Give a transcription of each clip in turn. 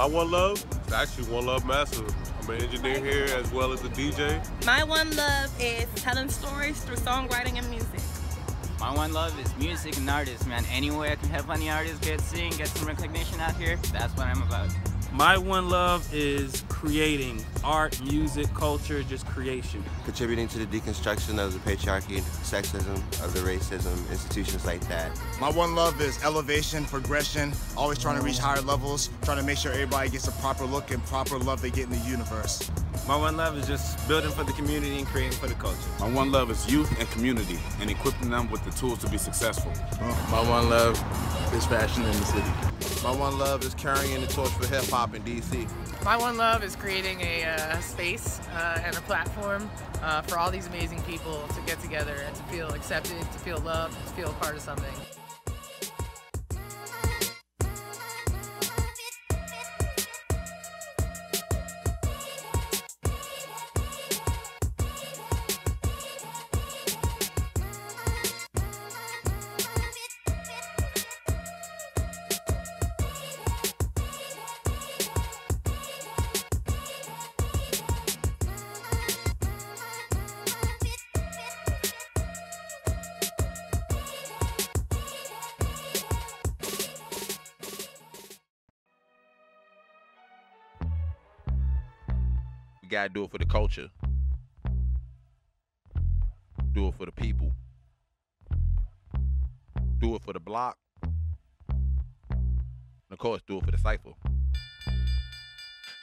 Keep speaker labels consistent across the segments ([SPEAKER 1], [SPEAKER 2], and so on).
[SPEAKER 1] My one love is actually One Love Massive. I'm an engineer here as well as a DJ.
[SPEAKER 2] My one love is telling stories through songwriting and music.
[SPEAKER 3] My one love is music and artists, man. Any way I can help any artist get seen, get some recognition out here, that's what I'm about.
[SPEAKER 4] My one love is creating art, music, culture, just creation.
[SPEAKER 5] Contributing to the deconstruction of the patriarchy, sexism, of the racism, institutions like that.
[SPEAKER 6] My one love is elevation, progression, always trying to reach higher levels, trying to make sure everybody gets a proper look and proper love they get in the universe.
[SPEAKER 4] My one love is just building for the community and creating for the culture.
[SPEAKER 7] My one love is youth and community and equipping them with the tools to be successful.
[SPEAKER 8] My one love is fashion in the city.
[SPEAKER 9] My one love is carrying the torch for hip hop in DC.
[SPEAKER 10] My one love is creating a uh, space uh, and a platform uh, for all these amazing people to get together and to feel accepted, to feel loved, to feel a part of something.
[SPEAKER 9] Do it for the culture. Do it for the people. Do it for the block. And of course, do it for the cipher.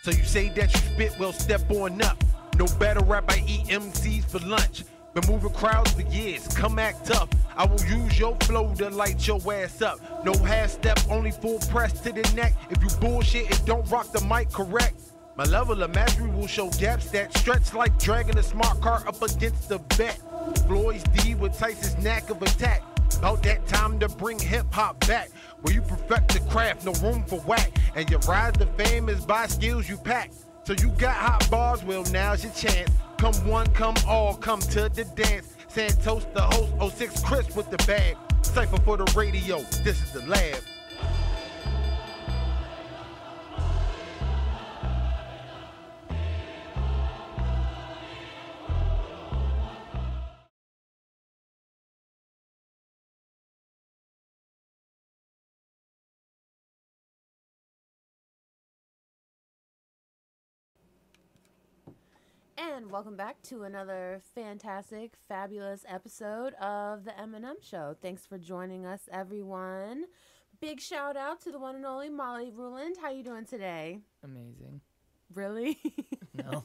[SPEAKER 11] So you say that you spit, well step on up. No better rap, I eat MCs for lunch. Been moving crowds for years, come act up. I will use your flow to light your ass up. No half step, only full press to the neck. If you bullshit and don't rock the mic correct. My level of mastery will show gaps that stretch like dragging a smart car up against the bet. Floyd's D with Tyson's knack of attack. About that time to bring hip hop back. Where you perfect the craft, no room for whack. And your rise to fame is by skills you pack. So you got hot bars, well now's your chance. Come one, come all, come to the dance. Santos the host, 06 Chris with the bag. Cypher for the radio, this is the lab.
[SPEAKER 12] And welcome back to another fantastic, fabulous episode of the M&M Show. Thanks for joining us, everyone. Big shout out to the one and only Molly Ruland. How you doing today?
[SPEAKER 10] Amazing.
[SPEAKER 12] Really?
[SPEAKER 10] No,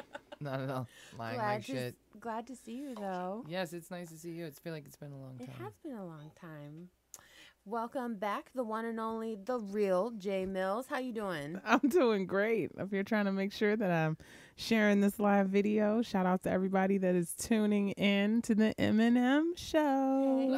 [SPEAKER 10] not at all. Lying
[SPEAKER 12] glad
[SPEAKER 10] like
[SPEAKER 12] to,
[SPEAKER 10] shit.
[SPEAKER 12] Glad to see you, though.
[SPEAKER 10] Yes, it's nice to see you. It's feel like it's been a long time.
[SPEAKER 12] It has been a long time. Welcome back, the one and only, the real Jay Mills. How you doing?
[SPEAKER 13] I'm doing great. If you're trying to make sure that I'm sharing this live video, shout out to everybody that is tuning in to the M&M show.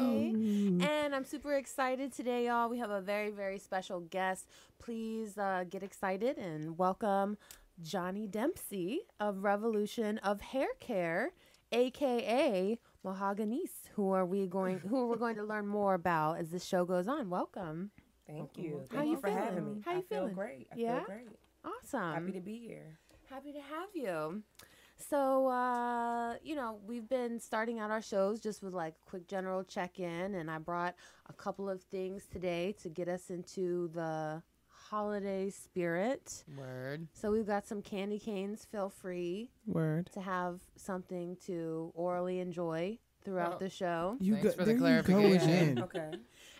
[SPEAKER 12] Hey. And I'm super excited today, y'all. We have a very, very special guest. Please uh, get excited and welcome Johnny Dempsey of Revolution of Hair Care, aka Mahogany's, who are we going who we're going to learn more about as this show goes on. Welcome.
[SPEAKER 14] Thank you.
[SPEAKER 12] How
[SPEAKER 14] Thank
[SPEAKER 12] you
[SPEAKER 14] you for
[SPEAKER 12] feeling?
[SPEAKER 14] having me.
[SPEAKER 12] How
[SPEAKER 14] I
[SPEAKER 12] you
[SPEAKER 14] feel
[SPEAKER 12] feeling?
[SPEAKER 14] great. I
[SPEAKER 12] yeah?
[SPEAKER 14] feel great.
[SPEAKER 12] Awesome.
[SPEAKER 14] Happy to be here.
[SPEAKER 12] Happy to have you. So, uh, you know, we've been starting out our shows just with like a quick general check in, and I brought a couple of things today to get us into the holiday spirit.
[SPEAKER 10] Word.
[SPEAKER 12] So, we've got some candy canes. Feel free
[SPEAKER 13] Word.
[SPEAKER 12] to have something to orally enjoy throughout
[SPEAKER 10] Well,
[SPEAKER 12] the show.
[SPEAKER 13] You
[SPEAKER 10] Thanks
[SPEAKER 13] go,
[SPEAKER 10] for the
[SPEAKER 13] there you go again.
[SPEAKER 14] Okay.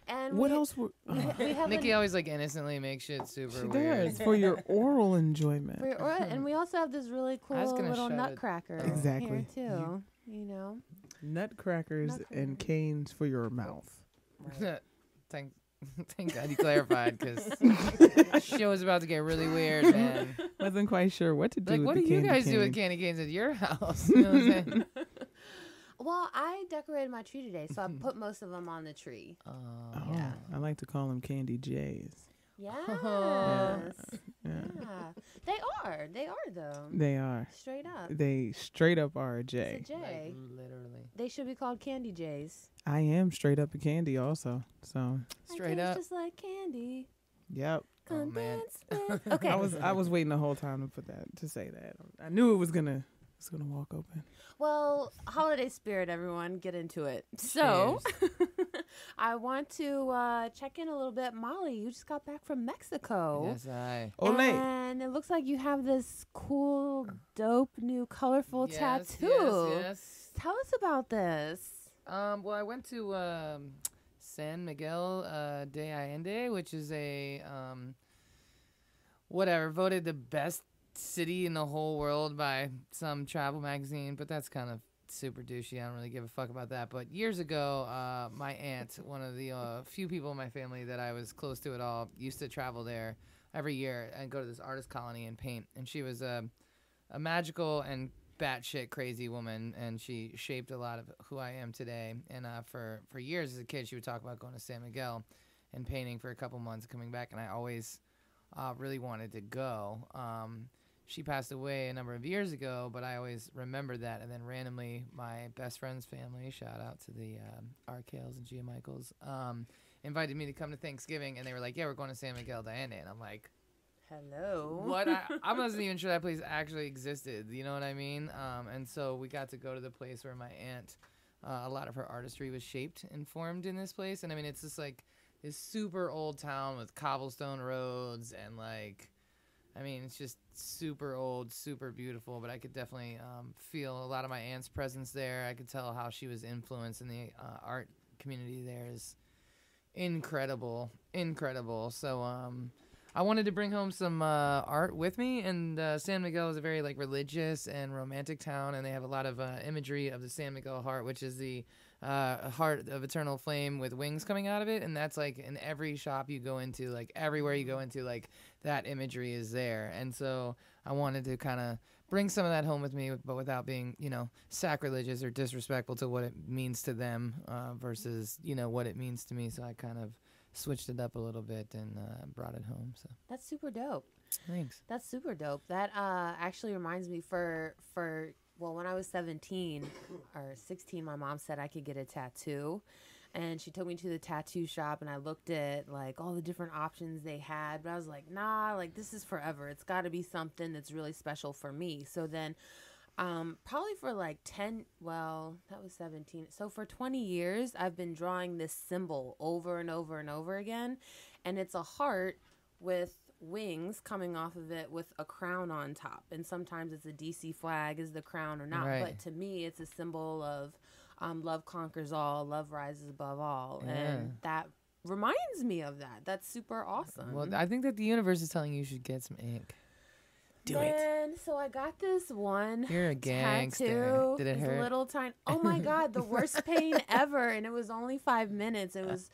[SPEAKER 12] And
[SPEAKER 13] What
[SPEAKER 12] we,
[SPEAKER 13] else? Were,
[SPEAKER 12] we, we
[SPEAKER 10] Nikki
[SPEAKER 12] an-
[SPEAKER 10] always like innocently makes shit super
[SPEAKER 13] she
[SPEAKER 10] weird.
[SPEAKER 13] does for your oral enjoyment.
[SPEAKER 12] for your aura, and we also have this really cool
[SPEAKER 10] I was gonna
[SPEAKER 12] little
[SPEAKER 10] shove it.
[SPEAKER 12] nutcracker
[SPEAKER 13] Exactly.
[SPEAKER 12] here too.
[SPEAKER 13] You-
[SPEAKER 12] you know.
[SPEAKER 13] Nutcrackers and canes for your mouth.
[SPEAKER 10] thank, thank God you clarified because show is about to get really weird, man.
[SPEAKER 13] Wasn't quite sure what to do.
[SPEAKER 10] Like,
[SPEAKER 13] with
[SPEAKER 10] what
[SPEAKER 13] the
[SPEAKER 10] do you
[SPEAKER 13] candy
[SPEAKER 10] guys do with candy canes at your house? You know what I'm saying?
[SPEAKER 12] Well, I decorated my tree today, so I put most of them on the tree.
[SPEAKER 10] Uh,
[SPEAKER 13] Oh,
[SPEAKER 12] Yeah.
[SPEAKER 13] I like to call them candy jays.
[SPEAKER 12] Yes.
[SPEAKER 13] Yeah.
[SPEAKER 12] yeah. They are. They are though.
[SPEAKER 13] They are.
[SPEAKER 12] Straight up.
[SPEAKER 13] They straight up are a
[SPEAKER 12] It's
[SPEAKER 13] J.
[SPEAKER 12] a J.
[SPEAKER 10] literally.
[SPEAKER 12] They should be called candy jays.
[SPEAKER 13] I am straight up a candy also. So,
[SPEAKER 10] Straight up.
[SPEAKER 12] just like candy.
[SPEAKER 13] yep.
[SPEAKER 12] Come
[SPEAKER 14] Oh, man.
[SPEAKER 12] Okay.
[SPEAKER 13] I was I was waiting the whole time to put that to say that. I knew it was gonna it's gonna walk open.
[SPEAKER 12] Well, holiday spirit, everyone, get into it. So, I want to uh, check in a little bit. Molly, you just got back from Mexico.
[SPEAKER 14] Yes, I.
[SPEAKER 13] Ole.
[SPEAKER 12] And it looks like you have this cool, dope, new, colorful
[SPEAKER 14] Yes,
[SPEAKER 12] tattoo.
[SPEAKER 14] yes, yes.
[SPEAKER 12] Tell us about this.
[SPEAKER 14] Um, well, I went to um, San Miguel uh, de Allende, which is a um, whatever voted the best city in the whole world by some travel magazine, but that's kind of super douchey. I don't really give a fuck about that. But years ago, uh, my aunt, one of the uh, few people in my family that I was close to at all, used to travel there every year and go to this artist colony and paint. And she was a, a magical and batshit crazy woman, and she shaped a lot of who I am today. And uh, for for years as a kid, she would talk about going to San Miguel and painting for a couple months, coming back, and I always uh, really wanted to go. Um, she passed away a number of years ago, but I always remembered that. And then randomly, my best friend's family, shout out to the um, Arkales and Gia Michaels, um, invited me to come to Thanksgiving, and they were like, "Yeah, we're going to San Miguel de Allende," and I'm like.
[SPEAKER 12] Hello.
[SPEAKER 14] What I, I wasn't even sure that place actually existed. You know what I mean? Um, and so we got to go to the place where my aunt, uh, a lot of her artistry was shaped and formed in this place. And I mean, it's just like this super old town with cobblestone roads and like, I mean, it's just super old, super beautiful. But I could definitely um, feel a lot of my aunt's presence there. I could tell how she was influenced in the uh, art community there is incredible, incredible. So um, I wanted to bring home some uh, art with me, and uh, San Miguel is a very like religious and romantic town, and they have a lot of uh, imagery of the San Miguel heart, which is the uh, heart of eternal flame with wings coming out of it, and that's like in every shop you go into, like everywhere you go into, like that imagery is there, and so I wanted to kind of bring some of that home with me, but without being, you know, sacrilegious or disrespectful to what it means to them uh, versus, you know, what it means to me. So I kind of switched it up a little bit and uh, brought it home. So
[SPEAKER 12] That's super dope.
[SPEAKER 14] thanks.
[SPEAKER 12] That's super dope. That uh, actually reminds me for for well, when I was 17 or 16, my mom said I could get a tattoo. And she took me to the tattoo shop and I looked at like all the different options they had, but I was like, "Nah, like this is forever. It's got to be something that's really special for me." So then um probably for like 10 well that was 17 so for 20 years i've been drawing this symbol over and over and over again and it's a heart with wings coming off of it with a crown on top and sometimes it's a dc flag is the crown or not
[SPEAKER 14] Right.
[SPEAKER 12] but to me it's a symbol of um, love conquers all love rises above all
[SPEAKER 14] Yeah.
[SPEAKER 12] and that reminds me of that that's super awesome
[SPEAKER 14] Well, I think that the universe is telling you you should get some ink. Do it.
[SPEAKER 12] so I got this one.
[SPEAKER 14] You're a gangster.
[SPEAKER 12] Tattoo.
[SPEAKER 14] Did it hurt?
[SPEAKER 12] Little tiny. Oh my god, the worst pain ever, and it was only five minutes. It was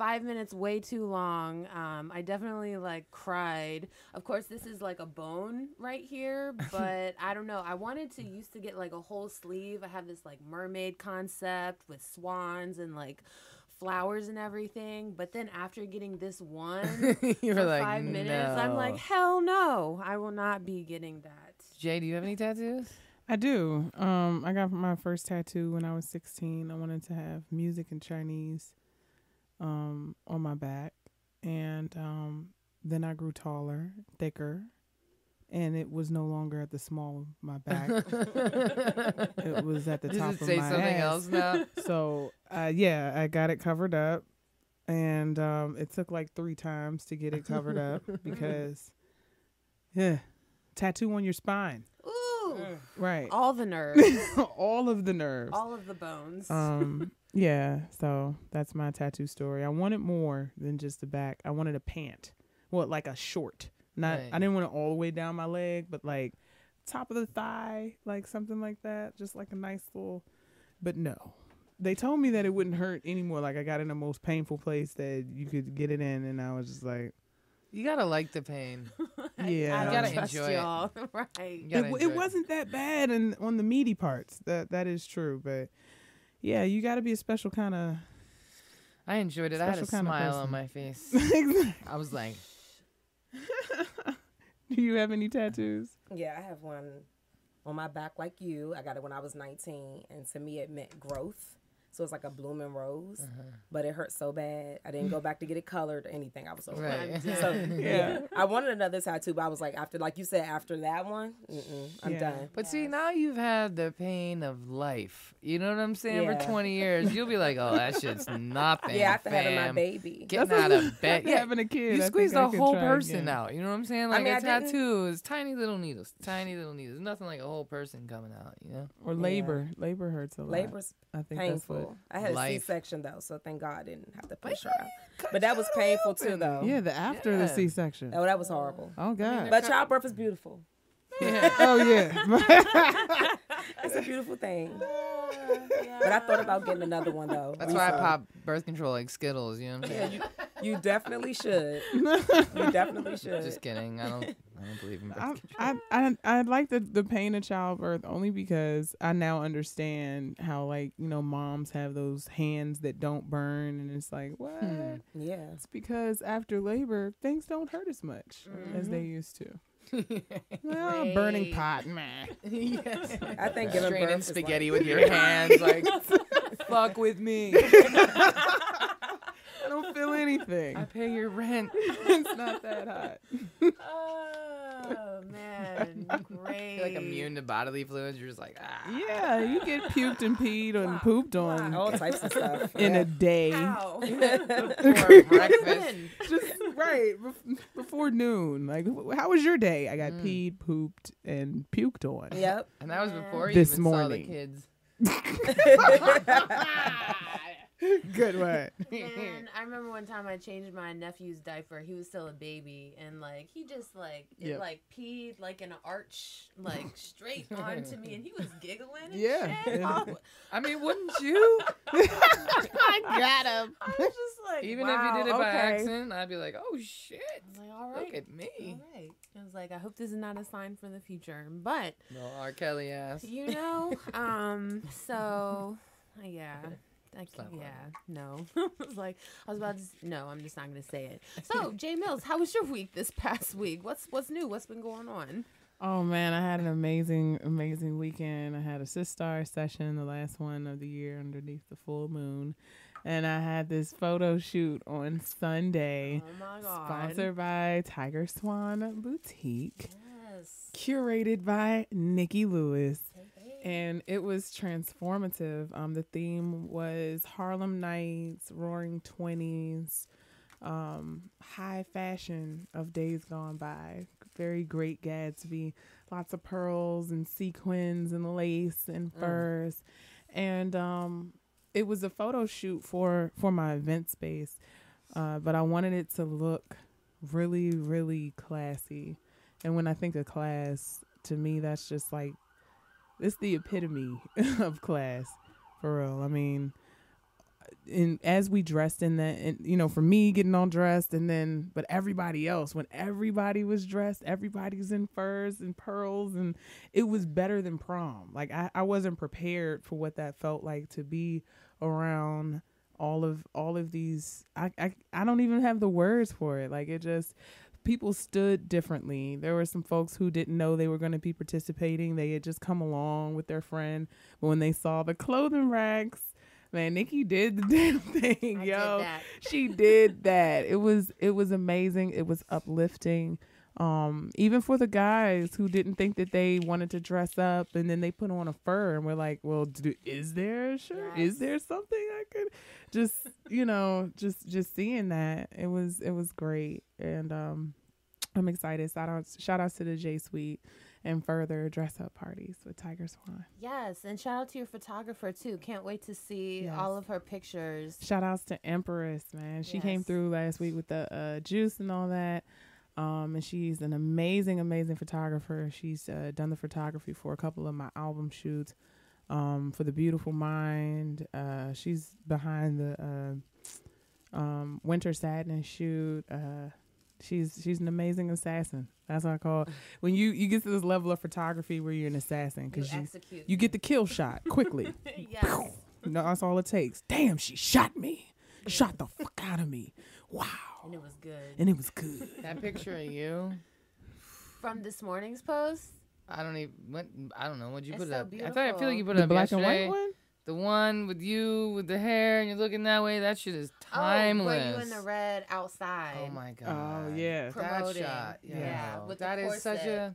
[SPEAKER 12] five minutes way too long. Um, I definitely like cried. Of course, this is like a bone right here, but I don't know. I wanted to used to get like a whole sleeve. I have this like mermaid concept with swans and like flowers and everything. But then after getting this one
[SPEAKER 14] You
[SPEAKER 12] for
[SPEAKER 14] like,
[SPEAKER 12] five minutes, I'm like, hell no, I will not be getting that.
[SPEAKER 14] Jay, do you have any tattoos?
[SPEAKER 13] I do. Um, I got my first tattoo when I was 16. I wanted to have music in Chinese um, on my back. And um, then I grew taller, thicker, and it was no longer at the small of my back. it was at the
[SPEAKER 14] Does
[SPEAKER 13] top
[SPEAKER 14] it
[SPEAKER 13] of
[SPEAKER 14] say
[SPEAKER 13] my
[SPEAKER 14] something
[SPEAKER 13] ass.
[SPEAKER 14] else now?
[SPEAKER 13] so, uh, yeah, I got it covered up. And um, it took like three times to get it covered up because, yeah, tattoo on your spine.
[SPEAKER 12] Ooh.
[SPEAKER 13] Right.
[SPEAKER 12] All the nerves.
[SPEAKER 13] all of the nerves.
[SPEAKER 12] All of the bones.
[SPEAKER 13] Um, yeah, so that's my tattoo story. I wanted more than just the back. I wanted a pant. Well, like a short. Not
[SPEAKER 14] Right.
[SPEAKER 13] I didn't want it all the way down my leg, but like top of the thigh, like something like that. Just like a nice little but no. They told me that it wouldn't hurt anymore. Like I got in the most painful place that you could get it in and I was just like
[SPEAKER 14] You gotta like the pain.
[SPEAKER 13] Yeah.
[SPEAKER 12] I don't
[SPEAKER 14] gotta
[SPEAKER 12] trust
[SPEAKER 14] enjoy it.
[SPEAKER 12] y'all. right.
[SPEAKER 13] It,
[SPEAKER 14] gotta
[SPEAKER 13] w-
[SPEAKER 14] enjoy
[SPEAKER 13] it wasn't that bad and on the meaty parts. That that is true, but yeah, you got to be a special kind of
[SPEAKER 14] I enjoyed it. I had a smile on my face. I was like,
[SPEAKER 13] Do you have any tattoos?
[SPEAKER 15] Yeah, I have one on my back like you. I got it when I was 19, and to me, it meant growth. So it's like a blooming rose.
[SPEAKER 14] Uh-huh.
[SPEAKER 15] But it hurt so bad, I didn't go back to get it colored or anything. I was so
[SPEAKER 14] Right.
[SPEAKER 15] So
[SPEAKER 14] Yeah.
[SPEAKER 15] yeah. I wanted another tattoo, but I was like, after like you said, after that one, mm-mm, I'm
[SPEAKER 14] Yeah.
[SPEAKER 15] done.
[SPEAKER 14] But see, now you've had the pain of life. You know what I'm saying?
[SPEAKER 15] Yeah.
[SPEAKER 14] For 20 years, you'll be like, "Oh, that shit's nothing."
[SPEAKER 15] Yeah, after having my baby.
[SPEAKER 14] getting
[SPEAKER 13] That's
[SPEAKER 14] out
[SPEAKER 13] what-
[SPEAKER 14] of bed,
[SPEAKER 13] after having a kid,
[SPEAKER 14] You
[SPEAKER 13] I
[SPEAKER 14] squeeze the whole person
[SPEAKER 13] again.
[SPEAKER 14] out. You know what I'm saying?
[SPEAKER 15] I
[SPEAKER 14] Like
[SPEAKER 15] mean,
[SPEAKER 14] a
[SPEAKER 15] I
[SPEAKER 14] tattoo is tiny little needles, tiny little needles. Nothing like a whole person coming out. You know?
[SPEAKER 13] Or labor. Labor hurts a lot.
[SPEAKER 15] Labor's
[SPEAKER 13] I think
[SPEAKER 15] painful.
[SPEAKER 13] that's what.
[SPEAKER 15] I had a
[SPEAKER 14] Life.
[SPEAKER 15] C-section though, so thank God I didn't have to push her out. But that was painful too, though.
[SPEAKER 13] Yeah, the after the C-section.
[SPEAKER 15] Oh, that was horrible.
[SPEAKER 13] Oh God.
[SPEAKER 15] But childbirth is beautiful.
[SPEAKER 13] oh yeah.
[SPEAKER 15] It's a beautiful thing. But I thought about getting another one though.
[SPEAKER 14] That's why I pop birth control like Skittles. You know what I'm
[SPEAKER 15] Yeah, you, you definitely should. You definitely should.
[SPEAKER 14] Just kidding. I don't. I don't believe in birth
[SPEAKER 13] I,
[SPEAKER 14] control.
[SPEAKER 13] I I I like the the pain of childbirth only because I now understand how like you know moms have those hands that don't burn and it's like hmm. what
[SPEAKER 15] Yeah.
[SPEAKER 13] it's because after labor things don't hurt as much mm-hmm. as they used to. well, burning pot, man.
[SPEAKER 14] yes.
[SPEAKER 15] I think giving
[SPEAKER 14] Straight
[SPEAKER 15] birth
[SPEAKER 14] spaghetti
[SPEAKER 15] like-
[SPEAKER 14] with your hands, like fuck with me.
[SPEAKER 13] I don't feel anything.
[SPEAKER 14] I pay your rent.
[SPEAKER 13] it's not that hot.
[SPEAKER 12] Oh man, great.
[SPEAKER 14] You're like immune to bodily fluids. You're just like, ah.
[SPEAKER 13] Yeah, you get puked and peed and pooped on
[SPEAKER 15] All types of stuff.
[SPEAKER 13] in
[SPEAKER 15] yeah.
[SPEAKER 13] a day.
[SPEAKER 12] Ow.
[SPEAKER 14] For breakfast.
[SPEAKER 13] Just right before noon. Like, how was your day? I got peed, pooped, and puked on.
[SPEAKER 15] Yep.
[SPEAKER 14] And that was before you
[SPEAKER 13] This
[SPEAKER 14] even saw the
[SPEAKER 13] morning.
[SPEAKER 14] kids.
[SPEAKER 13] Good one.
[SPEAKER 12] And I remember one time I changed my nephew's diaper. He was still a baby, and like he just like it
[SPEAKER 13] Yep.
[SPEAKER 12] like peed like in an arch, like straight onto me, and he was giggling. And
[SPEAKER 13] Yeah.
[SPEAKER 12] shit. I
[SPEAKER 14] I mean, wouldn't you?
[SPEAKER 12] I got him. I was just like,
[SPEAKER 14] Even
[SPEAKER 12] wow,
[SPEAKER 14] if you did it by accident, I'd be like, oh shit.
[SPEAKER 12] I was like, all right,
[SPEAKER 14] Look at me.
[SPEAKER 12] all right. I was like, I hope this is not a sign for the future, but
[SPEAKER 14] No, R. Kelly ass.
[SPEAKER 12] you know, um, so yeah. I
[SPEAKER 14] not
[SPEAKER 12] can't, yeah, no. I was like, I was about to. s- No, I'm just not gonna say it. So, Jay Mills, how was your week this past week? What's what's new? What's been going on?
[SPEAKER 13] Oh man, I had an amazing, amazing weekend. I had a Sistar session, the last one of the year underneath the full moon. And I had this photo shoot on Sunday.
[SPEAKER 12] Oh my god!
[SPEAKER 13] Sponsored by Tiger Swan Boutique.
[SPEAKER 12] Yes.
[SPEAKER 13] Curated by Nikki Lewis. And it was transformative. Um, the theme was Harlem Nights, Roaring Twenties, um, high fashion of days gone by. Very great Gatsby, lots of pearls and sequins and lace and furs, and um, it was a photo shoot for for my event space, uh, but I wanted it to look really really classy. And when I think of class, to me that's just like it's the epitome of class for real. I mean, and as we dressed in that, and you know, for me getting all dressed, and then but everybody else, when everybody was dressed, everybody's in furs and pearls, and it was better than prom. Like I, I wasn't prepared for what that felt like to be around all of all of these. I, I, I don't even have the words for it. Like it just people stood differently. There were some folks who didn't know they were going to be participating. They had just come along with their friend, but when they saw the clothing racks, man, Nikki did the damn thing,
[SPEAKER 12] I
[SPEAKER 13] yo.
[SPEAKER 12] did.
[SPEAKER 13] She did that. It was it was amazing. It was uplifting. Um, even for the guys who didn't think that they wanted to dress up, and then they put on a fur, and we're like, "Well, do, is there a shirt? Is there something I could just, you know, just just seeing that it was it was great, and um, I'm excited. Shout out shout out to the J Suite and further dress up parties with Tiger Swan.
[SPEAKER 12] Yes, and shout out to your photographer too. Can't wait to see
[SPEAKER 13] Yes.
[SPEAKER 12] all of her pictures.
[SPEAKER 13] Shout outs to Empress, man. She came through last week with the uh, juice and all that. Um, and she's an amazing, amazing photographer. She's uh, done the photography for a couple of my album shoots. Um, for the Beautiful Mind, uh, she's behind the uh, um, Winter Sadness shoot. Uh, she's she's an amazing assassin. That's what I call it. when you you get to this level of photography where you're an assassin because
[SPEAKER 12] You
[SPEAKER 13] you you get the kill shot quickly.
[SPEAKER 12] yes.
[SPEAKER 13] No, that's all it takes. Damn, she shot me. Shot the fuck out of me. Wow.
[SPEAKER 12] And it was good.
[SPEAKER 13] And it was good.
[SPEAKER 14] That picture of you.
[SPEAKER 12] From this morning's post,
[SPEAKER 14] I don't even. What, I don't know. Would you
[SPEAKER 12] It's
[SPEAKER 14] put it
[SPEAKER 12] so
[SPEAKER 14] up? I thought I feel like you put
[SPEAKER 13] The
[SPEAKER 14] it up
[SPEAKER 13] black and white one?
[SPEAKER 14] The one with you with the hair and you're looking that way, that shit is timeless.
[SPEAKER 12] Oh, were you in the red outside?
[SPEAKER 14] Oh my oh, god.
[SPEAKER 13] Oh yeah.
[SPEAKER 14] That shot. Yeah.
[SPEAKER 12] Yeah, with the
[SPEAKER 14] that is such a
[SPEAKER 12] corset.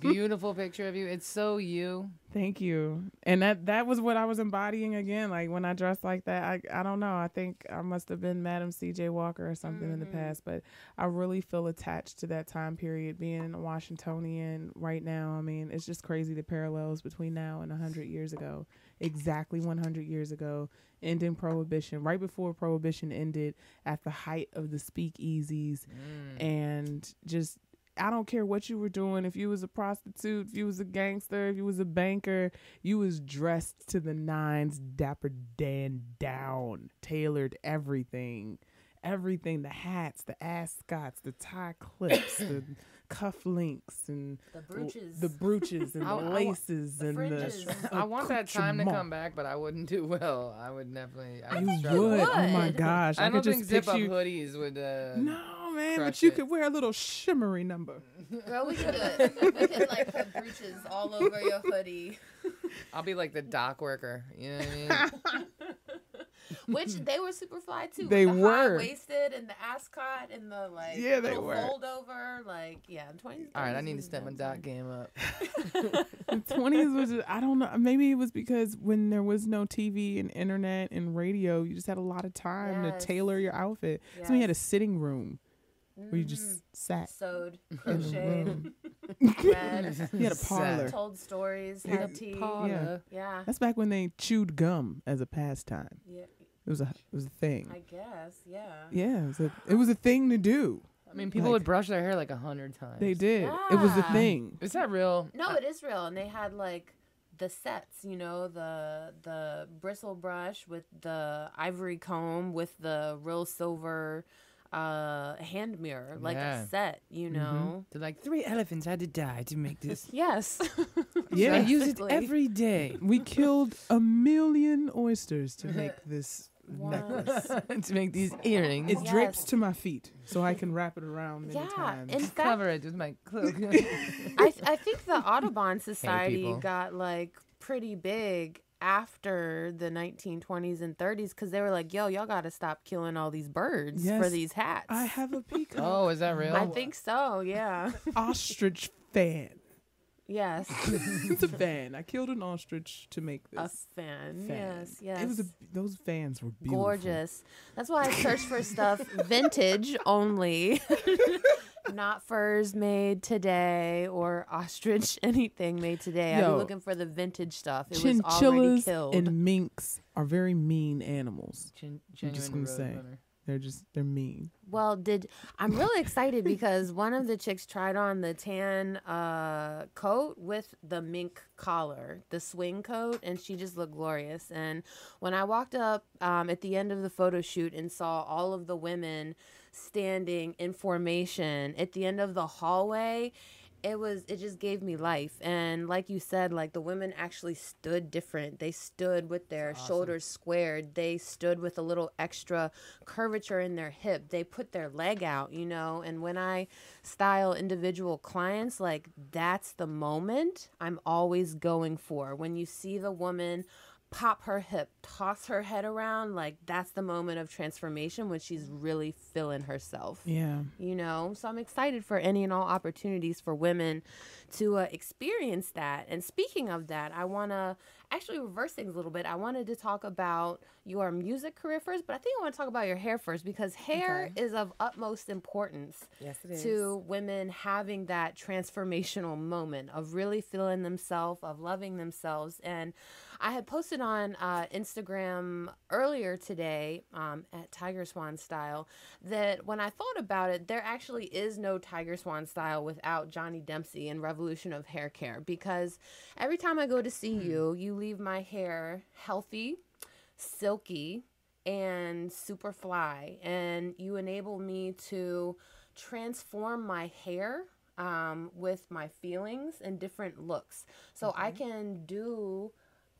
[SPEAKER 14] Beautiful picture of you. It's so you.
[SPEAKER 13] Thank you. And that that was what I was embodying again. Like when I dressed like that, I I don't know. I think I must have been Madam C.J. Walker or something in the mm-hmm. past, but I really feel attached to that time period. Being a Washingtonian right now, I mean, it's just crazy the parallels between now and hundred years ago. Exactly 100 years ago, ending prohibition, right before prohibition ended, at the height of the speakeasies, mm. and just I don't care what you were doing. If you was a prostitute, if you was a gangster, if you was a banker, you was dressed to the nines, dapper Dan down, tailored everything. Everything, the hats, the ascots, the tie clips, the cuff links and
[SPEAKER 12] The brooches.
[SPEAKER 13] the brooches and
[SPEAKER 14] I-
[SPEAKER 13] the
[SPEAKER 14] I wa-
[SPEAKER 13] laces and the
[SPEAKER 14] I want that time to come back, but I wouldn't do well. I would definitely. I
[SPEAKER 13] You
[SPEAKER 14] would
[SPEAKER 13] would. Oh my gosh. I,
[SPEAKER 14] I, don't
[SPEAKER 13] could
[SPEAKER 14] think
[SPEAKER 13] just
[SPEAKER 14] zip up
[SPEAKER 13] picture you.
[SPEAKER 14] hoodies would. Uh,
[SPEAKER 13] No, man,
[SPEAKER 14] crush
[SPEAKER 13] but you
[SPEAKER 14] it.
[SPEAKER 13] could wear a little shimmery number.
[SPEAKER 12] Girl, we could, uh, we could like put brooches all over your hoodie.
[SPEAKER 14] I'll be like the dock worker. You know what I mean?
[SPEAKER 12] Which they were super fly too.
[SPEAKER 13] They
[SPEAKER 12] with the
[SPEAKER 13] were.
[SPEAKER 12] waisted and the ascot and the like
[SPEAKER 13] Yeah, they were.
[SPEAKER 12] fold over. Like yeah, in twenty.
[SPEAKER 14] All right, I need to step my dock game up.
[SPEAKER 13] The twenties was just, I don't know. Maybe it was because when there was no TV and internet and radio, you just had a lot of time
[SPEAKER 12] Yes.
[SPEAKER 13] to tailor your outfit. So we had a sitting room where you just mm. sat.
[SPEAKER 12] Sewed,
[SPEAKER 13] in the
[SPEAKER 12] crocheted,
[SPEAKER 13] room.
[SPEAKER 12] read,
[SPEAKER 13] You had a parlor.
[SPEAKER 12] told stories,
[SPEAKER 13] Yeah.
[SPEAKER 12] had tea.
[SPEAKER 13] Yeah.
[SPEAKER 12] Yeah.
[SPEAKER 13] That's back when they chewed gum as a pastime.
[SPEAKER 12] Yeah.
[SPEAKER 13] It was a it was a thing.
[SPEAKER 12] I guess. Yeah.
[SPEAKER 13] Yeah, it was a, it was a thing to do.
[SPEAKER 14] I mean, people
[SPEAKER 13] Like,
[SPEAKER 14] would brush their hair like a hundred times.
[SPEAKER 13] They did. It was a
[SPEAKER 12] Yeah.
[SPEAKER 13] thing.
[SPEAKER 14] Is that real?
[SPEAKER 12] No, it is real, and they had like the sets, you know, the the bristle brush with the ivory comb with the real silver uh hand mirror, like
[SPEAKER 14] Yeah.
[SPEAKER 12] a set, you
[SPEAKER 13] Mm-hmm.
[SPEAKER 12] know.
[SPEAKER 14] They're like three elephants had to die to make this.
[SPEAKER 12] Yes.
[SPEAKER 13] Yeah.
[SPEAKER 14] I use it
[SPEAKER 12] Basically.
[SPEAKER 14] every day
[SPEAKER 13] We killed a million oysters to make this necklace.
[SPEAKER 14] to make these earrings.
[SPEAKER 13] It
[SPEAKER 12] Yes.
[SPEAKER 13] drapes to my feet, so I can wrap it around many
[SPEAKER 12] Yeah,
[SPEAKER 13] times.
[SPEAKER 12] in fact,
[SPEAKER 14] Cover it with my cloak.
[SPEAKER 12] I I think the Audubon Society
[SPEAKER 14] people.
[SPEAKER 12] got like pretty big after the 1920s and 30s because they were like, "Yo, y'all got to stop killing all these birds for these hats."
[SPEAKER 13] I have a peacock.
[SPEAKER 14] oh, is that real?
[SPEAKER 12] I think so. Yeah.
[SPEAKER 13] ostrich fan.
[SPEAKER 12] yes.
[SPEAKER 13] it's a fan. I killed an ostrich to make this.
[SPEAKER 12] A
[SPEAKER 13] this.
[SPEAKER 12] fan.
[SPEAKER 13] fan.
[SPEAKER 12] Yes. Yes.
[SPEAKER 13] It was a, those fans were beautiful.
[SPEAKER 12] gorgeous. That's why I search for stuff vintage only. Not furs made today or ostrich anything made today.
[SPEAKER 13] Yo,
[SPEAKER 12] I'm looking for the vintage stuff. It was already
[SPEAKER 13] Chinchillas
[SPEAKER 12] killed.
[SPEAKER 13] and minks are very mean animals.
[SPEAKER 14] Gen-
[SPEAKER 13] I'm just gonna say
[SPEAKER 14] roadrunner.
[SPEAKER 13] they're just they're mean.
[SPEAKER 12] Well, did I'm really excited because one of the chicks tried on the tan uh, coat with the mink collar, the swing coat, and she just looked glorious. And when I walked up um, at the end of the photo shoot and saw all of the women standing in formation at the end of the hallway, it was it just gave me life. And like you said like the women actually stood different. They stood with their shoulders squared. They stood with a little extra curvature in their hip. They put their leg out you know? And when i style individual clients like that's the moment i'm always going for. When you see the woman pop her hip, toss her head around, like that's the moment of transformation when she's really feeling herself
[SPEAKER 13] Yeah.
[SPEAKER 12] you know so i'm excited for any and all opportunities for women to uh, experience that and speaking of that i want to actually reverse things a little bit. I wanted to talk about your music career first but i think i want to talk about your hair first because hair is of utmost importance
[SPEAKER 15] Yes, it is.
[SPEAKER 12] to women having that transformational moment of really feeling themselves of loving themselves. And i had posted on uh, instagram earlier today um, at tiger swan style that when I thought about it, there actually is no Tiger Swan style without Johnny Dempsey and Revolution of Hair Care because every time I go to see you, you leave my hair healthy, silky, and super fly, and you enable me to transform my hair um, with my feelings and different looks. So I can do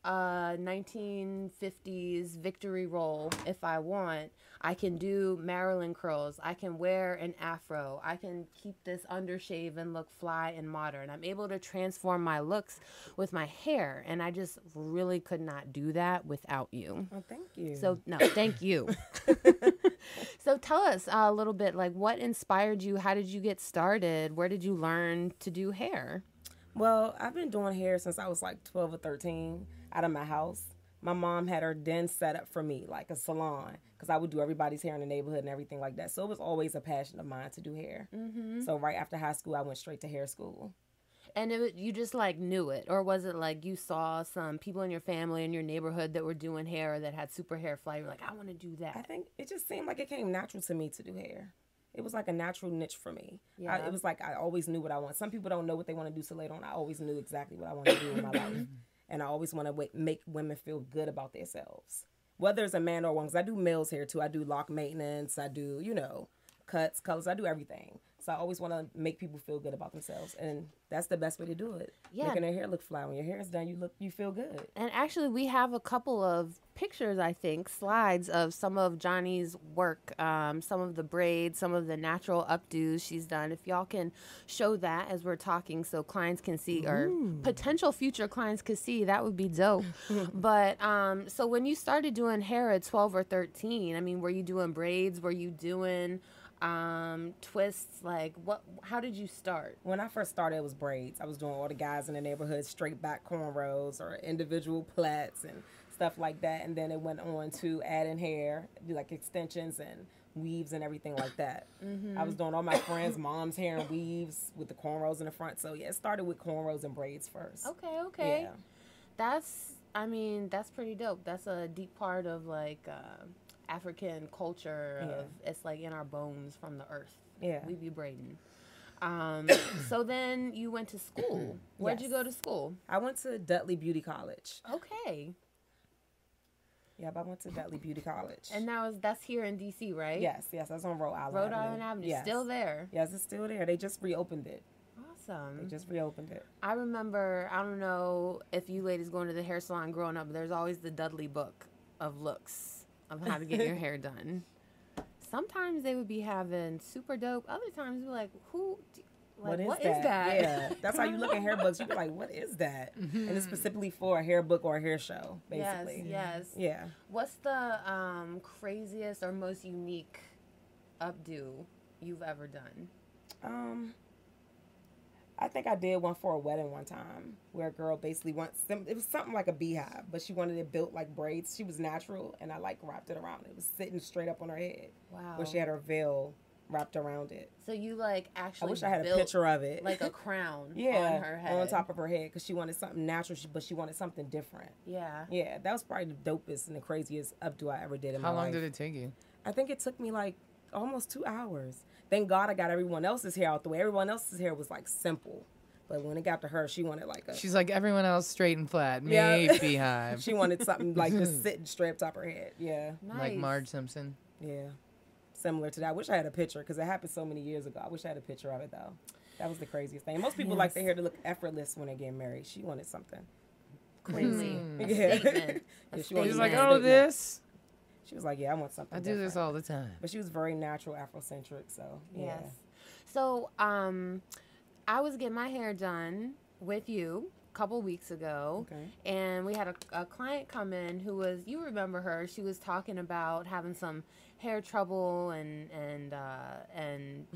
[SPEAKER 12] a 1950s victory roll if I want. I can do Marilyn curls. I can wear an afro. I can keep this undershave and look fly and modern. I'm able to transform my looks with my hair, and I just really could not do that without you.
[SPEAKER 15] Oh, thank you.
[SPEAKER 12] So no, thank you. so tell us a little bit, like what inspired you? How did you get started? Where did you learn to do hair?
[SPEAKER 15] Well, I've been doing hair since I was like 12 or 13 out of my house. My mom had her den set up for me, like a salon, because I would do everybody's hair in the neighborhood and everything like that. So it was always a passion of mine to do hair.
[SPEAKER 12] Mm-hmm.
[SPEAKER 15] So right after high school, I went straight to hair school.
[SPEAKER 12] And it, you just like knew it, or was it like you saw some people in your family in your neighborhood that were doing hair that had super hair fly? You're like, I want to do that.
[SPEAKER 15] I think it just seemed like it came natural to me to do hair. It was like a natural niche for me. I,
[SPEAKER 12] Yeah.
[SPEAKER 15] it was like I always knew what I want. Some people don't know what they want to do till later on. I always knew exactly what I want to do in my life, and I always want to w- make women feel good about themselves, whether it's a man or a woman. Because I do males hair too. I do lock maintenance. I do you know cuts, colors. I do everything. So I always want to make people feel good about themselves, and that's the best way to do it.
[SPEAKER 12] Yeah.
[SPEAKER 15] Making their hair look fly. When your hair is done, you look you feel good.
[SPEAKER 12] And actually, we have a couple of pictures, I think, slides of some of Johnny's work, um, some of the braids, some of the natural updos she's done. If y'all can show that as we're talking so clients can see, or potential future clients can see, that would be dope. but um, so when you started doing hair at 12 or 13, I mean, were you doing braids? Were you doing um, twists? Like, what? how did you start?
[SPEAKER 15] When I first started, it was braids. I was doing all the guys in the neighborhood straight back cornrows or individual plaits and stuff like that. And then it went on to adding hair, like extensions and weaves and everything like that.
[SPEAKER 12] Mhm.
[SPEAKER 15] I was doing all my friends' mom's hair and weaves with the cornrows in the front. So yeah, it started with cornrows and braids first.
[SPEAKER 12] Okay, okay.
[SPEAKER 15] Yeah.
[SPEAKER 12] That's, I mean, that's pretty dope. That's a deep part of like uh, African culture.
[SPEAKER 15] Yeah.
[SPEAKER 12] Of it's like in our bones from the earth.
[SPEAKER 15] Yeah.
[SPEAKER 12] we be braiding. Um, so then you went to school. Where'd you go to school?
[SPEAKER 15] I went to Dudley Beauty College.
[SPEAKER 12] Okay,
[SPEAKER 15] Yep, I went to Dudley Beauty College.
[SPEAKER 12] and that was that's here in DC, right?
[SPEAKER 15] yes, yes, that's on Rhode Island.
[SPEAKER 12] Rhode Island Avenue,
[SPEAKER 15] Yes.
[SPEAKER 12] still there.
[SPEAKER 15] Yes, it's still there. They just reopened it.
[SPEAKER 12] Awesome.
[SPEAKER 15] They just reopened it.
[SPEAKER 12] I remember, I don't know if you ladies going to the hair salon growing up, but there's always the Dudley book of looks of how to get your hair done. Sometimes they would be having super dope. Other times, be like, who? d- Like,
[SPEAKER 15] what is
[SPEAKER 12] what
[SPEAKER 15] that?
[SPEAKER 12] is that?
[SPEAKER 15] Yeah, that's how you look at hair books. You be like, what is that? And it's specifically for a hair book or a hair show, basically.
[SPEAKER 12] Yes, yes.
[SPEAKER 15] Yeah.
[SPEAKER 12] What's the um, craziest or most unique updo you've ever done?
[SPEAKER 15] Um, I think I did one for a wedding one time where a girl basically wants some. It was something like a beehive, but she wanted it built like braids. She was natural, and I like wrapped it around. It was sitting straight up on her head.
[SPEAKER 12] Wow.
[SPEAKER 15] Where she had her veil wrapped around it.
[SPEAKER 12] So you like actually?
[SPEAKER 15] I wish I had a picture of it.
[SPEAKER 12] like a crown.
[SPEAKER 15] yeah,
[SPEAKER 12] on her head.
[SPEAKER 15] on top of her head, because she wanted something natural, but she wanted something different.
[SPEAKER 12] Yeah.
[SPEAKER 15] Yeah, that was probably the dopest and the craziest updo I ever did in
[SPEAKER 14] How
[SPEAKER 15] my life.
[SPEAKER 14] How long did it take you?
[SPEAKER 15] I think it took me like almost two hours. Thank God I got everyone else's hair out the way. Everyone else's hair was like simple. But when it got to her, she wanted like a.
[SPEAKER 14] She's like everyone else, straight and flat. Me,
[SPEAKER 15] Yeah.
[SPEAKER 14] beehive.
[SPEAKER 15] she wanted something like just sitting straight up top of her head. Yeah.
[SPEAKER 14] Like Marge Simpson.
[SPEAKER 15] Yeah. Similar to that. I wish I had a picture because it happened so many years ago. I wish I had a picture of it though. That was the craziest thing. Most people like their hair to look effortless when they get married. She wanted something
[SPEAKER 12] Crazy.
[SPEAKER 15] crazy. Mm-hmm.
[SPEAKER 12] A statement. A
[SPEAKER 15] Yeah, she wanted
[SPEAKER 14] She's like, oh, this.
[SPEAKER 15] She was like, yeah, I want something.
[SPEAKER 14] I do this all the time.
[SPEAKER 15] But she was very natural, Afrocentric. So yeah.
[SPEAKER 12] Yes. So, um, I was getting my hair done with you a couple weeks ago,
[SPEAKER 15] Okay.
[SPEAKER 12] and we had a, a client come in who was you remember her? She was talking about having some hair trouble and and uh, and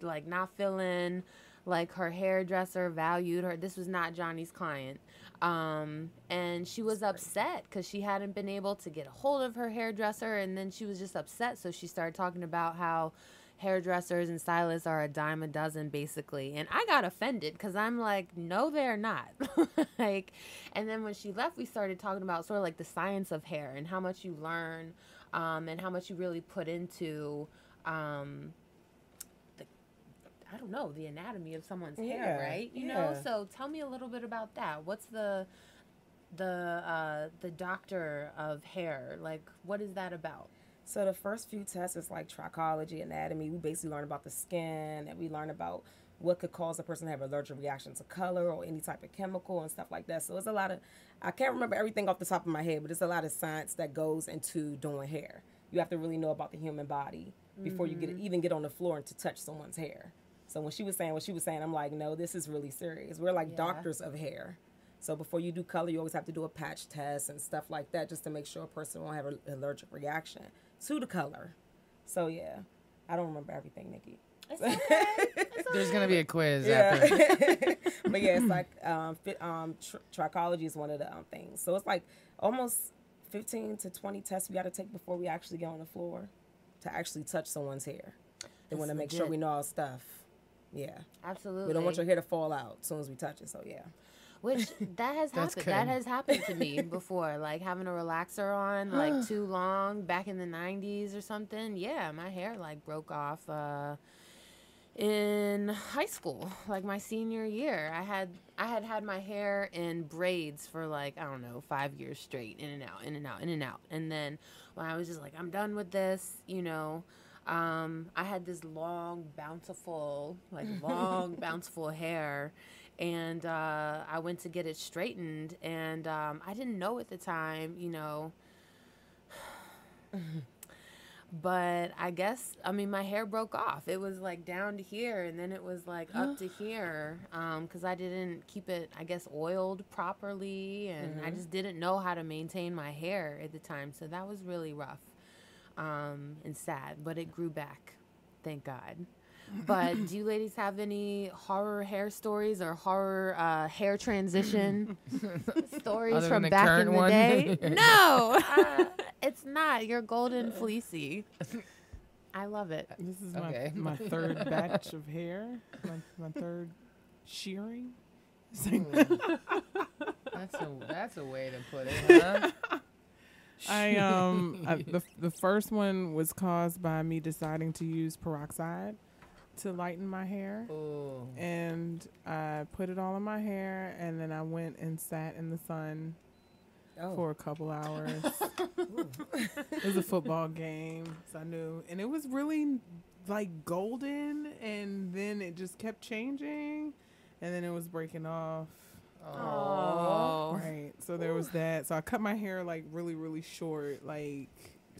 [SPEAKER 12] like not feeling like her hairdresser valued her. This was not Johnny's client. Um, and she was upset because she hadn't been able to get a hold of her hairdresser, and then she was just upset. So she started talking about how hairdressers and stylists are a dime a dozen, basically. And I got offended because I'm like, no, they're not. like, and then when she left, we started talking about sort of like the science of hair and how much you learn, um, and how much you really put into. Um, I don't know the anatomy of someone's hair, right? You know, so tell me a little bit about that. What's the the uh, the doctor of hair like? What is that about?
[SPEAKER 15] So the first few tests is like trichology, anatomy. We basically learn about the skin, and we learn about what could cause a person to have allergic reaction to color or any type of chemical and stuff like that. So it's a lot of I can't remember everything off the top of my head, but it's a lot of science that goes into doing hair. You have to really know about the human body before you get
[SPEAKER 12] Mhm.
[SPEAKER 15] even get on the floor and to touch someone's hair. So when she was saying what she was saying, I'm like, no, this is really serious. We're like
[SPEAKER 12] Yeah.
[SPEAKER 15] doctors of hair. So before you do color, you always have to do a patch test and stuff like that just to make sure a person won't have an allergic reaction to the color. So yeah, I don't remember everything, Nikki.
[SPEAKER 14] There's gonna be a quiz
[SPEAKER 15] Yeah.
[SPEAKER 14] after.
[SPEAKER 15] but yeah, it's like um, fit, um, tr- trichology is one of the um, things. So it's like almost 15 to 20 tests we got to take before we actually get on the floor to actually touch someone's hair. They want to
[SPEAKER 12] That's
[SPEAKER 15] make sure we know our stuff. Yeah.
[SPEAKER 12] Absolutely.
[SPEAKER 15] We don't want your hair to fall out as soon as we touch it. So yeah.
[SPEAKER 12] Which that has
[SPEAKER 15] That's
[SPEAKER 12] happened. That has happened to me before. Like having a relaxer on like too long back in the '90s or something. Yeah, my hair like broke off uh, in high school, like my senior year. I had I had had my hair in braids for like I don't know five years straight, in and out, in and out, in and out. And then when I was just like I'm done with this, you know. Um, I had this long, bountiful, like long, bountiful hair, and uh, I went to get it straightened, and um, I didn't know at the time, you know. but I guess I mean my hair broke off. It was like down to here, and then it was like up to here, because I didn't keep it, I guess, oiled properly, and I
[SPEAKER 15] Mhm.
[SPEAKER 12] just didn't know how to maintain my hair at the time. So that was really rough um, and sad, but it grew back. Thank God. But do you ladies have any horror hair stories or horror uh, hair transition stories
[SPEAKER 14] Other
[SPEAKER 12] from
[SPEAKER 14] than the
[SPEAKER 12] back in the
[SPEAKER 14] one?
[SPEAKER 12] day? no, uh, it's not. You're golden fleecy. I love it.
[SPEAKER 13] This is
[SPEAKER 14] Okay.
[SPEAKER 13] my, my third batch of hair. My, my third shearing.
[SPEAKER 14] That's a that's a way to put it, huh?
[SPEAKER 13] I um I, the the first one was caused by me deciding to use peroxide to lighten my hair,
[SPEAKER 14] Ooh.
[SPEAKER 13] and I put it all in my hair, and then I went and sat in the sun
[SPEAKER 15] Oh.
[SPEAKER 13] for a couple hours. it was a football game, so I knew, and it was really like golden, and then it just kept changing, and then it was breaking off.
[SPEAKER 12] Oh.
[SPEAKER 13] Right. So there was that. So I cut my hair like really, really short, like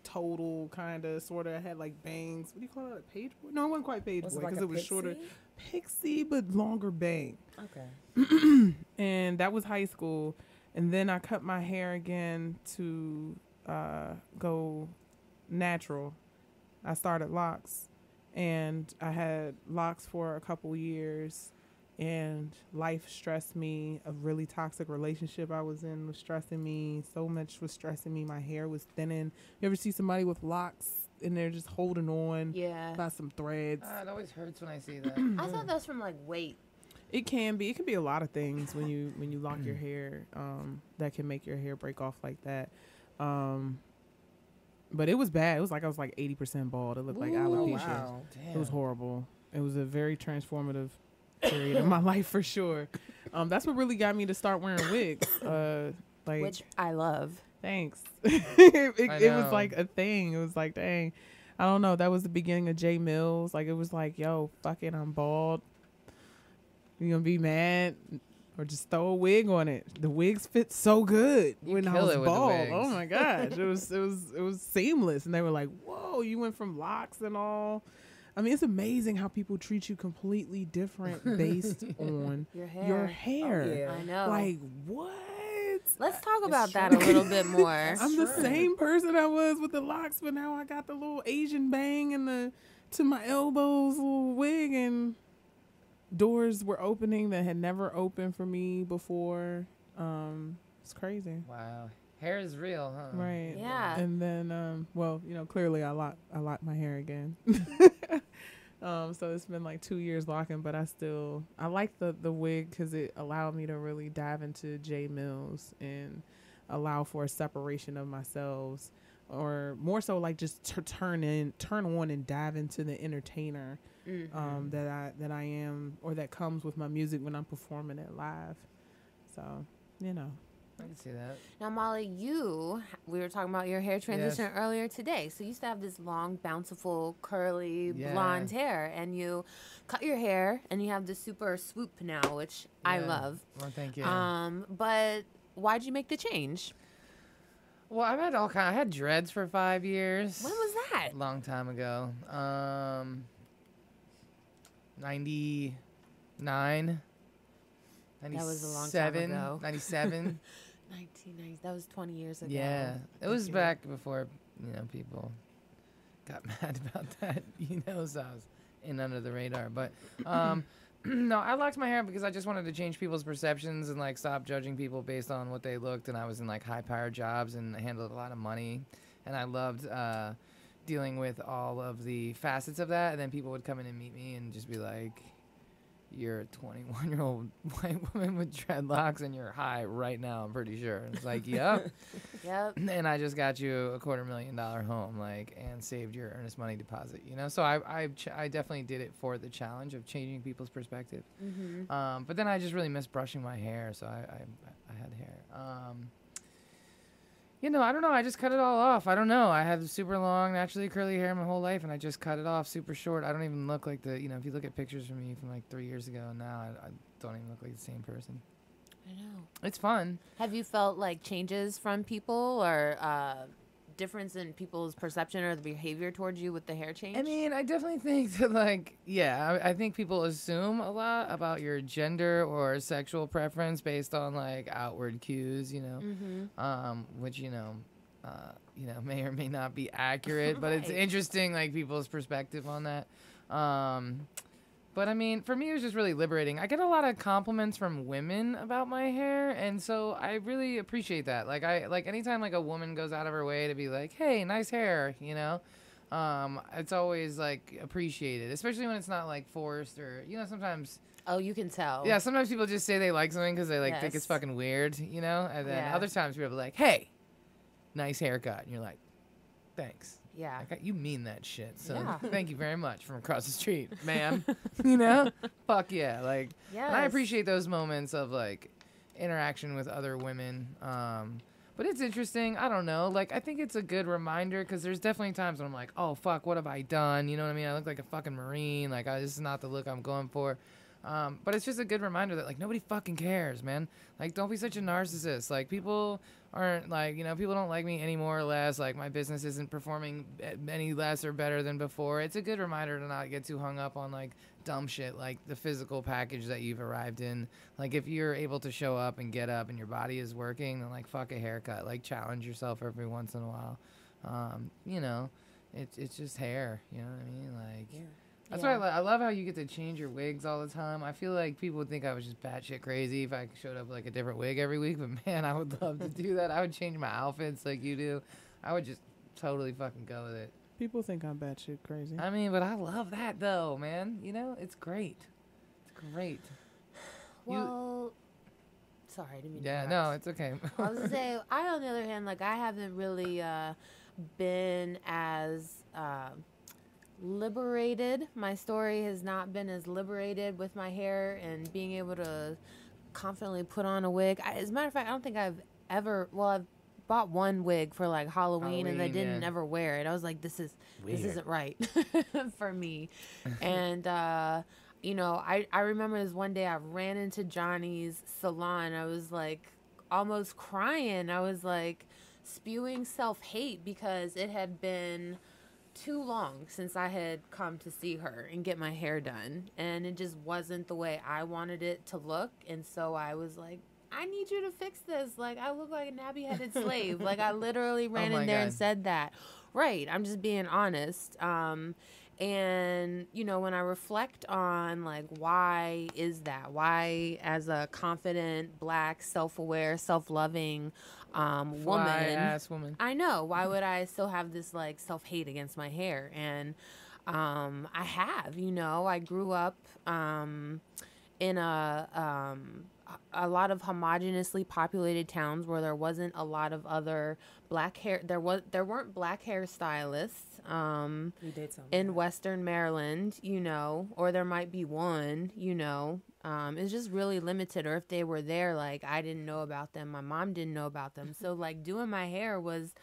[SPEAKER 13] total kind of, sort of. I had like bangs. What do you call it? A page boy? No, it wasn't quite page
[SPEAKER 15] Was
[SPEAKER 13] boy
[SPEAKER 15] like
[SPEAKER 13] because
[SPEAKER 15] a
[SPEAKER 13] it was shorter.
[SPEAKER 15] pixie?
[SPEAKER 13] Pixie, but longer bang.
[SPEAKER 15] Okay.
[SPEAKER 13] and that was high school. And then I cut my hair again to uh, go natural. I started locks, and I had locks for a couple years. And life stressed me. A really toxic relationship I was in was stressing me. So much was stressing me. My hair was thinning. You ever see somebody with locks and they're just holding on
[SPEAKER 12] Yeah.
[SPEAKER 13] by some threads?
[SPEAKER 14] Ah, it always hurts when I see that.
[SPEAKER 12] I thought that was from like weight.
[SPEAKER 13] It can be. It can be a lot of things when you when you lock your hair. Um, that can make your hair break off like that. Um, but it was bad. It was like I was like eighty percent bald. It looked like
[SPEAKER 15] Ooh,
[SPEAKER 13] alopecia.
[SPEAKER 15] wow.
[SPEAKER 13] It was horrible. It was a very transformative period of my life for sure. Um, that's what really got me to start wearing wigs. Uh, like
[SPEAKER 12] Which I love.
[SPEAKER 13] Thanks. it it, it was like a thing. It was like, dang. I don't know. That was the beginning of Jay Mills. Like it was like, yo, fuck it, I'm bald. You gonna be mad? Or just throw a wig on it. The wigs fit so good
[SPEAKER 14] You
[SPEAKER 13] when I was
[SPEAKER 14] it with the
[SPEAKER 13] bald.
[SPEAKER 14] wigs.
[SPEAKER 13] Oh my gosh. it was it was it was seamless. And they were like, Whoa, you went from locks and all. I mean, it's amazing how people treat you completely different based on
[SPEAKER 12] Your hair.
[SPEAKER 13] your hair.
[SPEAKER 15] Oh, yeah.
[SPEAKER 12] I know.
[SPEAKER 13] Like what?
[SPEAKER 12] Let's talk about that a little bit more.
[SPEAKER 13] I'm the same person I was with the locks, but now I got the little Asian bang and the to my elbows little wig and doors were opening that had never opened for me before. Um, it's crazy.
[SPEAKER 14] Wow. Hair is real, huh?
[SPEAKER 13] Right.
[SPEAKER 12] Yeah.
[SPEAKER 13] And then um well, you know, clearly I lock I locked my hair again. um so it's been like 2 years locking, but I still I like the the wig cuz it allowed me to really dive into J Mills and allow for a separation of myself or more so like just to turn in turn on and dive into the entertainer
[SPEAKER 12] Mm-hmm.
[SPEAKER 13] um that I that I am or that comes with my music when I'm performing it live. So, you know.
[SPEAKER 14] I can see that.
[SPEAKER 12] Now, Molly, you, we were talking about your hair transition earlier today. So you used to have this long, bountiful, curly,
[SPEAKER 14] Yeah.
[SPEAKER 12] blonde hair, and you cut your hair, and you have the super swoop now, which I love.
[SPEAKER 14] Well, thank you.
[SPEAKER 12] Um, but why'd you make the change?
[SPEAKER 14] Well, I've had all kind. I had dreads for five years.
[SPEAKER 12] When was that?
[SPEAKER 14] Long time ago. Um, ninety nine.
[SPEAKER 12] That was a long time ago.
[SPEAKER 14] 97.
[SPEAKER 12] 1990. That was 20 years ago.
[SPEAKER 14] yeah, it was back before you know people got mad about that. You know, so I was in under the radar. But um, no, I locked my hair because I just wanted to change people's perceptions and like stop judging people based on what they looked. And I was in like high powered jobs and handled a lot of money, and I loved. Uh, dealing with all of the facets of that and then people would come in and meet me and just be like you're a 21 year old white woman with dreadlocks and you're high right now i'm pretty sure. And it's like yep
[SPEAKER 12] Yep.
[SPEAKER 14] and i just got you a quarter million dollar home like and saved your earnest money deposit you know? So i i, ch- I definitely did it for the challenge of changing people's perspective.
[SPEAKER 12] Mhm.
[SPEAKER 14] um, but then i just really missed brushing my hair so i i, I had hair. Um, you know, I don't know. I just cut it all off. I don't know. I have super long, naturally curly hair my whole life, and I just cut it off super short. I don't even look like the, you know, if you look at pictures from me from like three years ago and now, I, I don't even look like the same person.
[SPEAKER 12] I know.
[SPEAKER 14] It's fun.
[SPEAKER 12] Have you felt like changes from people or uh, difference in people's perception or the behavior towards you with the hair change?
[SPEAKER 14] I mean, I definitely think that, like, yeah, I, I think people assume a lot about your gender or sexual preference based on like outward cues, you know,
[SPEAKER 12] Mhm.
[SPEAKER 14] um, which you know, uh, you know, may or may not be accurate, but it's interesting, like people's perspective on that. Um, but I mean, for me, it was just really liberating. I get a lot of compliments from women about my hair, and so I really appreciate that. Like, I like anytime like a woman goes out of her way to be like, "Hey, nice hair," you know, um, it's always like appreciated, especially when it's not like forced or you know sometimes.
[SPEAKER 12] Oh, you can tell.
[SPEAKER 14] Yeah, sometimes people just say they like something because they like think it's fucking weird, you know, and then
[SPEAKER 12] Yeah.
[SPEAKER 14] other times people are like, "Hey, nice haircut," and you're like, "Thanks."
[SPEAKER 12] Yeah.
[SPEAKER 14] Like, you mean that shit. So
[SPEAKER 12] Yeah.
[SPEAKER 14] thank you very much from across the street, ma'am. you know? Fuck yeah. Like and I appreciate those moments of like interaction with other women. Um but it's interesting. I don't know. Like I think it's a good reminder because there's definitely times when I'm like, oh fuck, what have I done? You know what I mean? I look like a fucking marine. Like I, this is not the look I'm going for. Um, but it's just a good reminder that like nobody fucking cares, man. Like don't be such a narcissist. Like people aren't like you know people don't like me any more or less. Like my business isn't performing any less or better than before. It's a good reminder to not get too hung up on like dumb shit like the physical package that you've arrived in. Like if you're able to show up and get up and your body is working, then like fuck a haircut. Like challenge yourself every once in a while. Um, you know, it's it's just hair. You know what I mean? Like. That's why I, lo- I love how you get to change your wigs all the time. I feel like people would think I was just batshit crazy if I showed up like a different wig every week. But man, I would love to do that. I would change my outfits like you do. I would just totally fucking go with it.
[SPEAKER 13] People think I'm batshit crazy.
[SPEAKER 14] I mean, but I love that though, man. You know, it's great. It's great. You-
[SPEAKER 12] Well, sorry, I didn't mean to
[SPEAKER 14] yeah, no, it's okay.
[SPEAKER 12] I was gonna say, I on the other hand, like I haven't really uh, been as uh, liberated. My story has not been as liberated with my hair and being able to confidently put on a wig. I, as a matter of fact, I don't think I've ever. Well, I've bought one wig for like Halloween, and I didn't
[SPEAKER 14] yeah.
[SPEAKER 12] ever wear it. I was like, this is this isn't right for me. and uh, you know, I I remember this one day I ran into Johnny's salon. I was like almost crying. I was like spewing self hate because it had been too long since I had come to see her and get my hair done. And it just wasn't the way I wanted it to look. And so I was like, I need you to fix this. Like, I look like a nappy headed slave. like, I literally ran
[SPEAKER 14] my
[SPEAKER 12] in there and said that. Right. I'm just being honest. Um, and you know when i reflect on like why is that why as a confident black self-aware self-loving um, woman
[SPEAKER 14] woman.
[SPEAKER 12] i know why would i still have this like self-hate against my hair and um, i have you know i grew up um, in a um, a lot of homogeneously populated towns where there wasn't a lot of other black hair. There was there weren't black hairstylists um,
[SPEAKER 15] did
[SPEAKER 12] in Western Maryland, you know, or there might be one, you know. Um, it's just really limited. Or if they were there, like I didn't know about them, my mom didn't know about them. So like doing my hair was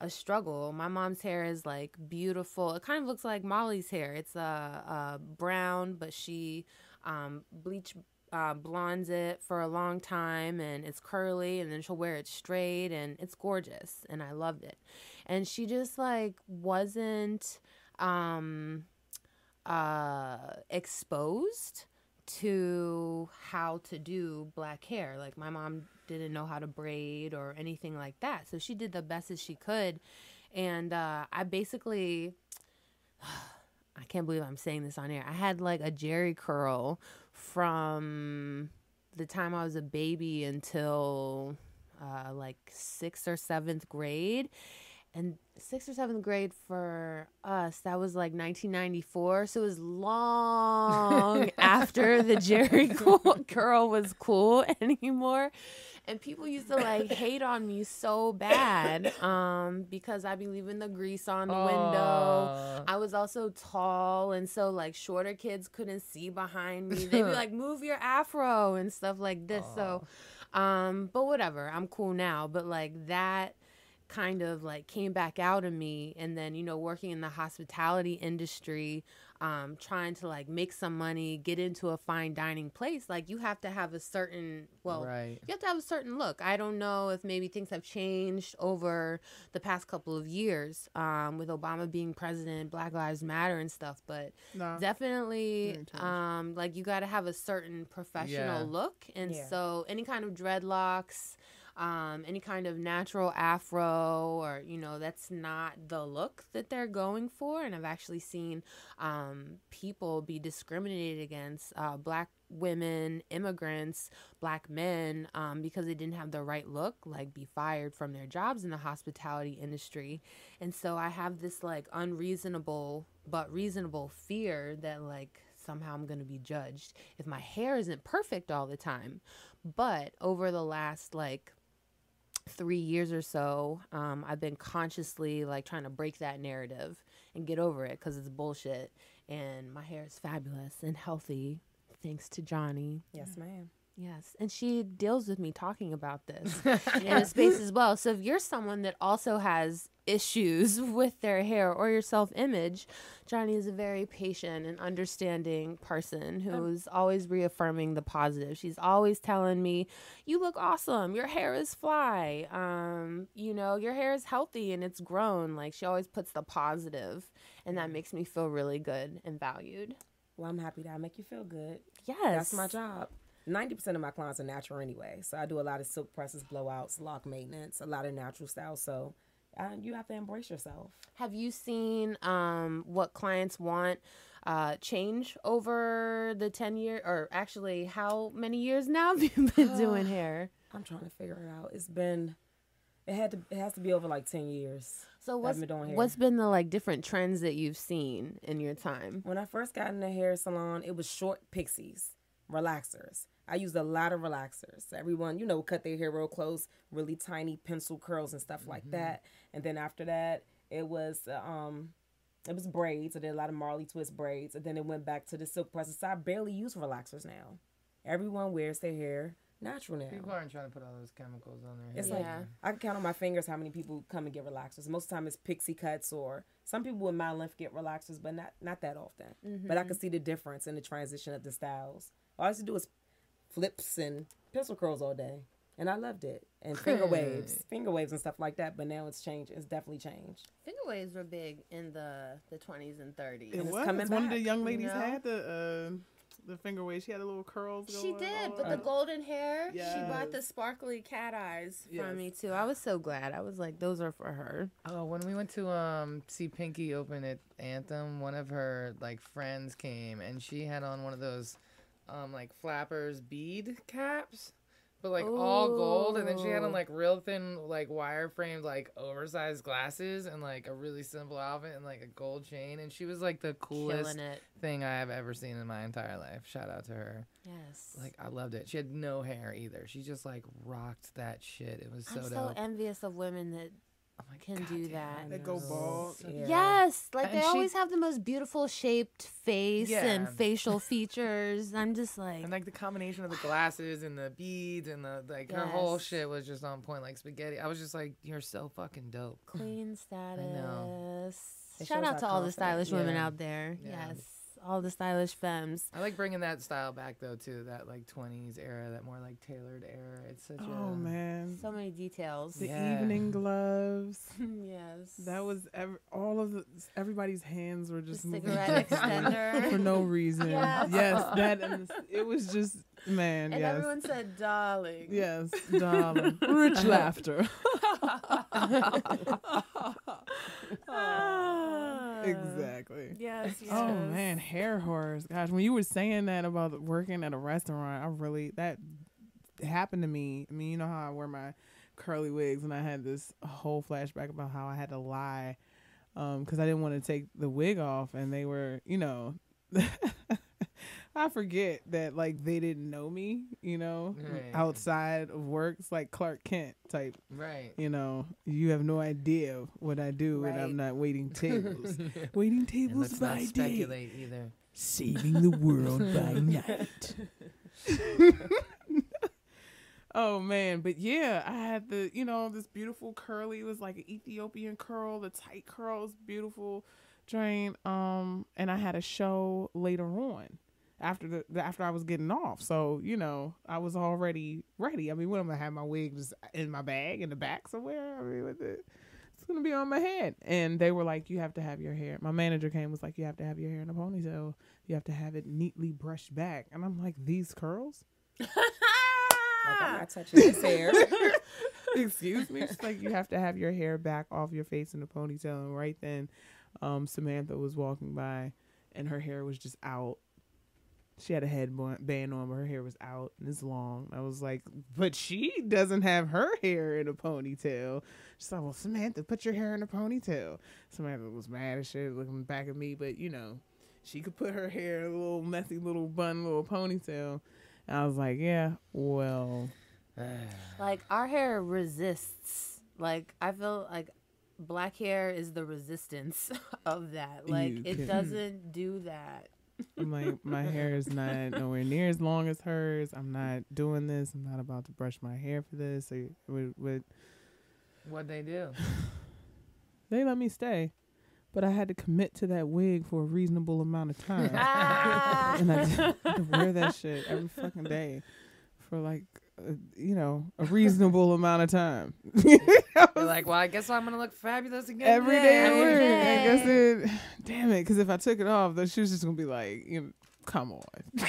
[SPEAKER 12] a struggle. My mom's hair is like beautiful. It kind of looks like Molly's hair. It's uh, uh brown, but she um bleach uh, blondes it for a long time and it's curly and then she'll wear it straight and it's gorgeous and I loved it. And she just like wasn't um uh exposed to how to do black hair. Like my mom didn't know how to braid or anything like that. So she did the best as she could. And uh, I basically, I can't believe I'm saying this on air. I had like a Jheri curl from the time I was a baby until uh, like sixth or seventh grade. And sixth or seventh grade for us, that was like 1994. So it was long after the Jheri curl was cool anymore. And people used to like hate on me so bad um, because I'd be leaving the grease on the window. I was also tall, and so like shorter kids couldn't see behind me. They'd be like, "Move your afro" and stuff like this. So, um, but whatever, I'm cool now. But like that kind of like came back out of me and then you know working in the hospitality industry um trying to like make some money get into a fine dining place like you have to have a certain well
[SPEAKER 14] Right.
[SPEAKER 12] you have to have a certain look i don't know if maybe things have changed over the past couple of years um with obama being president black lives matter and stuff but
[SPEAKER 13] Nah.
[SPEAKER 12] definitely um like you got to have a certain professional
[SPEAKER 14] Yeah.
[SPEAKER 12] look and
[SPEAKER 15] Yeah.
[SPEAKER 12] so any kind of dreadlocks um, any kind of natural afro or you know that's not the look that they're going for. And i've actually seen um, people be discriminated against uh, black women immigrants black men um, because they didn't have the right look like be fired from their jobs in the hospitality industry. And so i have this like unreasonable but reasonable fear that like somehow i'm going to be judged if my hair isn't perfect all the time. But over the last like three years or so, um, I've been consciously like trying to break that narrative and get over it because it's bullshit. And my hair is fabulous and healthy, thanks to Johnny.
[SPEAKER 15] Yes, ma'am.
[SPEAKER 12] Yes, and she deals with me talking about this in a space as well. So if you're someone that also has issues with their hair or your self-image, Johnny is a very patient and understanding person who's always reaffirming the positive. She's always telling me, "You look awesome. Your hair is fly. Um, you know, your hair is healthy and it's grown." Like she always puts the positive, and that makes me feel really good and valued.
[SPEAKER 15] Well, I'm happy that I make you feel good.
[SPEAKER 12] Yes.
[SPEAKER 15] That's my job. 90% of my clients are natural anyway. So I do a lot of silk presses, blowouts, lock maintenance, a lot of natural styles. So uh, you have to embrace yourself.
[SPEAKER 12] Have you seen um, what clients want uh, change over the 10 year, or actually, how many years now have you been doing hair?
[SPEAKER 15] I'm trying to figure it out. It's been, it had to, it has to be over like 10 years.
[SPEAKER 12] So what's
[SPEAKER 15] been doing hair.
[SPEAKER 12] what's been the like different trends that you've seen in your time?
[SPEAKER 15] When I first got in the hair salon, it was short pixies, relaxers. I used a lot of relaxers. Everyone, you know, cut their hair real close, really tiny pencil curls and stuff like that. And then after that, it was uh, um, it was braids. I did a lot of Marley twist braids, and then it went back to the silk presses. So I barely use relaxers now. Everyone wears their hair natural now.
[SPEAKER 14] People aren't trying to put all those chemicals on their hair.
[SPEAKER 15] It's like I can count on my fingers how many people come and get relaxers. Most of the time it's pixie cuts or some people with my length get relaxers, but not not that often. But I can see the difference in the transition of the styles. All I used to do was flips and pencil curls all day, and I loved it. And finger waves, finger waves and stuff like that. But now it's changed. It's definitely changed.
[SPEAKER 12] Finger waves were big in the the 20s and 30s.
[SPEAKER 13] It
[SPEAKER 15] it's
[SPEAKER 13] was.
[SPEAKER 15] coming
[SPEAKER 13] One of the
[SPEAKER 15] back,
[SPEAKER 13] young
[SPEAKER 12] you
[SPEAKER 13] ladies
[SPEAKER 12] know?
[SPEAKER 13] had the uh, the finger wave. She had a little curls.
[SPEAKER 12] She
[SPEAKER 13] going
[SPEAKER 12] did,
[SPEAKER 13] on.
[SPEAKER 12] but the golden hair, she bought the sparkly cat eyes
[SPEAKER 13] Yes.
[SPEAKER 12] from me too. I was so glad. I was like, those are for her.
[SPEAKER 14] Oh, when we went to um see Pinky open at Anthem, one of her like friends came and she had on one of those um like flappers bead caps, but like all gold, and then she had on like real thin, like wire framed, like oversized glasses, and like a really simple outfit, and like a gold chain, and she was like the coolest thing I have ever seen in my entire life. Shout out to her.
[SPEAKER 12] Yes.
[SPEAKER 14] Like I loved it. She had no hair either. She just like rocked that shit. It was so
[SPEAKER 12] I'm so
[SPEAKER 14] dope.
[SPEAKER 12] envious of women that Oh, can do that.
[SPEAKER 13] They go bald.
[SPEAKER 12] Yes, like
[SPEAKER 14] And
[SPEAKER 12] they
[SPEAKER 14] she-
[SPEAKER 12] always have the most beautiful shaped face and facial features. I'm just like,
[SPEAKER 14] and like the combination of the glasses and the beads and the like her whole shit was just on point like spaghetti. I was just like, you're so fucking dope.
[SPEAKER 12] queen status. Shout out to all the stylish women
[SPEAKER 14] Yeah.
[SPEAKER 12] out there.
[SPEAKER 14] Yeah.
[SPEAKER 12] Yes, all the stylish femmes.
[SPEAKER 14] I like bringing that style back though too. That like 20s era, that more like tailored era. It's such
[SPEAKER 13] Oh
[SPEAKER 14] a
[SPEAKER 13] man,
[SPEAKER 12] So many details.
[SPEAKER 13] the
[SPEAKER 14] Yeah.
[SPEAKER 13] evening gloves.
[SPEAKER 12] yes.
[SPEAKER 13] That was ev- all of the everybody's hands were just
[SPEAKER 12] The
[SPEAKER 13] moving
[SPEAKER 12] cigarette extender.
[SPEAKER 13] for no reason.
[SPEAKER 12] Yes.
[SPEAKER 13] Yes, that and the, it was just man.
[SPEAKER 12] And
[SPEAKER 13] yes,
[SPEAKER 12] everyone said, darling.
[SPEAKER 13] yes, darling, rich laughter. Ah. exactly.
[SPEAKER 12] Yes, yes.
[SPEAKER 13] Oh man, hair horrors. Gosh, when you were saying that about working at a restaurant, I really that happened to me. I mean, you know how I wear my curly wigs, and I had this whole flashback about how I had to lie um, because I didn't want to take the wig off, and they were, you know. I forget that like they didn't know me, you know,
[SPEAKER 14] Right.
[SPEAKER 13] outside of work. It's like Clark Kent type.
[SPEAKER 14] Right.
[SPEAKER 13] You know, you have no idea what I do when I'm not waiting tables. waiting
[SPEAKER 14] And
[SPEAKER 13] tables
[SPEAKER 14] let's
[SPEAKER 13] by
[SPEAKER 14] not
[SPEAKER 13] day.
[SPEAKER 14] speculate either.
[SPEAKER 13] Saving the world by night. oh man, but yeah, I had the you know this beautiful curly. It was like an Ethiopian curl. The tight curls, beautiful, drain. Um, and I had a show later on after the, the after I was getting off. So you know I was already ready. I mean, when am I gonna have my wig just in my bag in the back somewhere? I mean, with it. It's gonna be on my head, and they were like, "You have to have your hair." My manager came was like, "You have to have your hair in a ponytail. You have to have it neatly brushed back." And I'm like, "These curls."
[SPEAKER 15] Like, I'm not touching his hair.
[SPEAKER 13] Excuse me. She's like, you have to have your hair back off your face in a ponytail. And right then, um, Samantha was walking by, and her hair was just out. She had a headband on, but her hair was out and it's long. I was like, but she doesn't have her hair in a ponytail. She's like, well, Samantha, put your hair in a ponytail. Samantha was mad as shit, looking back at me, but you know, she could put her hair in a little messy little bun, little ponytail. And I was like, yeah, well,
[SPEAKER 12] Like our hair resists. Like I feel like black hair is the resistance of that. Like
[SPEAKER 13] You
[SPEAKER 12] it
[SPEAKER 13] can-
[SPEAKER 12] doesn't do that.
[SPEAKER 13] I'm like, my hair is not nowhere near as long as hers. I'm not doing this. I'm not about to brush my hair for this. Or, with, with,
[SPEAKER 14] What'd they do?
[SPEAKER 13] they let me stay, but I had to commit to that wig for a reasonable amount of time, and I had to wear that shit every fucking day for like, uh, you know, a reasonable amount of time.
[SPEAKER 14] You're like, well, I guess I'm gonna look fabulous again
[SPEAKER 13] Every day
[SPEAKER 14] today.
[SPEAKER 13] at work. I guess it. Damn it, because if I took it off, then shoes was just gonna be like, you know, "Come on."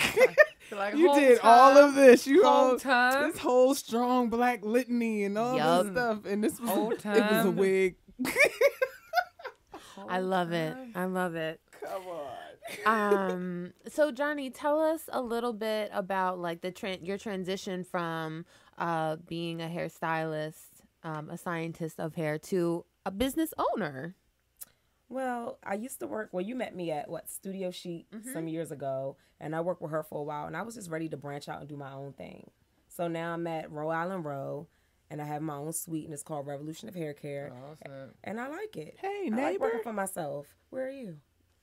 [SPEAKER 14] Like,
[SPEAKER 13] you
[SPEAKER 14] whole
[SPEAKER 13] did all of this. You
[SPEAKER 14] whole
[SPEAKER 13] all
[SPEAKER 14] time.
[SPEAKER 13] this whole strong black litany and all
[SPEAKER 12] Yup.
[SPEAKER 13] this stuff, and this was
[SPEAKER 14] Whole
[SPEAKER 13] it was a wig.
[SPEAKER 12] I love it. I love it.
[SPEAKER 13] Come on.
[SPEAKER 12] Um so Johnny, tell us a little bit about like the tran your transition from uh being a hairstylist, um a scientist of hair to a business owner.
[SPEAKER 15] Well, I used to work. Well, you met me at what Studio Sheet some years ago, and I worked with her for a while. And I was just ready to branch out and do my own thing. So now I'm at Rhode Island Row, and I have my own suite, and it's called Revolution of Hair Care,
[SPEAKER 14] Awesome.
[SPEAKER 15] and I like it.
[SPEAKER 13] Hey,
[SPEAKER 15] I like
[SPEAKER 13] neighbor.
[SPEAKER 15] working for myself. Where are you?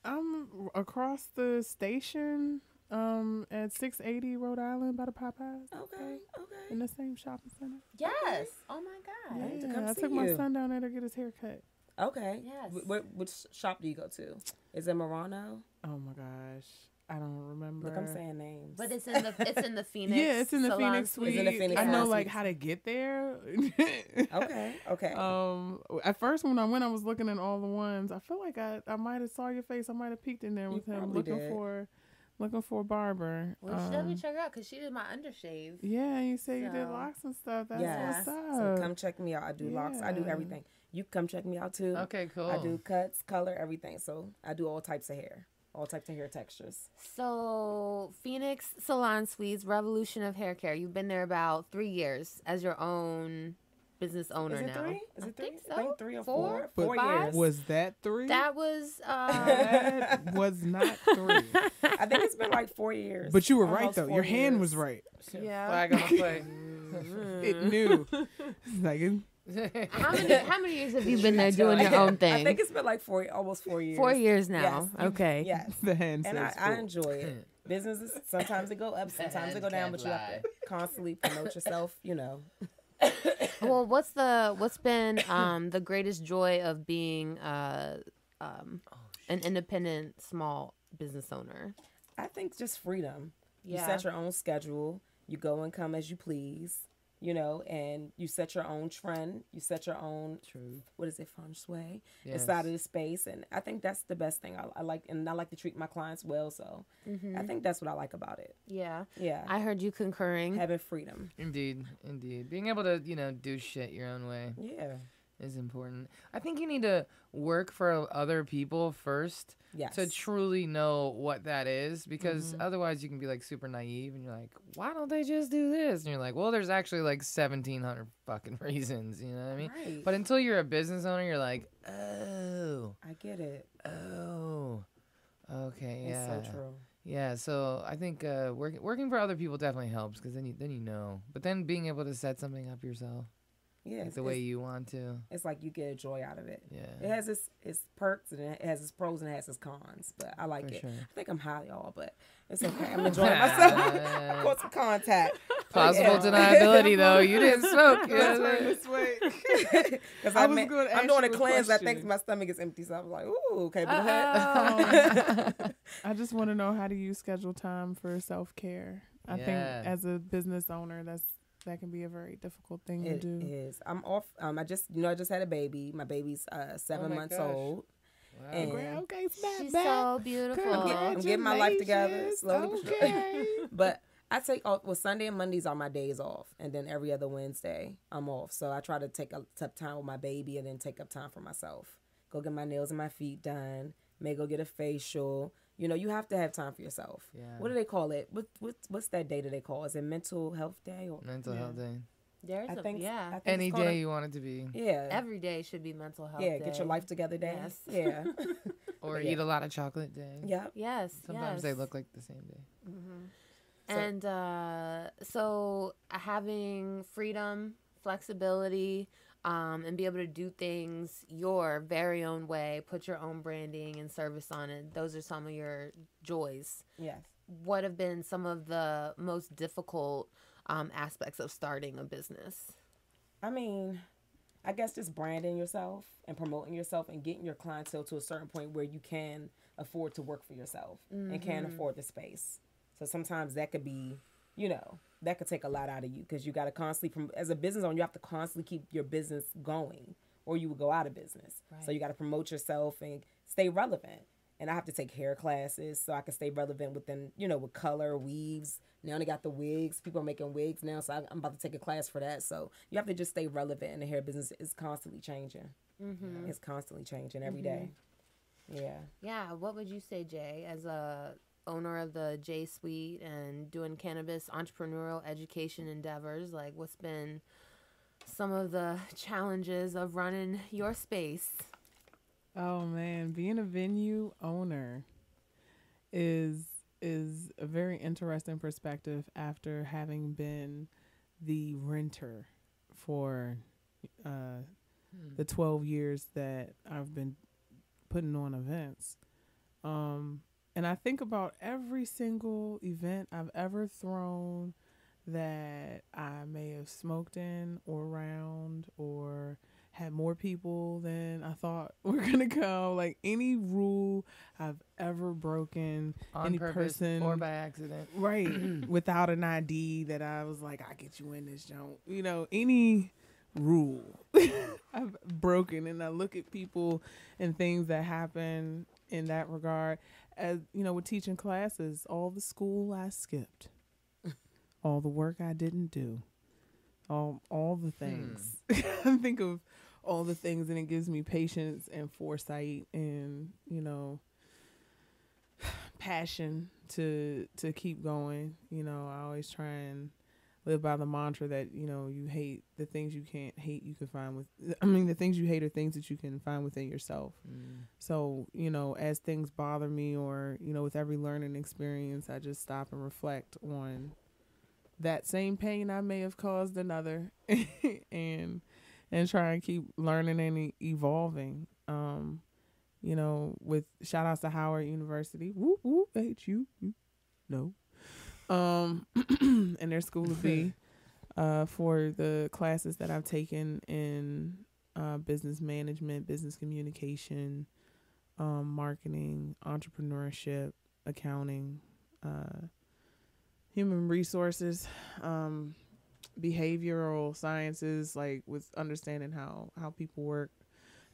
[SPEAKER 13] I'm across the station, um, at 680 Rhode Island by the Popeyes.
[SPEAKER 15] Okay, okay.
[SPEAKER 13] In the same shopping center.
[SPEAKER 12] Yes. Oh my god.
[SPEAKER 15] need to
[SPEAKER 13] Yeah,
[SPEAKER 15] come
[SPEAKER 13] I
[SPEAKER 15] see
[SPEAKER 13] took my son down there to get his hair cut.
[SPEAKER 15] Okay.
[SPEAKER 12] Yes.
[SPEAKER 15] Wh- wh- which shop do you go to? Is it Murano?
[SPEAKER 13] Oh my gosh, I don't remember.
[SPEAKER 15] Look, I'm saying names.
[SPEAKER 12] But it's in the it's in the Phoenix.
[SPEAKER 13] Yeah, it's in the
[SPEAKER 12] Salon
[SPEAKER 13] Phoenix
[SPEAKER 12] Suite.
[SPEAKER 13] Suite.
[SPEAKER 15] in the Phoenix
[SPEAKER 13] I know like how to get there.
[SPEAKER 15] okay, okay.
[SPEAKER 13] Um, at first when I went, I was looking at all the ones. I feel like I, I might have saw your face. I might have peeked in there
[SPEAKER 15] You
[SPEAKER 13] with him, looking
[SPEAKER 15] did.
[SPEAKER 13] for, looking for a barber.
[SPEAKER 12] Well, you should definitely
[SPEAKER 13] Um,
[SPEAKER 12] check her out because she did my undershave.
[SPEAKER 13] yeah, you say you did locks and stuff. That's
[SPEAKER 15] yes.
[SPEAKER 13] what's up.
[SPEAKER 15] So come check me out. I do locks. I do everything. You come check me out too.
[SPEAKER 14] Okay, cool.
[SPEAKER 15] I do cuts, color, everything. So I do all types of hair. All types of hair textures.
[SPEAKER 12] So, Phoenix Salon Suites, Revolution of Hair Care. You've been there about three years as your own business owner
[SPEAKER 15] Is it
[SPEAKER 12] now.
[SPEAKER 15] three? Is it three?
[SPEAKER 12] think
[SPEAKER 15] I think
[SPEAKER 12] so.
[SPEAKER 15] three or
[SPEAKER 12] Four?
[SPEAKER 15] four. Four
[SPEAKER 12] Five?
[SPEAKER 15] years.
[SPEAKER 13] Was that three?
[SPEAKER 12] That was uh,
[SPEAKER 13] that was not three.
[SPEAKER 15] I think it's been like four years.
[SPEAKER 13] But you were right though.
[SPEAKER 15] four
[SPEAKER 13] Your hand was right.
[SPEAKER 12] yeah.
[SPEAKER 14] Flag on the play.
[SPEAKER 13] It knew. It's like it-
[SPEAKER 12] How many how many years have you been there doing your own thing?
[SPEAKER 15] I think it's been like four, almost four years.
[SPEAKER 12] Four years now.
[SPEAKER 15] Yes.
[SPEAKER 12] Okay.
[SPEAKER 15] Yes.
[SPEAKER 13] the hand
[SPEAKER 15] And I,
[SPEAKER 13] says
[SPEAKER 15] I enjoy it. Businesses sometimes they go up, sometimes they go down, but you have to constantly promote yourself. You know.
[SPEAKER 12] Well, what's the what's been um the greatest joy of being uh um an independent small business owner?
[SPEAKER 15] I think just freedom. You set your own schedule. You go and come as you please. You know, and you set your own trend. You set your own
[SPEAKER 14] True.
[SPEAKER 15] what is it, feng shui
[SPEAKER 14] Yes.
[SPEAKER 15] inside of the space. And I think that's the best thing. I, I like, and I like to treat my clients well. So
[SPEAKER 12] Mhm.
[SPEAKER 15] I think that's what I like about it.
[SPEAKER 12] Yeah.
[SPEAKER 15] Yeah,
[SPEAKER 12] I heard you concurring.
[SPEAKER 15] having freedom.
[SPEAKER 14] Indeed, indeed. Being able to, you know, do shit your own way
[SPEAKER 15] Yeah.
[SPEAKER 14] Is important. I think you need to work for other people first
[SPEAKER 15] Yes.
[SPEAKER 14] to truly know what that is because otherwise you can be like super naive and you're like, why don't they just do this? And you're like, well, there's actually like 1700 fucking reasons, you know what I mean?
[SPEAKER 15] Right.
[SPEAKER 14] But until you're a business owner, you're like, oh,
[SPEAKER 15] I get it.
[SPEAKER 14] oh, okay,
[SPEAKER 15] It's
[SPEAKER 14] yeah.
[SPEAKER 15] so true.
[SPEAKER 14] Yeah, so I think uh, working working for other people definitely helps because then you then you know. But then being able to set something up yourself,
[SPEAKER 15] Yeah.
[SPEAKER 14] like
[SPEAKER 15] it's-
[SPEAKER 14] the way you want to.
[SPEAKER 15] it's like you get a joy out of it.
[SPEAKER 14] Yeah.
[SPEAKER 15] It has its its perks and it has its pros and it has its cons. But I like
[SPEAKER 14] For
[SPEAKER 15] it.
[SPEAKER 14] sure.
[SPEAKER 15] I think I'm high, y'all, but it's okay. I'm enjoying myself.
[SPEAKER 14] Uh,
[SPEAKER 15] Caught some contact.
[SPEAKER 14] Plausible
[SPEAKER 15] Yeah.
[SPEAKER 14] deniability though. You didn't smoke. you know
[SPEAKER 15] That's
[SPEAKER 14] I
[SPEAKER 15] right.
[SPEAKER 14] mean?
[SPEAKER 15] That's right. Because
[SPEAKER 13] I
[SPEAKER 15] I
[SPEAKER 13] was
[SPEAKER 15] am
[SPEAKER 13] gonna
[SPEAKER 15] I'm doing a
[SPEAKER 13] you a
[SPEAKER 15] cleanse. I think my stomach is empty, so I was like, "Ooh, okay, go
[SPEAKER 12] Uh-oh.
[SPEAKER 13] I just want to know how do you schedule time for self care? I
[SPEAKER 14] Yeah.
[SPEAKER 13] think as a business owner, that's that can be a very difficult thing
[SPEAKER 15] It
[SPEAKER 13] to do.
[SPEAKER 15] is. I'm off. Um, I just, you know, I just had a baby. My baby's uh seven
[SPEAKER 14] my
[SPEAKER 15] months
[SPEAKER 14] gosh.
[SPEAKER 15] old.
[SPEAKER 14] Wow.
[SPEAKER 15] And
[SPEAKER 13] okay, it's
[SPEAKER 12] She's
[SPEAKER 13] bad.
[SPEAKER 12] so beautiful.
[SPEAKER 15] I'm, get- I'm getting my life together slowly. but surely.
[SPEAKER 13] Okay.
[SPEAKER 15] but I take off. Well, Sunday and Mondays are my days off, and then every other Wednesday I'm off. So I try to take up up time with my baby, and then take up time for myself. Go get my nails and my feet done. May go get a facial. You know, you have to have time for yourself.
[SPEAKER 14] Yeah.
[SPEAKER 15] What do they call it? What, what what's that day that they call? Is it Mental Health Day or
[SPEAKER 14] Mental
[SPEAKER 13] Yeah.
[SPEAKER 14] health day.
[SPEAKER 12] There's
[SPEAKER 15] I
[SPEAKER 12] a
[SPEAKER 15] think
[SPEAKER 12] yeah.
[SPEAKER 15] I think
[SPEAKER 14] Any
[SPEAKER 15] it's called a-
[SPEAKER 14] day you want it to be,
[SPEAKER 15] yeah.
[SPEAKER 12] Every day should be mental health.
[SPEAKER 15] yeah, get your life together day.
[SPEAKER 12] Yes.
[SPEAKER 15] Yeah.
[SPEAKER 14] or
[SPEAKER 15] Yeah.
[SPEAKER 14] eat a lot of chocolate day.
[SPEAKER 15] yeah.
[SPEAKER 12] Yes.
[SPEAKER 14] Sometimes they look like the same day.
[SPEAKER 15] So-
[SPEAKER 12] And uh, so having freedom, flexibility, um, and be able to do things your very own way, put your own branding and service on it. Those are some of your joys.
[SPEAKER 15] Yes.
[SPEAKER 12] What have been some of the most difficult um, aspects of starting a business?
[SPEAKER 15] I mean, I guess just branding yourself and promoting yourself and getting your clientele to a certain point where you can afford to work for yourself and can afford the space. So sometimes that could be, you know, that could take a lot out of you because you got to constantly, prom- as a business owner, you have to constantly keep your business going or you will go out of business. So you got to promote yourself and stay relevant. And I have to take hair classes so I can stay relevant within, you know, with color, weaves. Now they got the wigs. People are making wigs now, so I, I'm about to take a class for that. So you have to just stay relevant, and the hair business is constantly changing.
[SPEAKER 12] Mm-hmm.
[SPEAKER 15] It's constantly changing every day. Yeah.
[SPEAKER 12] Yeah, what would you say, Jay, as a owner of the J Suite and doing cannabis entrepreneurial education endeavors? Like, what's been some of the challenges of running your space?
[SPEAKER 13] Oh man, being a venue owner is is a very interesting perspective after having been the renter for uh, the 12 years that I've been putting on events. Um, and I think about every single event I've ever thrown that I may have smoked in or around or had more people than I thought were gonna come. Like any rule I've ever broken,
[SPEAKER 14] On
[SPEAKER 13] any person
[SPEAKER 14] or by accident.
[SPEAKER 13] right without an ID that I was like, I get you in this joint. You know, any rule I've broken, and I look at people and things that happen in that regard. As you know, with teaching classes, all the school I skipped, all the work I didn't do, all all the hmm. things. I think of all the things, and it gives me patience and foresight, and you know passion to to keep going. You know, I always try and live by the mantra that you know you hate the things you can't hate you can find with i mean the things you hate are things that you can find within yourself.
[SPEAKER 14] Mm.
[SPEAKER 13] so you know as things bother me or you know with every learning experience i just stop and reflect on that same pain i may have caused another and and try and keep learning and evolving. Um you know with shout outs to howard university. Whoop whoop hate you no um in their school of B uh for the classes that I've taken in uh business management, business communication, um marketing, entrepreneurship, accounting, uh human resources, um behavioral sciences like with understanding how how people work.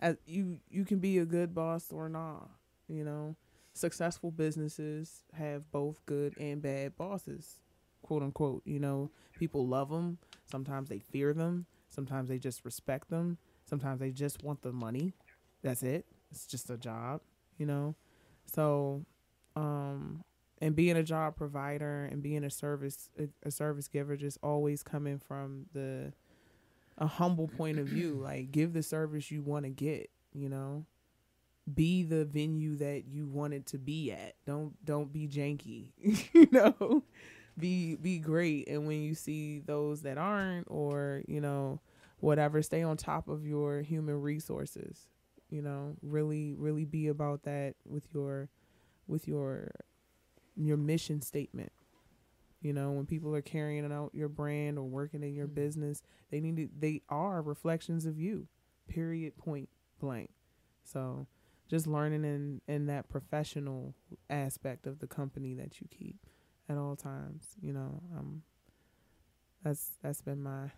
[SPEAKER 13] As you you can be a good boss or not, you know successful businesses have both good and bad bosses, quote unquote. You know, people love them. Sometimes they fear them. Sometimes they just respect them. Sometimes they just want the money. That's it. It's just a job, you know. So, um, and being a job provider and being a service a, a service giver, just always coming from the a humble point of view. Like, give the service you want to get. You know, be the venue that you wanted to be at. Don't don't be janky. you know, be be great. And when you see those that aren't, or you know, whatever, stay on top of your human resources. You know, really really be about that with your with your your mission statement. You know, when people are carrying out your brand or working in your mm-hmm. business, they need to, they are reflections of you. Period. Point blank. So just learning in in that professional aspect of the company that you keep at all times you know um that's that's been my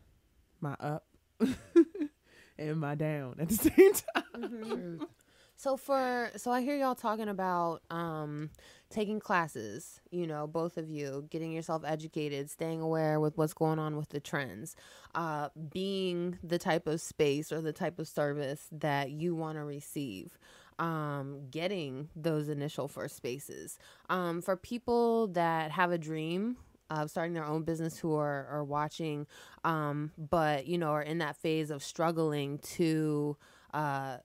[SPEAKER 13] my up and my down at the same time
[SPEAKER 12] So for so I hear y'all talking about um taking classes, you know, both of you, getting yourself educated, staying aware with what's going on with the trends, uh being the type of space or the type of service that you want to receive. Um getting those initial first spaces. Um for people that have a dream of starting their own business who are, are watching um but you know are in that phase of struggling to uh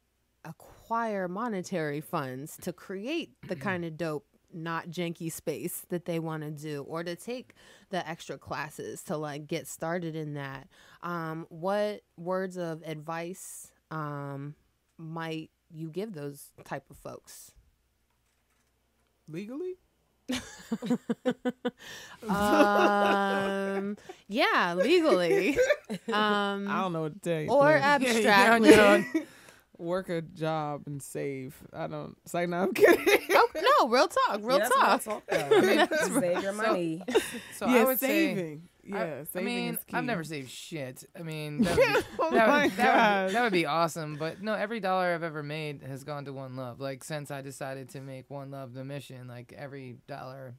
[SPEAKER 12] acquire monetary funds to create the kind of dope not janky space that they want to do or to take the extra classes to like get started in that um what words of advice um might you give those type of folks
[SPEAKER 13] legally
[SPEAKER 12] um yeah legally um
[SPEAKER 13] I don't know what to tell you.
[SPEAKER 12] or
[SPEAKER 13] Yeah, yeah,
[SPEAKER 12] abstractly
[SPEAKER 13] yeah, work a job and save. I don't. It's like no, I'm kidding.
[SPEAKER 12] oh no, real talk, real
[SPEAKER 15] Yeah,
[SPEAKER 12] talk.
[SPEAKER 15] real talk. Save your money.
[SPEAKER 14] So
[SPEAKER 13] Yeah,
[SPEAKER 14] I would
[SPEAKER 13] saving.
[SPEAKER 14] say, I-
[SPEAKER 13] Yeah,
[SPEAKER 14] I,
[SPEAKER 13] saving
[SPEAKER 14] mean, I've never saved shit. I mean, that would be,
[SPEAKER 13] Oh
[SPEAKER 14] that, would, that, would, that would be awesome. But no, every dollar I've ever made has gone to One Love. Like since I decided to make One Love the mission, like every dollar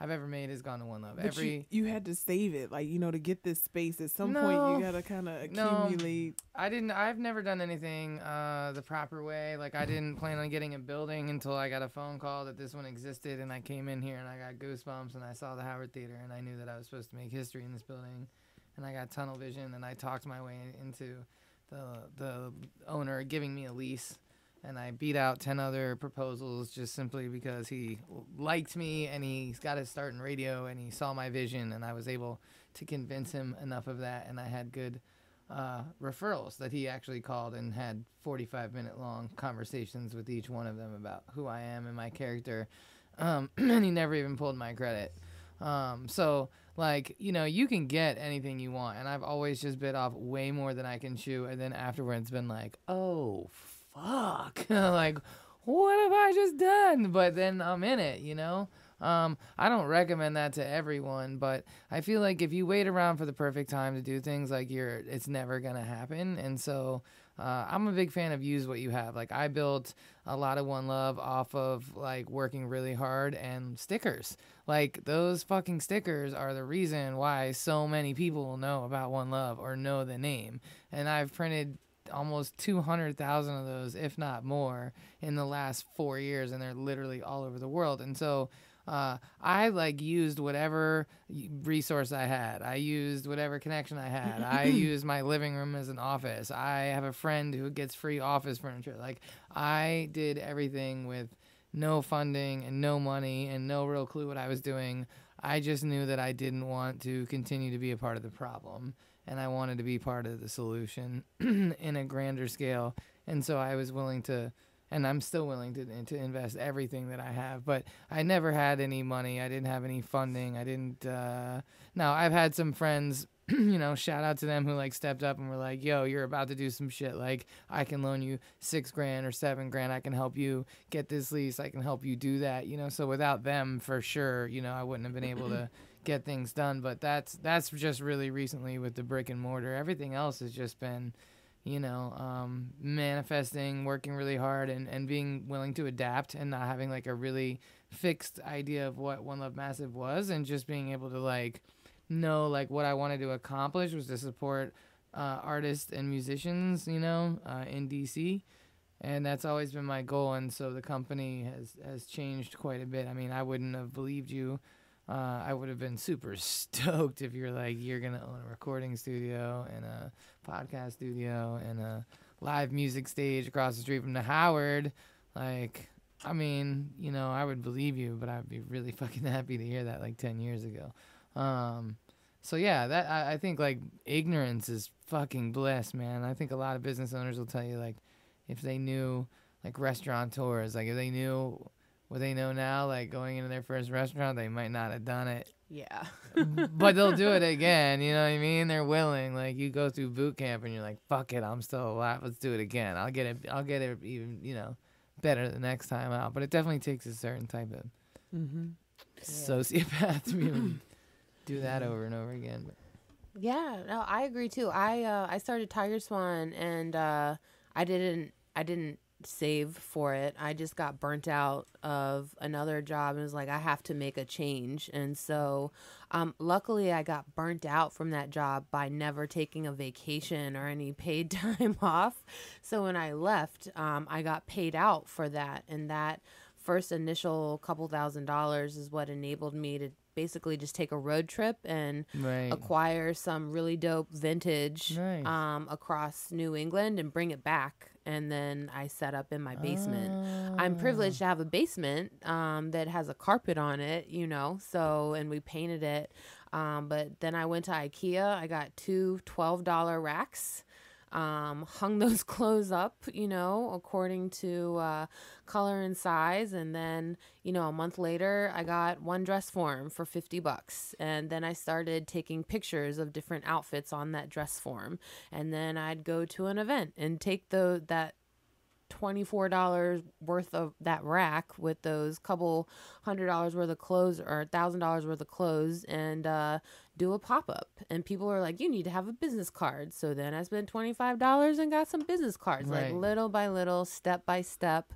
[SPEAKER 14] I've ever made has gone to One Love.
[SPEAKER 13] But
[SPEAKER 14] every
[SPEAKER 13] you, you had to save it, like you know, to get this space. At some
[SPEAKER 14] No.
[SPEAKER 13] point, you gotta kind of accumulate. No.
[SPEAKER 14] I didn't. I've never done anything uh, the proper way. Like I didn't plan on getting a building until I got a phone call that this one existed, and I came in here and I got goosebumps, and I saw the Howard Theater, and I knew that I was supposed to make history in this building, and I got tunnel vision, and I talked my way into the the owner giving me a lease. And I beat out 10 other proposals just simply because he liked me and he's got his start in radio and he saw my vision and I was able to convince him enough of that and I had good uh, referrals that he actually called and had 45 minute long conversations with each one of them about who I am and my character. Um, and he never even pulled my credit. Um, so, like, you know, you can get anything you want. And I've always just bit off way more than I can chew. And then afterwards been like, oh, fuck. like, what have I just done? But then I'm in it, you know? Um, I don't recommend that to everyone, but I feel like if you wait around for the perfect time to do things, like you're, it's never gonna happen. And so, uh, I'm a big fan of use what you have. Like I built a lot of One Love off of like working really hard and stickers. Like those fucking stickers are the reason why so many people know about One Love or know the name. And I've printed almost 200,000 of those, if not more, in the last four years, and they're literally all over the world. And so uh, I like used whatever resource I had. I used whatever connection I had. I used my living room as an office. I have a friend who gets free office furniture. Like I did everything with no funding and no money and no real clue what I was doing. I just knew that I didn't want to continue to be a part of the problem and I wanted to be part of the solution in a grander scale. And so I was willing to and I'm still willing to to invest everything that I have. But I never had any money. I didn't have any funding. I didn't. Uh, now I've had some friends. you know, shout out to them who like stepped up and were like, "Yo, you're about to do some shit. Like, I can loan you six grand or seven grand. I can help you get this lease. I can help you do that. You know, so without them, for sure, you know, I wouldn't have been able to get things done. But that's that's just really recently with the brick and mortar. Everything else has just been you know, um, manifesting, working really hard, and, and being willing to adapt and not having like a really fixed idea of what One Love Massive was, and just being able to like know like what I wanted to accomplish was to support uh, artists and musicians, you know, uh, in DC. And that's always been my goal, and so the company has has changed quite a bit. I mean, I wouldn't have believed you uh, I would have been super stoked if you're like you're gonna own a recording studio and a podcast studio and a live music stage across the street from the Howard. Like, I mean, you know, I would believe you, but I'd be really fucking happy to hear that like ten years ago. Um, so yeah, that I, I think like ignorance is fucking bliss, man. I think a lot of business owners will tell you like if they knew like restaurateurs, like if they knew what they know now, like going into their first restaurant, they might not have done it.
[SPEAKER 12] Yeah.
[SPEAKER 14] but they'll do it again. You know what I mean? They're willing. Like you go through boot camp and you're like, "Fuck it, I'm still alive. Let's do it again. I'll get it. I'll get it even. You know, better the next time out." But it definitely takes a certain type of
[SPEAKER 13] Mm-hmm.
[SPEAKER 14] sociopath to be do that over and over again.
[SPEAKER 12] Yeah, no, I agree too. I uh, I started Tiger Swan and uh, I didn't I didn't save for it. I just got burnt out of another job and was like I have to make a change. And so um, luckily I got burnt out from that job by never taking a vacation or any paid time off. So when I left, um, I got paid out for that and that first initial couple thousand dollars is what enabled me to basically just take a road trip and
[SPEAKER 14] Right.
[SPEAKER 12] acquire some really dope vintage
[SPEAKER 14] Nice.
[SPEAKER 12] um, across New England and bring it back. And then I set up in my basement. I'm privileged to have a basement um, that has a carpet on it, you know, so, and we painted it. Um, but then I went to IKEA. I got two $12 racks um, hung those clothes up, you know, according to uh, color and size. And then, you know, a month later, I got one dress form for 50 bucks. And then I started taking pictures of different outfits on that dress form. And then I'd go to an event and take the, that $24 worth of that rack with those couple hundred dollars worth of clothes or a thousand dollars worth of clothes and uh, do a pop-up and people are like you need to have a business card. So then i spent $25 and got some business cards like little by little step by step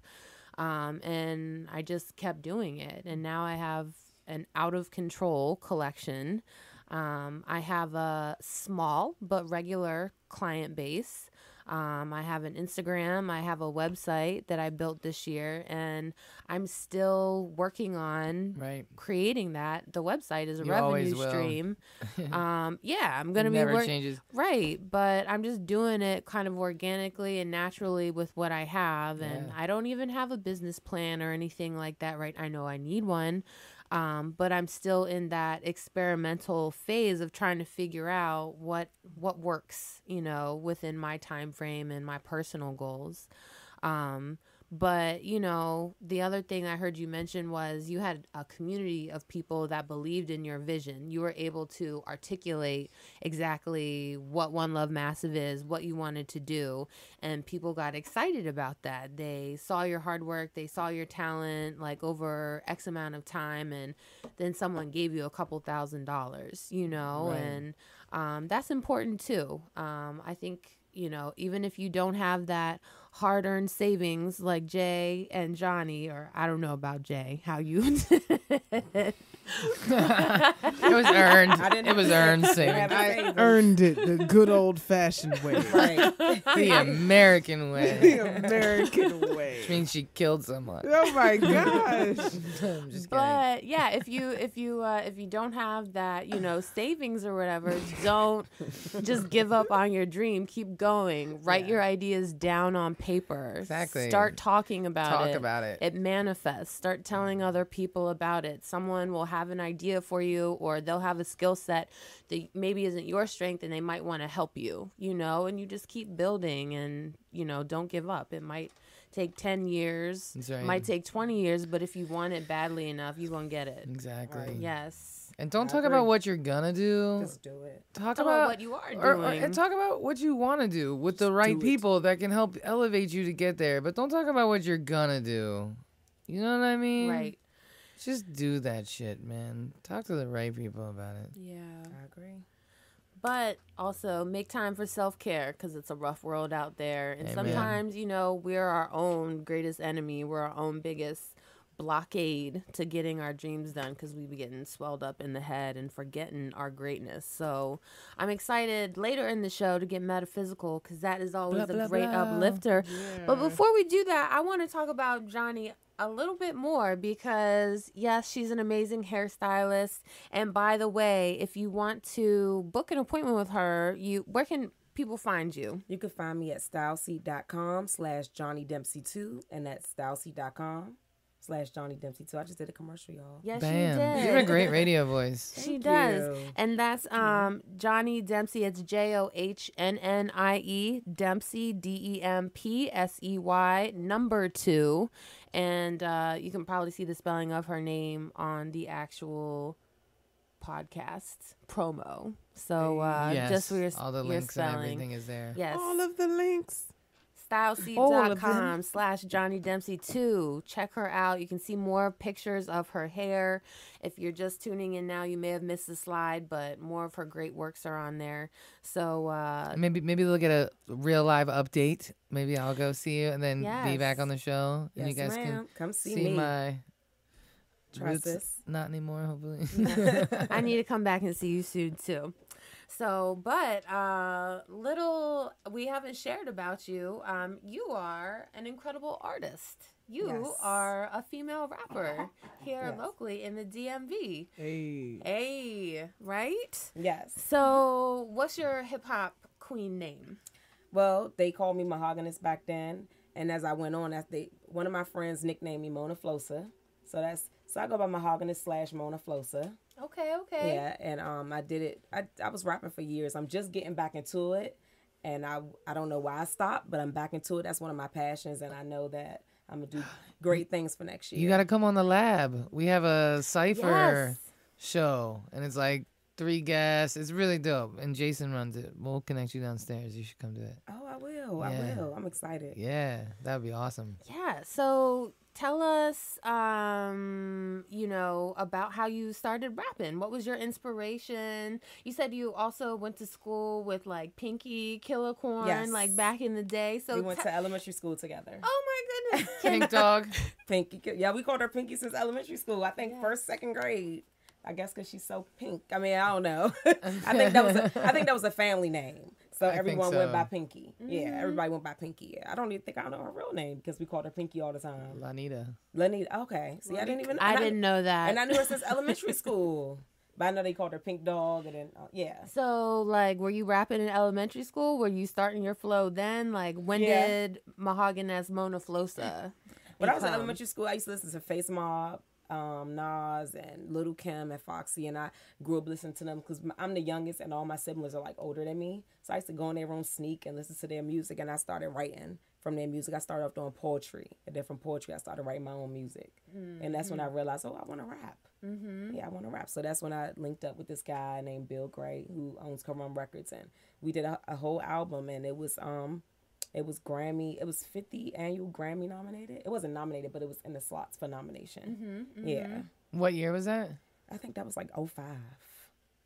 [SPEAKER 12] um, and i just kept doing it. And now i have an out of control collection. Um, i have a small but regular client base um, I have an Instagram. I have a website that I built this year, and I'm still working on
[SPEAKER 14] Right.
[SPEAKER 12] creating that. The website is a
[SPEAKER 14] You
[SPEAKER 12] revenue stream. um, yeah, I'm gonna
[SPEAKER 14] Never
[SPEAKER 12] be work-
[SPEAKER 14] changes.
[SPEAKER 12] right, but I'm just doing it kind of organically and naturally with what I have, and
[SPEAKER 14] Yeah.
[SPEAKER 12] I don't even have a business plan or anything like that. Right, I know I need one. Um, but I'm still in that experimental phase of trying to figure out what what works, you know, within my time frame and my personal goals. Um, but you know, the other thing I heard you mention was you had a community of people that believed in your vision. You were able to articulate exactly what One Love Massive is, what you wanted to do, and people got excited about that. They saw your hard work, they saw your talent like over X amount of time, and then someone gave you a couple thousand dollars, you know,
[SPEAKER 14] Right.
[SPEAKER 12] and um, that's important too. Um, I think you know, even if you don't have that hard earned savings like Jay and Johnny, or I don't know about Jay, how you.
[SPEAKER 14] it was earned.
[SPEAKER 15] I didn't
[SPEAKER 14] It was earned
[SPEAKER 15] say-
[SPEAKER 14] savings.
[SPEAKER 15] I
[SPEAKER 13] I earned it the good old fashioned way.
[SPEAKER 15] Right.
[SPEAKER 14] the American way.
[SPEAKER 13] The American way.
[SPEAKER 14] Which means she killed someone.
[SPEAKER 13] Oh my gosh.
[SPEAKER 14] I'm just kidding.
[SPEAKER 12] But yeah, if you if you uh, if you don't have that, you know, savings or whatever, don't just give up on your dream. Keep going. Write your ideas down on paper.
[SPEAKER 14] Exactly.
[SPEAKER 12] Start talking about
[SPEAKER 14] Talk
[SPEAKER 12] it.
[SPEAKER 14] Talk about it.
[SPEAKER 12] It manifests. Start telling other people about it. Someone will have an idea for you, or they'll have a skill set that maybe isn't your strength, and they might want to help you. You know, and you just keep building, and you know, don't give up. It might take 10 years
[SPEAKER 14] That's right.
[SPEAKER 12] might take 20 years but if you want it badly enough you're gonna get it
[SPEAKER 14] Exactly.
[SPEAKER 12] yes
[SPEAKER 14] And don't
[SPEAKER 15] I
[SPEAKER 14] talk
[SPEAKER 15] agree.
[SPEAKER 14] about what you're gonna do.
[SPEAKER 15] Just do it.
[SPEAKER 14] Talk
[SPEAKER 12] Talk
[SPEAKER 14] about
[SPEAKER 12] about what you are
[SPEAKER 14] or- or-
[SPEAKER 12] doing.
[SPEAKER 14] and talk about what you want to do with the right
[SPEAKER 13] do it.
[SPEAKER 14] people that can help elevate you to get there. But don't talk about what you're gonna do. You know what I mean?
[SPEAKER 12] right
[SPEAKER 14] Just do that shit, man. Talk to the right people about it.
[SPEAKER 12] yeah
[SPEAKER 15] I agree.
[SPEAKER 12] but also make time for self-care because it's a rough world out there and
[SPEAKER 14] Amen.
[SPEAKER 12] sometimes you know we're our own greatest enemy we're our own biggest blockade to getting our dreams done because we be getting swelled up in the head and forgetting our greatness. So i'm excited later in the show to get metaphysical because that is always
[SPEAKER 14] Blah,
[SPEAKER 12] a
[SPEAKER 14] blah,
[SPEAKER 12] great
[SPEAKER 14] blah.
[SPEAKER 12] uplifter. But before we do that i want to talk about johnnie a little bit more because yes she's an amazing hairstylist. And by the way if you want to book an appointment with her you where can people find you?
[SPEAKER 15] You can find me at styleseat.com slash Johnnie Dempsey 2 and that's styleseat.com slash Johnnie Dempsey 2. I just did a commercial, y'all.
[SPEAKER 12] yes
[SPEAKER 14] Bam.
[SPEAKER 12] she did
[SPEAKER 14] You have a great radio voice.
[SPEAKER 12] she
[SPEAKER 15] Thank
[SPEAKER 12] does
[SPEAKER 15] you.
[SPEAKER 12] and that's um johnnie dempsey it's j-o-h-n-n-i-e dempsey d-e-m-p-s-e-y number two and uh you can probably see the spelling of her name on the actual podcast promo so uh
[SPEAKER 14] yes.
[SPEAKER 12] just for your,
[SPEAKER 14] all the
[SPEAKER 12] your
[SPEAKER 14] links and everything is there.
[SPEAKER 12] yes
[SPEAKER 13] All of the links. Styleseat.com
[SPEAKER 12] slash Johnnie Dempsey 2. Check her out. You can see more pictures of her hair. If you're just tuning in now, you may have missed the slide, but more of her great works are on there. So, uh,
[SPEAKER 14] Maybe maybe they'll get a real live update. Maybe I'll go see you and then be back on the show. and you
[SPEAKER 15] Yes,
[SPEAKER 14] guys can
[SPEAKER 15] ma'am. Come see
[SPEAKER 14] see
[SPEAKER 15] me.
[SPEAKER 14] my
[SPEAKER 15] Trust
[SPEAKER 14] roots.
[SPEAKER 15] us.
[SPEAKER 14] Not anymore, hopefully.
[SPEAKER 12] I need to come back and see you soon too. So, but uh little we haven't shared about you. Um you are an incredible artist. You
[SPEAKER 15] Yes.
[SPEAKER 12] are a female rapper here
[SPEAKER 15] Yes.
[SPEAKER 12] locally in the DMV.
[SPEAKER 13] Hey.
[SPEAKER 12] Hey, right?
[SPEAKER 15] Yes.
[SPEAKER 12] So, what's your hip hop queen name?
[SPEAKER 15] Well, they called me Mohoganise back then. And as I went on, that's they one of my friends nicknamed me Mona Flosa. So that's so I go by Mohoganise slash Mona Flosa.
[SPEAKER 12] Okay, okay.
[SPEAKER 15] Yeah, and um, I did it. I, I was rapping for years. I'm just getting back into it, and I I don't know why I stopped, but I'm back into it. That's one of my passions, and I know that I'm gonna do great things for next year.
[SPEAKER 14] you got to come on the lab. We have a cipher
[SPEAKER 12] Yes.
[SPEAKER 14] show, and it's like three guests. It's really dope. And Jason runs it. We'll connect you downstairs. You should come to it.
[SPEAKER 15] Oh, I will.
[SPEAKER 14] Yeah.
[SPEAKER 15] I will. I'm excited.
[SPEAKER 14] Yeah, that would be awesome.
[SPEAKER 12] Yeah. So, tell us um, you know, about how you started rapping. What was your inspiration? You said you also went to school with like Pinky Killacorn
[SPEAKER 15] Yes.
[SPEAKER 12] like back in the day. So
[SPEAKER 15] we went
[SPEAKER 12] te-
[SPEAKER 15] to elementary school together.
[SPEAKER 12] Oh my goodness.
[SPEAKER 14] Pink dog.
[SPEAKER 15] Pinky. Yeah, we called her Pinky since elementary school. I think first, second grade. I guess because she's so pink. I mean, I don't know. I think that was a, I think that was a family name. So
[SPEAKER 14] I think
[SPEAKER 15] everyone went by Pinky. Yeah,
[SPEAKER 12] Mhm.
[SPEAKER 15] everybody went by Pinky. Yeah. I don't even think I know her real name because we called her Pinky all the time.
[SPEAKER 14] Lanita.
[SPEAKER 15] Lanita. Okay. See, I didn't even.
[SPEAKER 12] I didn't know that.
[SPEAKER 15] And I knew her since elementary school. But I know they called her Pink Dog, and then uh, yeah.
[SPEAKER 12] So, like, were you rapping in elementary school? Were you starting your flow then? Like, when
[SPEAKER 15] Yeah.
[SPEAKER 12] did Mahogany's Mona Flosa?
[SPEAKER 15] When I was in elementary school, I used to listen to Face Mob, um, Nas, and Lil Kim and Foxy, and I grew up listening to them because I'm the youngest, and all my siblings are like older than me. So I used to go in their room, sneak, and listen to their music, and I started writing from their music. I started off doing poetry, and then from poetry, I started writing my own music, and that's when I realized, oh, I want to rap.
[SPEAKER 12] Mm-hmm.
[SPEAKER 15] Yeah, I want to rap. So that's when I linked up with this guy named Bill Gray, who owns Come Records, and we did a, a whole album, and it was um, it was Grammy, it was 50 annual Grammy nominated. It wasn't nominated, but it was in the slots for nomination.
[SPEAKER 12] Mm-hmm,
[SPEAKER 15] Yeah,
[SPEAKER 14] What year was that?
[SPEAKER 15] I think that was like 05.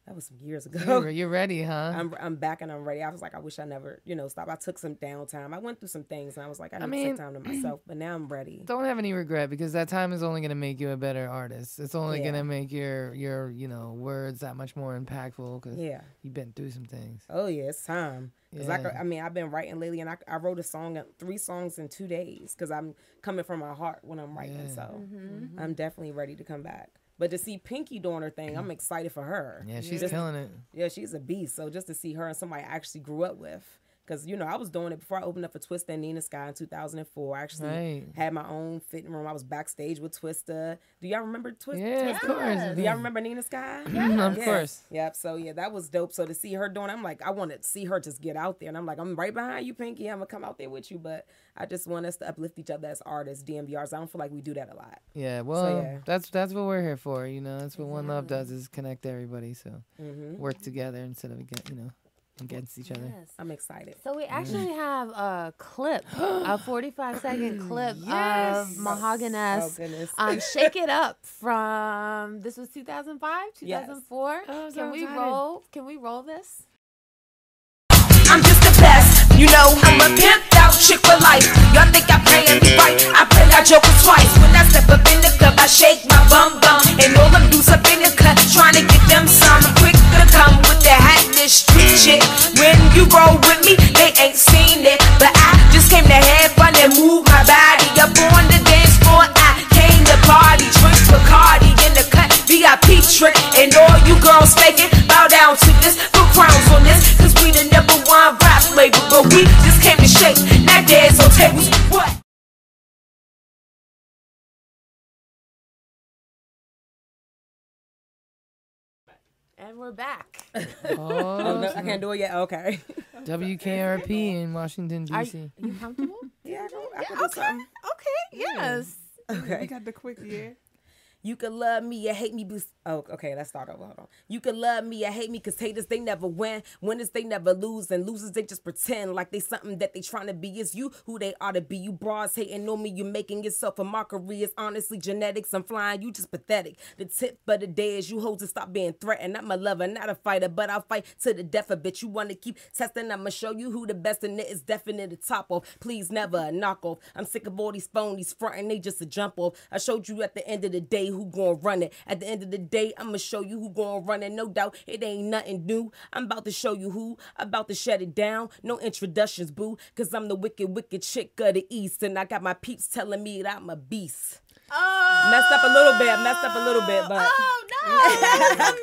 [SPEAKER 15] That was some years ago.
[SPEAKER 14] you're, you're ready, huh?
[SPEAKER 15] I'm I'm back and I'm ready. I was like, I wish I never, you know, stopped. I took some downtime. I went through some things and I was like, I need
[SPEAKER 14] I
[SPEAKER 15] to
[SPEAKER 14] mean,
[SPEAKER 15] take time to myself. But now I'm ready.
[SPEAKER 14] Don't have any regret because that time is only gonna make you a better artist. It's only
[SPEAKER 15] Yeah.
[SPEAKER 14] gonna make your your you know words that much more impactful because
[SPEAKER 15] Yeah.
[SPEAKER 14] you've been through some things.
[SPEAKER 15] Oh yeah, it's time. Cause I, could- I mean, I've been writing lately, and I, I wrote a song, uh, three songs in two days, cause I'm coming from my heart when I'm writing.
[SPEAKER 14] Yeah.
[SPEAKER 15] So
[SPEAKER 12] Mm-hmm.
[SPEAKER 15] I'm definitely ready to come back. But to see Pinky doing her thing, I'm mm. excited for her.
[SPEAKER 14] Yeah, she's
[SPEAKER 15] Just-
[SPEAKER 14] killing it.
[SPEAKER 15] Yeah, she's a beast. So just to see her and somebody I actually grew up with. Because, you know, I was doing it before I opened up for Twista and Nina Sky in 2004. I actually
[SPEAKER 14] Right.
[SPEAKER 15] had my own fitting room. I was backstage with Twista. Do y'all remember Twista?
[SPEAKER 14] Yeah, of course.
[SPEAKER 15] Do y'all remember Nina Sky?
[SPEAKER 14] Yeah, Of course.
[SPEAKER 15] Yep. So, yeah, that was dope. So to see her doing I'm like, I want to see her just get out there. And I'm like, I'm right behind you, Pinky. I'm going to come out there with you. But I just want us to uplift each other as artists, DMVRs. I don't feel like we do that a lot.
[SPEAKER 14] Yeah, well,
[SPEAKER 15] yeah.
[SPEAKER 14] that's that's what we're here for. You know, that's what One Love does is connect everybody. So
[SPEAKER 15] Mhm.
[SPEAKER 14] work together instead of against you know against each other.
[SPEAKER 12] Yes.
[SPEAKER 15] I'm excited.
[SPEAKER 12] So we actually have a clip, a 45 second clip of Mohoganise.
[SPEAKER 15] Oh,
[SPEAKER 12] um, Shake It Up from, this was 2005,
[SPEAKER 15] Yes.
[SPEAKER 12] 2004.
[SPEAKER 14] Oh, so
[SPEAKER 12] can we
[SPEAKER 14] excited.
[SPEAKER 12] roll, can we roll this?
[SPEAKER 16] I'm just the best, you know I'm a pimped out chick for life. Y'all think I play me right? I play that joker twice. When I step up in the club, I shake my bum bum, and all them dudes up in the cut trying to get them some. Quick to come with the hat, this street shit. When you roll with me, they ain't seen it, but I just came to have fun and move my body up on the dance floor. I came to party, drinks Bacardi in the cut, VIP trick, and all you girls faking, bow down to this, put crowns on this, cause we the number one rap label, but we just came to shake, not dance on tables. What?
[SPEAKER 12] And we're back.
[SPEAKER 15] Oh, no, I can't do it yet. Okay.
[SPEAKER 14] WKRP in Washington D.C.
[SPEAKER 12] you, you comfortable?
[SPEAKER 15] yeah, I can, I
[SPEAKER 12] Yeah,
[SPEAKER 15] can do
[SPEAKER 12] okay. Okay, yes.
[SPEAKER 15] Okay.
[SPEAKER 13] We got the quick yeah.
[SPEAKER 15] You can love me or hate me. But, oh, okay. Let's start over. Hold on. You can love me or hate me because haters, they never win. Winners, they never lose. And losers, they just pretend like they something that they trying to be. It's you who they ought to be. You bras hating on me. You making yourself a mockery. It's honestly genetics. I'm flying. You just pathetic. The tip of the day is you hoes to stop being threatened. I'm a lover, not a fighter, but I'll fight to the death of it. You want to keep testing. I'm going to show you who the best in it is definite the top off. Please never a knock off. I'm sick of all these phonies fronting. They just a jump off. I showed you at the end of the day who gonna run it. At the end of the day, I'ma show you who gonna run it. No doubt, it ain't nothing new. I'm about to show you who. I'm about to shut it down. No introductions, boo. Cause I'm the wicked, wicked chick of the east. And I got my peeps telling me that I'm a beast.
[SPEAKER 12] Oh,
[SPEAKER 15] Messed up a little bit. Messed up a little bit, but
[SPEAKER 12] oh no, that's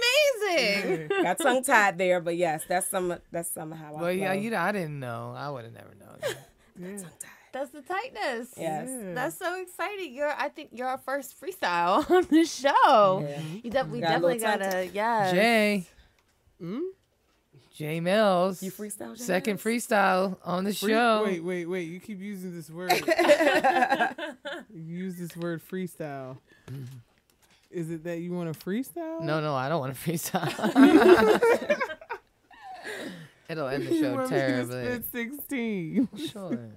[SPEAKER 12] amazing.
[SPEAKER 15] got tongue tied there. But yes, that's some that's somehow I
[SPEAKER 14] Well, yeah, you know, I didn't know. I would have never known. that.
[SPEAKER 12] That's the tightness.
[SPEAKER 15] Yes.
[SPEAKER 12] That's so exciting. You're I think you're our first freestyle on the show.
[SPEAKER 15] Yeah.
[SPEAKER 12] You def- we
[SPEAKER 15] Got a
[SPEAKER 12] definitely gotta yes.
[SPEAKER 14] Jay.
[SPEAKER 13] Hmm?
[SPEAKER 14] Jay Mills.
[SPEAKER 15] You freestyle, Jay
[SPEAKER 14] Second freestyle on the
[SPEAKER 13] Free-
[SPEAKER 14] show.
[SPEAKER 13] Wait, wait, wait. You keep using this word. you use this word freestyle. Is it that you want to freestyle?
[SPEAKER 14] No, no, I don't want to freestyle. It'll end the show
[SPEAKER 13] want me to
[SPEAKER 14] terribly.
[SPEAKER 13] spit 16.
[SPEAKER 14] Sure.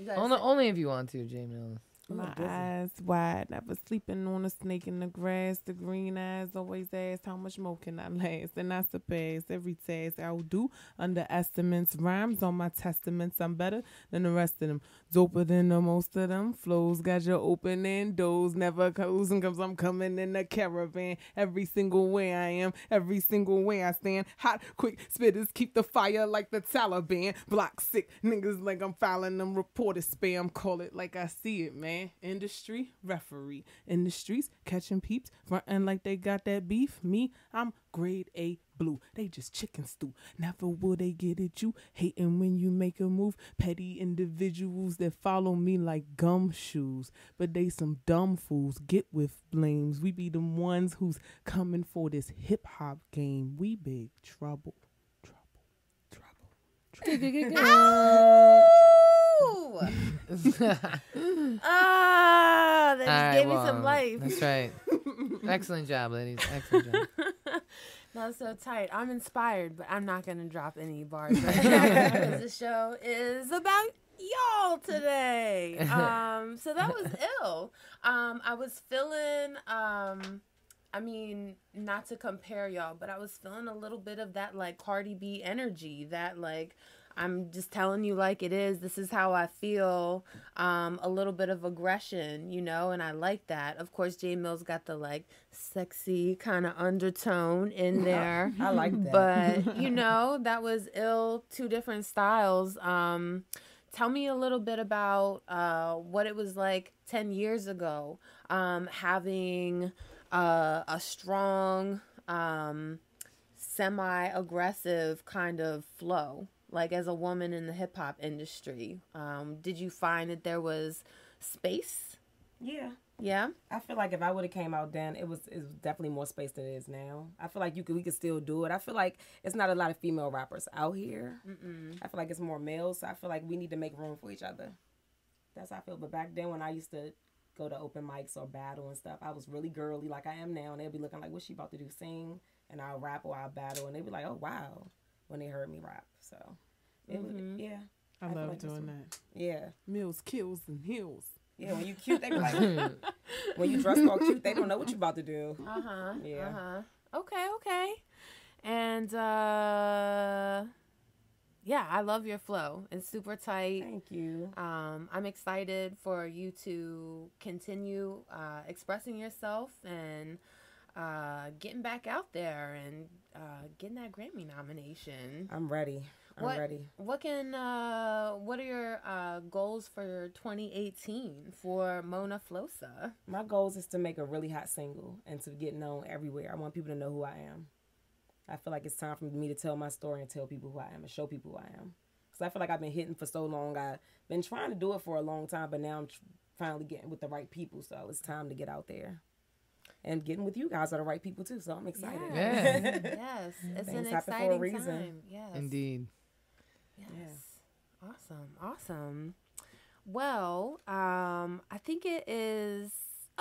[SPEAKER 12] You gotta
[SPEAKER 14] Only,
[SPEAKER 12] say-
[SPEAKER 14] only if you want to, Jay Mills.
[SPEAKER 13] Oh, my eyes wide, never sleeping on a snake in the grass. The green eyes always ask, How much more can I last? And I surpass every task I'll do. Underestimates rhymes on my testaments. I'm better than the rest of them. Doper than the most of them. Flows got you opening doors, never closing cause I'm coming in a caravan. Every single way I am, every single way I stand. Hot, quick spitters keep the fire like the Taliban. Block sick niggas like I'm filing them reported spam. Call it like I see it, man. Industry referee in the streets catching peeps, frontin' like they got that beef. Me, I'm grade A blue. They just chicken stew. Never will they get at you. Hating when you make a move. Petty individuals that follow me like gumshoes. But they some dumb fools. Get with blames. We be the ones who's coming for this hip hop game. We big trouble. Trouble. Trouble. Trouble.
[SPEAKER 12] Ow! Ah, that just
[SPEAKER 14] All right,
[SPEAKER 12] gave me
[SPEAKER 14] well,
[SPEAKER 12] some life.
[SPEAKER 14] That's right. Excellent job, ladies. Excellent job.
[SPEAKER 12] That's so tight. I'm inspired, but I'm not gonna drop any bars right now because the show is about y'all today. Um, so that was ill. Um, I was feeling um I mean, not to compare y'all, but I was feeling a little bit of that like Cardi B energy. That like I'm just telling you like it is. This is how I feel. Um, a little bit of aggression, you know, and I like that. Of course, Jay Mills got the like sexy kind of undertone in there.
[SPEAKER 15] I like that.
[SPEAKER 12] But you know, that was ill. Two different styles. Um, tell me a little bit about uh, what it was like 10 years ago um, having uh, a strong um, semi-aggressive kind of flow like as a woman in the hip-hop industry um, did you find that there was space
[SPEAKER 15] Yeah.
[SPEAKER 12] yeah
[SPEAKER 15] I feel like if I would have came out then, it was it was definitely more space than it is now. I feel like you could we could still do it. I feel like it's not a lot of female rappers out here.
[SPEAKER 12] Mm-mm.
[SPEAKER 15] I feel like it's more males. So I feel like we need to make room for each other. That's how I feel. But back then, when I used to go to open mics or battle and stuff, I was really girly like I am now, and they'll be looking like, "What's she about to do? Sing?" And I'll rap or I'll battle, and they'd be like, "Oh wow," when they heard me rap. So, it would,
[SPEAKER 12] Mhm.
[SPEAKER 15] yeah.
[SPEAKER 13] I,
[SPEAKER 15] feel
[SPEAKER 13] love
[SPEAKER 15] like this
[SPEAKER 13] doing that.
[SPEAKER 15] Yeah.
[SPEAKER 13] Mills kills and heals.
[SPEAKER 15] Yeah, when you cute, they be like, when you dress all cute, they don't know what you about to do.
[SPEAKER 12] uh-huh
[SPEAKER 15] Yeah.
[SPEAKER 12] uh-huh okay okay and uh yeah i love your flow it's super tight
[SPEAKER 15] thank you
[SPEAKER 12] um i'm excited for you to continue uh expressing yourself and uh getting back out there and uh getting that grammy nomination
[SPEAKER 15] I'm ready. I'm
[SPEAKER 12] what,
[SPEAKER 15] ready.
[SPEAKER 12] What can uh what are your uh goals for 2018 for Mona Flosa?
[SPEAKER 15] My goals is to make a really hot single and to get known everywhere. I want people to know who I am. I feel like it's time for me to tell my story and tell people who I am and show people who I am. Because I feel like I've been hitting for so long. I've been trying to do it for a long time, but now I'm tr- finally getting with the right people. So it's time to get out there. And getting with you guys are the right people too. So I'm excited.
[SPEAKER 14] Yeah.
[SPEAKER 12] yes, it's
[SPEAKER 15] Things
[SPEAKER 12] an
[SPEAKER 15] happen
[SPEAKER 12] exciting
[SPEAKER 15] for a reason.
[SPEAKER 12] time. Yes.
[SPEAKER 14] Indeed.
[SPEAKER 12] Yes. Awesome. Awesome. Well, um, I think it is.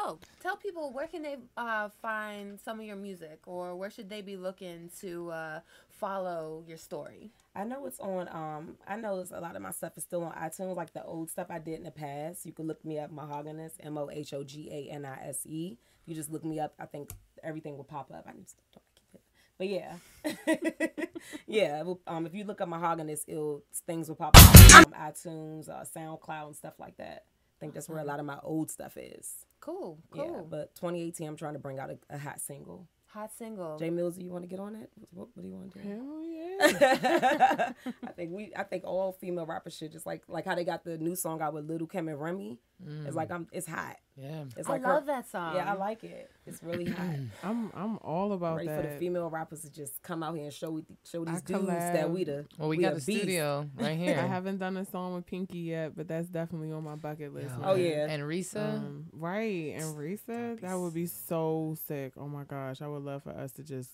[SPEAKER 12] Oh, tell people where can they uh, find some of your music, or where should they be looking to uh, follow your story?
[SPEAKER 15] I know it's on. Um, I know a lot of my stuff is still on iTunes, like the old stuff I did in the past. You can look me up, Mohoganise, M O H O G A N I S E. You just look me up, I think everything will pop up. I just don't keep it, but yeah, yeah. Um, if you look up Mohoganise, it'll things will pop up on iTunes, uh, SoundCloud, and stuff like that. I think that's where a mm-hmm. lot of my old stuff is.
[SPEAKER 12] Cool.
[SPEAKER 15] Yeah,
[SPEAKER 12] Cool.
[SPEAKER 15] but 2018, I'm trying to bring out a, a hot single.
[SPEAKER 12] Hot single.
[SPEAKER 15] Jay Mills, do you want to get on it? What, what do you want to do?
[SPEAKER 13] Hell
[SPEAKER 15] yeah! I think we, I think all female rappers should just like, like how they got the new song out with Lil Kim and Remy. It's
[SPEAKER 13] Mm.
[SPEAKER 15] like I'm, it's hot.
[SPEAKER 14] Yeah,
[SPEAKER 15] it's
[SPEAKER 12] I
[SPEAKER 15] like
[SPEAKER 12] love that song.
[SPEAKER 15] Yeah, I like it. It's really hot.
[SPEAKER 13] I'm I'm all about
[SPEAKER 15] Ready
[SPEAKER 13] that.
[SPEAKER 15] for the female rappers to just come out here and show we show these
[SPEAKER 13] I
[SPEAKER 15] dudes that we the
[SPEAKER 14] Well, we
[SPEAKER 15] we
[SPEAKER 14] got
[SPEAKER 15] a
[SPEAKER 14] the
[SPEAKER 15] beast.
[SPEAKER 14] studio right here.
[SPEAKER 13] I haven't done a song with Pinky yet, but that's definitely on my bucket list.
[SPEAKER 15] Oh, yeah.
[SPEAKER 14] And Risa?
[SPEAKER 13] Um, right, and Risa, that would be so sick. Oh my gosh, I would love for us to just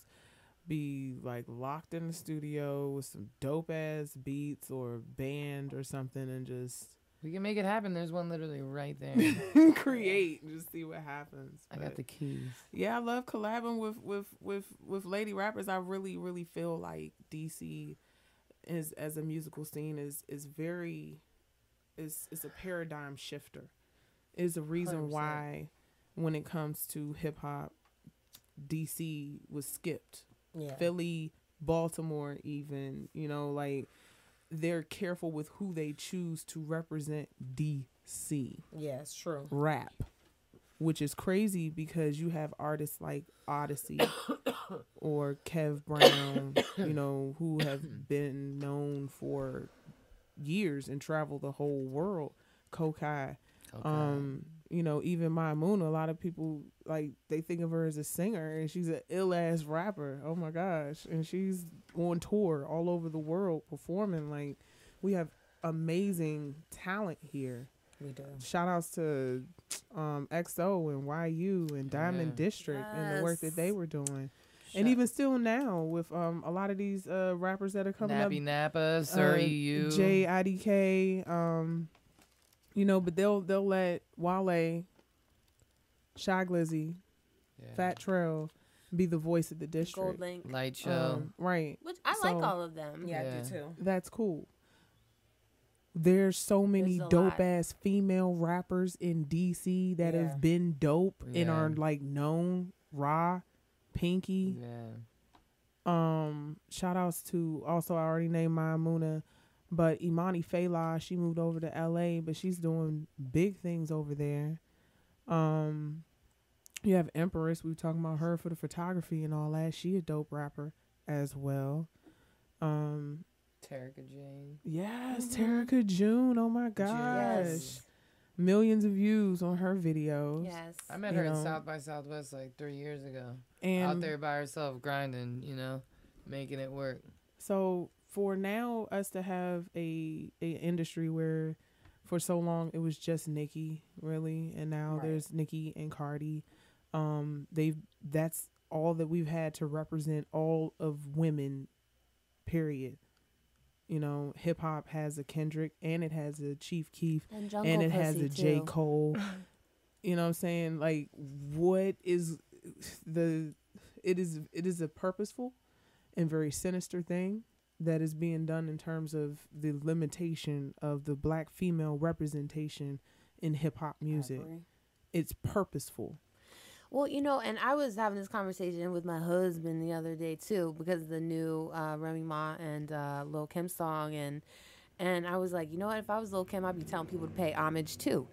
[SPEAKER 13] be like locked in the studio with some dope ass beats or band or something, and just
[SPEAKER 14] We can make it happen. There's one literally right there.
[SPEAKER 13] create and just see what happens.
[SPEAKER 14] I got the keys.
[SPEAKER 13] Yeah, I love collabing with with with with lady rappers. I really really feel like DC is as a musical scene is is very is is a paradigm shifter. Is a reason
[SPEAKER 15] 100%.
[SPEAKER 13] why when it comes to hip hop DC was skipped.
[SPEAKER 15] Yeah.
[SPEAKER 13] Philly, Baltimore even, you know, like they're careful with who they choose to represent DC
[SPEAKER 15] Yeah, it's true.
[SPEAKER 13] rap, which is crazy because you have artists like Oddisee or Kev Brown, you know, who have been known for years and travel the whole world. Kokayi. Um, you know, even Maimouna, a lot of people like they think of her as a singer and she's an ill ass rapper. Oh my gosh. And she's on tour all over the world performing. Like we have amazing talent here.
[SPEAKER 15] We do.
[SPEAKER 13] Shout outs to um XO and YU and Diamond
[SPEAKER 14] Yeah.
[SPEAKER 13] District and the work that they were doing. And even still now with um a lot of these uh rappers that are coming up
[SPEAKER 14] Nappy Nappa, Sir
[SPEAKER 13] uh. JIDK, um, you know, but they'll they'll let Wale, Shy Glizzy,
[SPEAKER 14] Yeah.
[SPEAKER 13] Fat Trel be the voice of the district.
[SPEAKER 12] GoldLink.
[SPEAKER 14] Light Show.
[SPEAKER 13] Um, right.
[SPEAKER 12] Which I like all of them.
[SPEAKER 15] Yeah, I do too.
[SPEAKER 13] That's cool. There's so many
[SPEAKER 12] There's
[SPEAKER 13] dope
[SPEAKER 12] lot.
[SPEAKER 13] ass female rappers in DC that
[SPEAKER 15] Yeah.
[SPEAKER 13] have been dope and are like known Ra, Pinky.
[SPEAKER 14] Yeah.
[SPEAKER 13] Um, shout outs to also I already named Maimouna, but Imani Fela, she moved over to LA, but she's doing big things over there. Um, you have Empress, we were talking about her for the photography and all that. She a dope rapper as well. Um,
[SPEAKER 14] Terica Jane.
[SPEAKER 13] yes, Terica June. Oh my gosh.
[SPEAKER 14] Yes.
[SPEAKER 13] Millions of views on her videos.
[SPEAKER 12] Yes.
[SPEAKER 14] I met
[SPEAKER 13] you
[SPEAKER 14] her at
[SPEAKER 13] know.
[SPEAKER 14] South by Southwest like three years ago.
[SPEAKER 13] And out
[SPEAKER 14] there by herself, grinding, you know, making it work.
[SPEAKER 13] So for now, us to have a a industry where for so long it was just Nicki, really, and now
[SPEAKER 15] Right.
[SPEAKER 13] there's Nicki and Cardi. Um, they've that's all that we've had to represent all of women. Period. You know, hip hop has a Kendrick and it has a Chief Keef
[SPEAKER 12] And
[SPEAKER 13] and it has
[SPEAKER 12] Pussy,
[SPEAKER 13] a J
[SPEAKER 12] too.
[SPEAKER 13] Cole. you know what I'm saying? Like what is the it is it is a purposeful and very sinister thing that is being done in terms of the limitation of the black female representation in hip hop music. It's purposeful.
[SPEAKER 12] Well, you know, and I was having this conversation with my husband the other day too because of the new uh, Remy Ma and uh, Lil Kim song, and and I was like, you know what? If I was Lil Kim, I'd be telling people to pay homage too.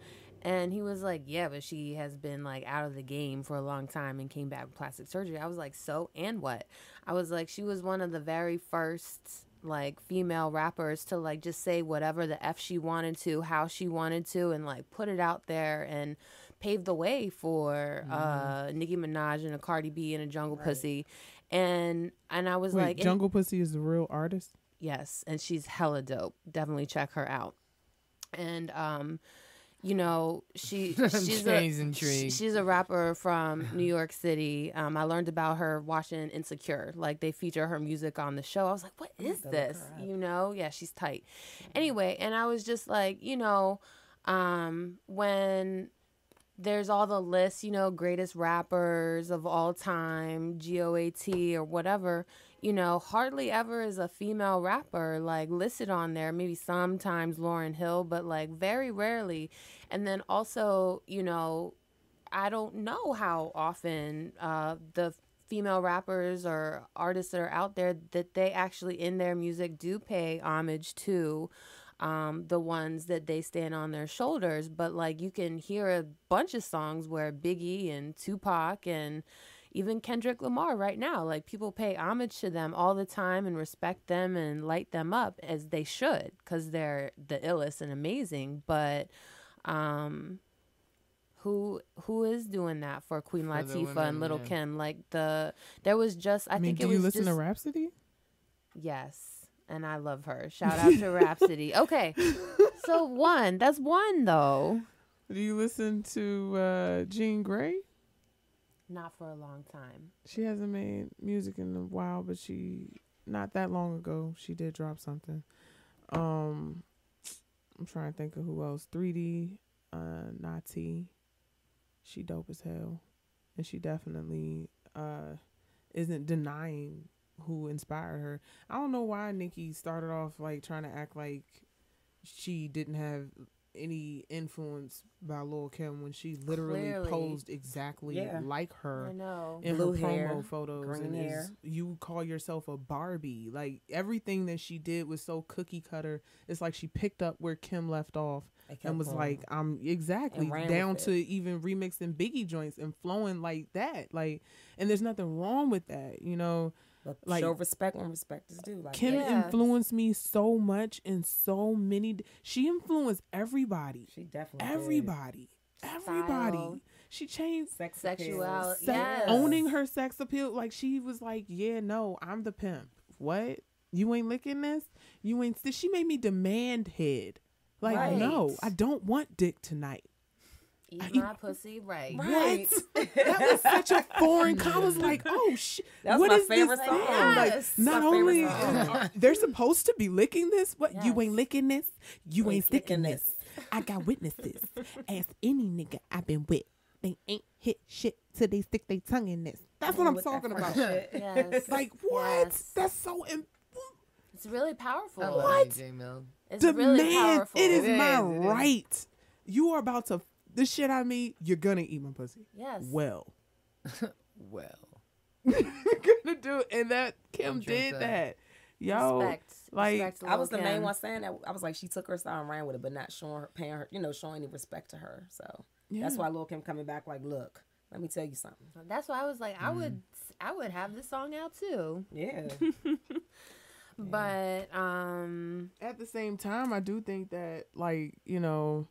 [SPEAKER 12] And he was like, yeah, but she has been like out of the game for a long time and came back with plastic surgery. I was like, so and what? I was like, she was one of the very first like female rappers to like just say whatever the f she wanted to, how she wanted to, and like put it out there and paved the way for uh Nicki Minaj and a Cardi B and a Jungle Pussy. And and I was
[SPEAKER 13] Wait,
[SPEAKER 12] like and-
[SPEAKER 13] Jungle Pussy is the real artist?
[SPEAKER 12] Yes, and she's hella dope. Definitely check her out. And um, you know, she she's a,
[SPEAKER 14] Jay's intrigued.
[SPEAKER 12] sh- she's a rapper from New York City. Um, I learned about her watching Insecure. Like they feature her music on the show. I was like, what is this? You know? Yeah, she's tight. Anyway, and I was just like, you know, um, when there's all the lists, you know, greatest rappers of all time, GOAT or whatever, you know, hardly ever is a female rapper like listed on there. Maybe sometimes Lauryn Hill, but like very rarely. And then also, you know, I don't know how often uh, the female rappers or artists that are out there that they actually in their music do pay homage to um, the ones that they stand on their shoulders. But like you can hear a bunch of songs where Biggie and Tupac and even Kendrick Lamar right now, like people pay homage to them all the time and respect them and light them up as they should because they're the illest and amazing. But um, who who is doing that for Queen
[SPEAKER 14] For
[SPEAKER 12] Latifah
[SPEAKER 14] women,
[SPEAKER 12] and Little
[SPEAKER 14] yeah.
[SPEAKER 12] Kim? Like the there was just I,
[SPEAKER 13] I, mean,
[SPEAKER 12] think
[SPEAKER 13] do
[SPEAKER 12] it was
[SPEAKER 13] you listen
[SPEAKER 12] just,
[SPEAKER 13] to Rapsody?
[SPEAKER 12] Yes, and I love her. Shout out to Rapsody. Okay, so one that's one though.
[SPEAKER 13] Do you listen to uh, Jean Grae?
[SPEAKER 12] Not for a long time.
[SPEAKER 13] She hasn't made music in a while, but she not that long ago she did drop something. Um, I'm trying to think of who else. 3D, uh, Na'Tee. She dope as hell, and she definitely uh isn't denying who inspired her. I don't know why Nicki started off like trying to act like she didn't have any influence by Lil Kim when she literally
[SPEAKER 12] Clearly.
[SPEAKER 13] posed exactly
[SPEAKER 15] Yeah.
[SPEAKER 13] like her
[SPEAKER 12] I know.
[SPEAKER 13] in
[SPEAKER 15] Blue
[SPEAKER 13] her
[SPEAKER 15] hair,
[SPEAKER 13] promo photos and
[SPEAKER 15] hair.
[SPEAKER 13] is, you call yourself a Barbie. Like everything that she did was so cookie cutter. It's like she picked up where Kim left off
[SPEAKER 15] And
[SPEAKER 13] was
[SPEAKER 15] going.
[SPEAKER 13] like, I'm exactly down
[SPEAKER 15] with
[SPEAKER 13] to even remixing Biggie joints and flowing like that. Like and there's nothing wrong with that, you know.
[SPEAKER 15] But
[SPEAKER 13] Like
[SPEAKER 15] show respect when respect is due. Like
[SPEAKER 13] Kim.
[SPEAKER 12] Yeah.
[SPEAKER 13] influenced me so much in so many she influenced everybody.
[SPEAKER 15] She definitely did.
[SPEAKER 13] Everybody. Everybody.
[SPEAKER 12] Style.
[SPEAKER 13] She changed
[SPEAKER 15] Sex
[SPEAKER 12] Sexuality.
[SPEAKER 13] se-
[SPEAKER 12] Yes.
[SPEAKER 13] owning her sex appeal. Like she was like, "Yeah, no, I'm the pimp. What? You ain't licking this? You ain't." She made me demand head. Like,
[SPEAKER 12] Right.
[SPEAKER 13] no, I don't want dick tonight.
[SPEAKER 12] Eat my pussy right.
[SPEAKER 15] Right.
[SPEAKER 13] What? that was such a foreign. con- I was like, "Oh shit,
[SPEAKER 15] That's
[SPEAKER 13] what
[SPEAKER 15] my
[SPEAKER 13] is
[SPEAKER 15] favorite
[SPEAKER 13] this
[SPEAKER 15] song.
[SPEAKER 13] Like, not
[SPEAKER 15] My
[SPEAKER 13] only
[SPEAKER 15] song.
[SPEAKER 13] they're supposed to be licking this, what you ain't licking this, you ain't sticking
[SPEAKER 15] licking
[SPEAKER 13] this. I got witnesses. Ask any nigga I've been with. They ain't hit shit till they stick their tongue in this. That's what I'm talking about.
[SPEAKER 15] shit.
[SPEAKER 12] Yes.
[SPEAKER 13] Like what?
[SPEAKER 12] Yes.
[SPEAKER 13] That's so Im-
[SPEAKER 12] It's really powerful.
[SPEAKER 14] I love
[SPEAKER 13] What?
[SPEAKER 14] you,
[SPEAKER 12] It's
[SPEAKER 13] demand.
[SPEAKER 12] really powerful.
[SPEAKER 13] It is
[SPEAKER 14] It
[SPEAKER 13] my
[SPEAKER 14] is, it is.
[SPEAKER 13] right. You are about to the shit I mean. You're gonna eat my pussy.
[SPEAKER 12] Yes.
[SPEAKER 13] Well,
[SPEAKER 14] well.
[SPEAKER 13] gonna do and that Kim did
[SPEAKER 14] that.
[SPEAKER 13] that. Yo,
[SPEAKER 15] Respect.
[SPEAKER 13] like
[SPEAKER 15] Respect to I was the Lil' main one saying that. I was like, she took her style and ran with it, but not showing her, paying her, you know, showing any respect to her. So that's why Lil Kim coming back like, look, let me tell you something.
[SPEAKER 12] That's why I was like, I would, I would have this song out too.
[SPEAKER 15] Yeah.
[SPEAKER 12] But um,
[SPEAKER 13] at the same time, I do think that like you know,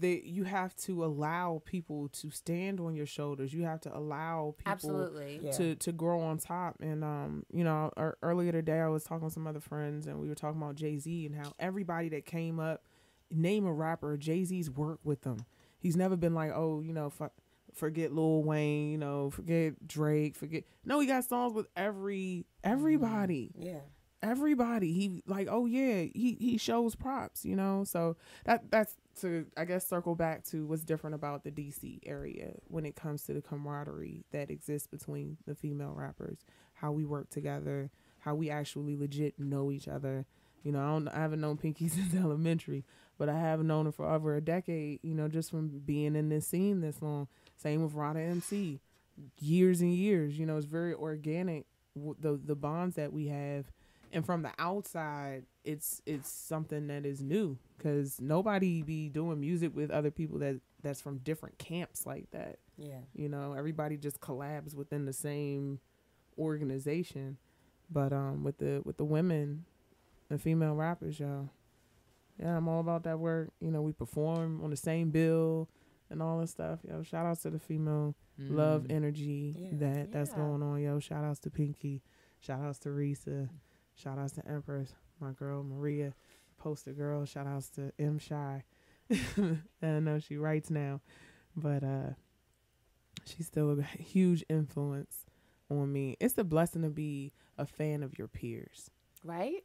[SPEAKER 13] that you have to allow people to stand on your shoulders. You have to allow people
[SPEAKER 12] Absolutely. Yeah.
[SPEAKER 13] to to grow on top. And um, you know, ear- earlier today I was talking with some other friends, and we were talking about Jay Z and how everybody that came up, name a rapper, Jay Z's worked with them. He's never been like, oh, you know, fu- forget Lil Wayne, you know, forget Drake, forget. No, he got songs with every everybody
[SPEAKER 15] Yeah.
[SPEAKER 13] Everybody. He like oh yeah he he shows props you know? So that that's to i guess circle back to what's different about the dc area when it comes to the camaraderie that exists between the female rappers how we work together how we actually legit know each other. You know i don't i haven't known pinky since elementary but i have known her for over a decade you know just from being in this scene this long. Same with rada mc years and years you know it's very organic the the bonds that we have and from the outside it's it's something that is new because nobody be doing music with other people that that's from different camps like that
[SPEAKER 15] Yeah.
[SPEAKER 13] you know everybody just collabs within the same organization but um with the with the women the female rappers y'all yeah i'm all about that work you know we perform on the same bill and all this stuff yo shout outs to the female love
[SPEAKER 14] Mm.
[SPEAKER 13] energy
[SPEAKER 14] Yeah.
[SPEAKER 13] that that's
[SPEAKER 14] Yeah.
[SPEAKER 13] going on yo shout outs to pinky shout outs to risa shout outs to empress my girl maria poster girl. Shout outs to m shy. I know she writes now but uh she's still a huge influence on me. It's a blessing to be a fan of your peers.
[SPEAKER 12] Right?